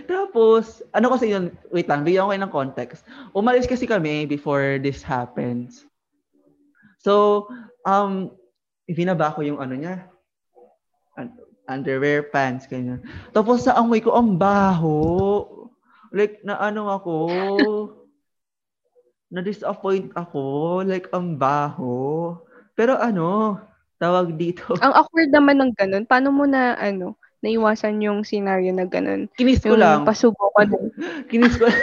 Tapos, ano kasi yun, wait lang, bigyan ko kayo ng context. Umalis kasi kami before this happens. So, um, binaba ko yung ano niya, un- underwear, pants, ganyan. Tapos sa amoy ko, ang baho. Like, na ano ako, [LAUGHS] na-disappoint ako. Like, ang baho. Pero ano, tawag dito. Ang awkward naman ng ganun. Paano mo na, ano, naiwasan yung scenario na ganun? Kinis ko Yung lang. pasubo ka dun. [LAUGHS] Kinis ko lang.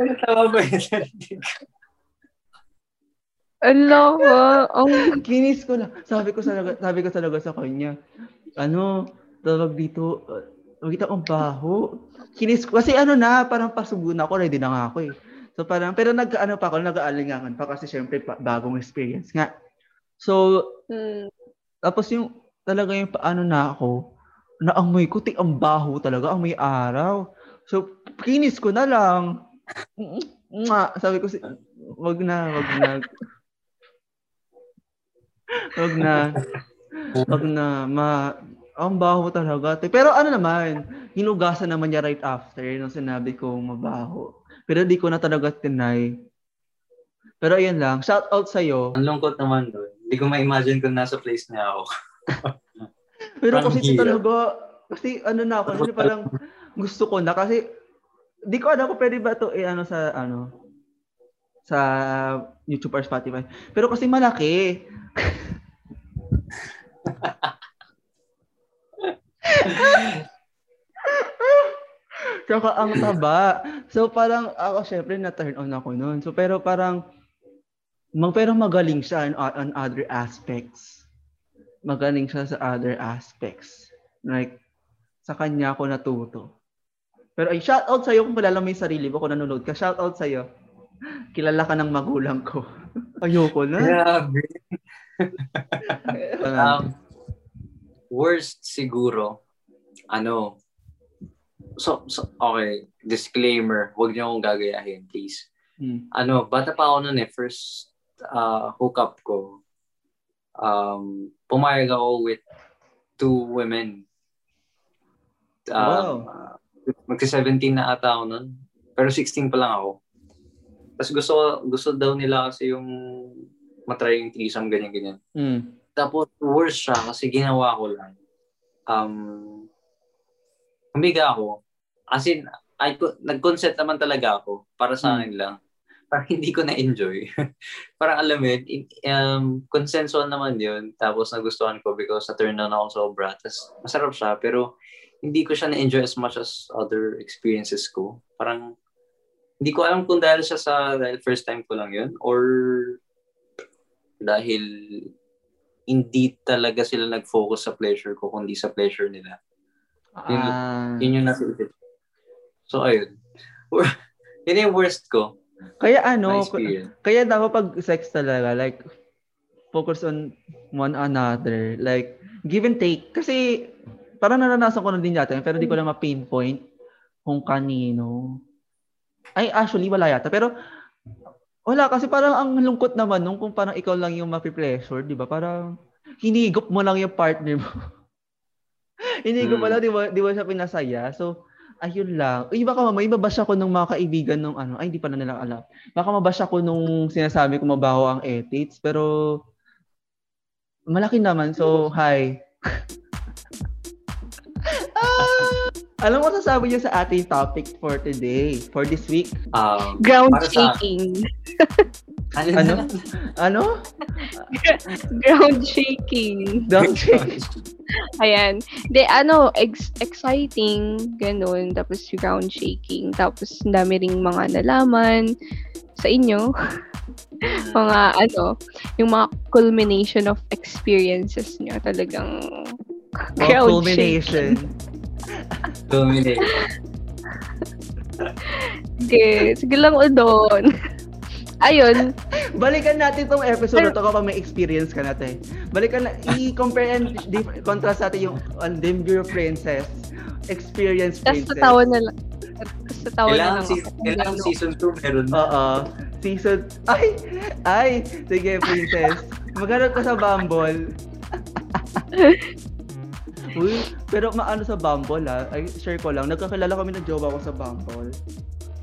Ano tama ba yun? Ka. Ang Kinis ko lang. Sabi ko talaga, sabi ko talaga sa kanya, ano, tawag dito, uh, kita ang baho. Kinis ko, kasi ano na, parang pasubo na ako, ready na nga ako eh. So parang, pero nag, ano pa ako, nag-aalingangan pa kasi syempre pa, bagong experience nga. So, Hmm. tapos yung, talaga yung paano na ako, naamoy ko, ti ang baho talaga, ang may araw. So, kinis ko na lang. Nga, sabi ko, si, wag na, wag na. wag na. Wag na, ma, ang baho talaga. Pero ano naman, hinugasan naman niya right after nung sinabi ko mabaho. Pero di ko na talaga tinay. Pero ayun lang, shout out sa'yo. Ang lungkot naman doon. Hindi ko ma-imagine kung nasa place niya ako. [LAUGHS] Pero Parang kasi hirap. talaga, kasi ano na ako, kasi parang gusto ko na kasi di ko alam kung pwede ba to eh, ano sa ano sa YouTube or Spotify. Pero kasi malaki. [LAUGHS] [LAUGHS] Tsaka ang taba. So parang ako syempre na turn on ako noon. So pero parang mag pero magaling siya on, on other aspects. Magaling siya sa other aspects. Like sa kanya ako natuto. Pero ay shout out sa iyo kung kilala mo yung sarili mo kung nanonood ka. Shout out sa iyo. [LAUGHS] Kilala ka ng magulang ko. [LAUGHS] Ayoko na. Grabe. Um, worst siguro, ano, so, so, okay, disclaimer, huwag niyo akong gagayahin, please. hmm. Ano, bata pa ako noon eh, first uh, hookup ko, um, pumayag ako with two women. Um, uh, Magka-17 na ata ako noon. Pero 16 pa lang ako. Tapos gusto, gusto daw nila kasi yung matry yung threesome, ganyan-ganyan. Hmm. Tapos worse siya kasi ginawa ko lang. Um, humiga ako. As in, I, nag-consent naman talaga ako para sa Hmm. akin lang. [LAUGHS] Parang hindi ko na-enjoy. [LAUGHS] Parang alam mo yun, um, consensual naman yun. Tapos nagustuhan ko because sa turn on ako sobra. Tapos masarap siya pero hindi ko siya na-enjoy as much as other experiences ko. Parang hindi ko alam kung dahil siya sa dahil first time ko lang yun or dahil hindi talaga sila nag-focus sa pleasure ko kundi sa pleasure nila. Yun- Ah. Yun yung nasa isip. So, ayun. [LAUGHS] yun yung worst ko Kaya ano, kaya dapat pag sex talaga, like, focus on one another. Like, give and take. Kasi, parang naranasan ko na din yata, pero di ko lang ma-pinpoint kung kanino. Ay, actually, wala yata. Pero, wala, kasi parang ang lungkot naman nung kung parang ikaw lang yung mapi-pleasure, di ba? Parang, hinigop mo lang yung partner mo. [LAUGHS] [LAUGHS] hinigop mo Hmm. lang, di ba, di ba siya pinasaya? So, ayun lang. Uy, baka mamay mabash ako ng mga kaibigan nung ano. Ay, hindi pa na nila alam. Baka mabash ako nung sinasabi ko mabaho ang edits. Pero, malaki naman. So, hi. [LAUGHS] [LAUGHS] ah, alam mo sasabi niyo sa ating topic for today, for this week? Um, Ground Para sa- shaking. [LAUGHS] Ano? Ano? [LAUGHS] Ground shaking. Don't change. Ayan. De, ano, ex- exciting, ganun. Tapos ground shaking. Tapos ang dami ring mga nalaman sa inyo. [LAUGHS] mga ano, yung mga culmination of experiences nyo. Talagang ground culmination. Dominate. Sige, sige lang o doon. Ayun. Balikan natin tong episode na to kapag may experience ka natin. Balikan na, i-compare and dif- contrast natin yung Undimgure Princess, Experience Tapos Princess. tatawa na lang. Tapos tatawa na Kailangan, lang si- ako. kailangan season 2 meron. Oo. Season, ay, ay, sige Princess. Maghanap ka sa Bumble. [LAUGHS] Uy, pero maano sa Bumble ha, ay share ko lang, nagkakilala kami ng jowa ko sa Bumble.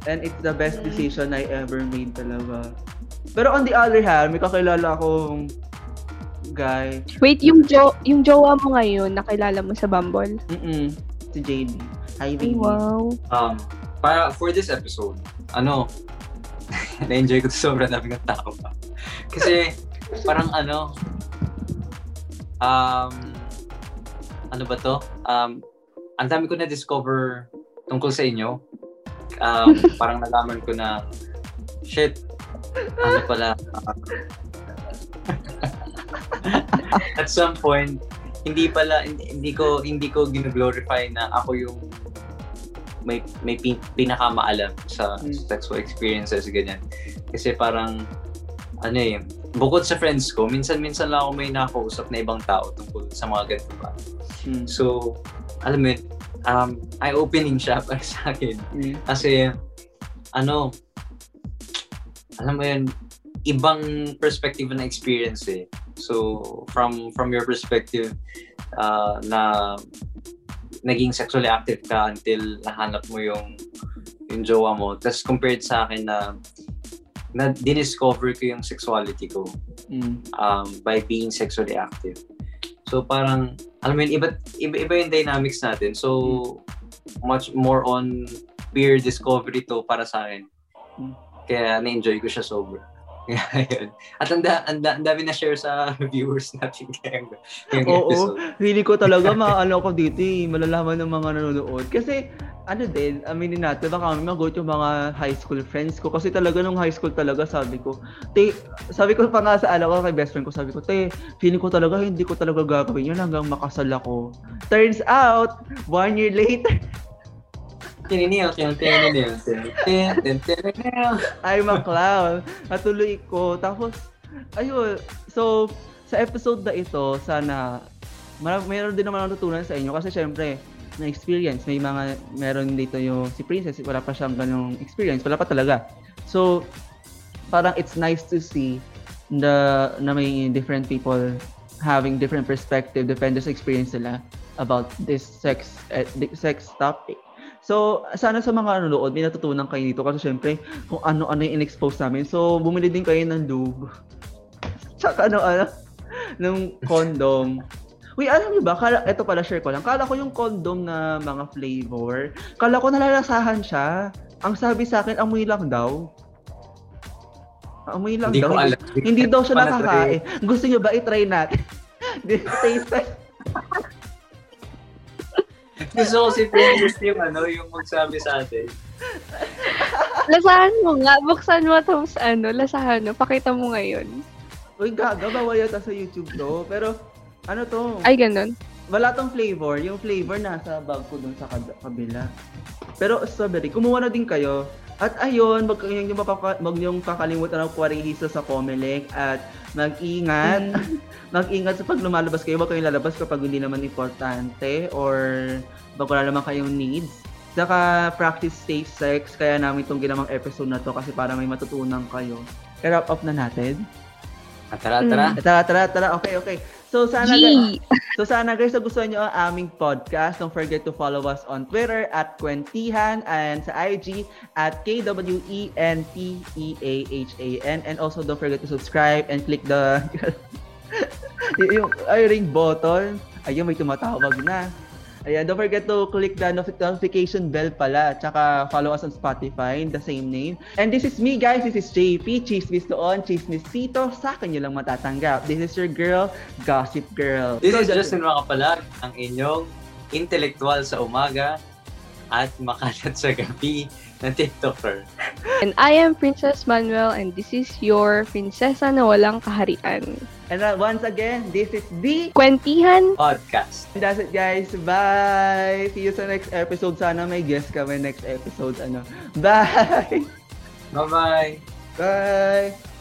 And it's the best decision I ever made talaga. Pero on the other hand, may kakilala akong guy. Wait, yung jo yung jowa mo ngayon, nakilala mo sa Bumble? Mm si JD. Hi, Ay, baby. wow. Um, para for this episode, ano, [LAUGHS] na-enjoy ko to sobrang dami ng tao pa. Kasi, parang ano, um, ano ba to? Um, ang dami ko na-discover tungkol sa inyo. Um, [LAUGHS] parang nalaman ko na, shit, ano pala, uh, [LAUGHS] at some point, hindi pala, hindi, hindi ko, hindi ko gino-glorify na ako yung may may pin, pinakamaalam sa Hmm. sexual experiences ganyan. Kasi parang ano eh, bukod sa friends ko, minsan-minsan lang ako may nakausap na ibang tao tungkol sa mga ganito pa. Mm. So, alam mo yun, um, eye-opening siya [LAUGHS] para sa akin. Mm. Kasi, ano, alam mo yun, ibang perspective na experience eh. So, from from your perspective, uh, na naging sexually active ka until nahanap mo yung yung jowa mo. Tapos compared sa akin na na diniscover ko yung sexuality ko Mm. um, by being sexually active. So parang, alam mo yun, iba, iba, iba yung dynamics natin. So, much more on peer discovery to para sa akin. Mm. Kaya na-enjoy ko siya sobra. Kaya [LAUGHS] yun. At ang, da, ang, da, ang dami na share sa [LAUGHS] viewers natin [LAUGHS] ngayong, ngayong Oo. episode. Hindi ko talaga maano ko dito eh, malalaman ng mga nanonood. Kasi, ano din, aminin natin, baka kami mag yung mga high school friends ko. Kasi talaga nung high school talaga, sabi ko, te, sabi ko pa nga sa ano ko, kay best friend ko, sabi ko, te, feeling ko talaga, hindi ko talaga gagawin yun hanggang makasal ako. Turns out, one year later, Tininiyo, tininiyo, tininiyo. I'm a clown. Natuloy ko. Tapos, ayun. So, sa episode na ito, sana, mar- meron din naman natutunan sa inyo. Kasi syempre, na-experience. May mga, meron dito yung si Princess, wala pa siyang ganong experience. Wala pa talaga. So, parang it's nice to see the, na may different people having different perspective, depende sa experience nila about this sex, eh, sex topic. So, sana sa mga nanonood, may natutunan kayo dito kasi syempre, kung ano-ano yung in-expose namin. So, bumili din kayo ng lube. [LAUGHS] Tsaka ano, ano, ng condom. Uy, alam niyo ba, kala, ito pala share ko lang, kala ko yung condom na mga flavor, kala ko nalalasahan siya. Ang sabi sa akin, amoy lang daw. Amoy lang Hindi daw. ko alam. Hindi daw siya Hindi ko pa nakakain. Gusto niyo ba i-try natin? [LAUGHS] Taste test. Gusto ko si Princess yung ano, yung magsabi sa atin. Lasahan mo nga. Buksan mo tapos ano, lasahan mo. Pakita mo ngayon. Uy, gaga, bawal yata sa YouTube to. Pero, ano to? Ay, ganun. Wala tong flavor. Yung flavor nasa bag ko dun sa kab- kabila. Pero strawberry, kumuha na din kayo. At ayun, wag kayong yung mapapa- wag niyong kakalimutan ng kwarihiso sa Comelec at mag-ingat. [LAUGHS] mag-ingat sa pag lumalabas kayo. Wag kayong lalabas kapag hindi naman importante or pag wala naman kayong needs. Saka practice safe sex. Kaya namin itong ginamang episode na to kasi para may matutunan kayo. I-wrap up na natin. Ah, tara, tara. Tara, tara, tara. Okay, okay. So sana guys, G! so sana guys, so gusto niyo ang aming podcast, don't forget to follow us on Twitter at Kwentihan and sa IG at E K-W-E-N-T-E-A-H-A-N and also don't forget to subscribe and click the [LAUGHS] y- yung ay, ring button. Ayun, may tumatawag na. Ayan, don't forget to click the notif- notification bell pala. Tsaka follow us on Spotify, the same name. And this is me, guys. This is JP. Chismis doon, chismisito. Sa akin nyo lang matatanggap. This is your girl, Gossip Girl. This So, is Justin Makapalag, ang inyong intellectual sa umaga at makalat sa gabi na TikToker. And I am Princess Manuel and this is your prinsesa na walang kaharian. And uh, once again, this is the... Kwentihan! Podcast. And that's it, guys. Bye! See you sa next episode. Sana may guest kami next episode. Ano. [LAUGHS] Bye! Bye-bye! Bye!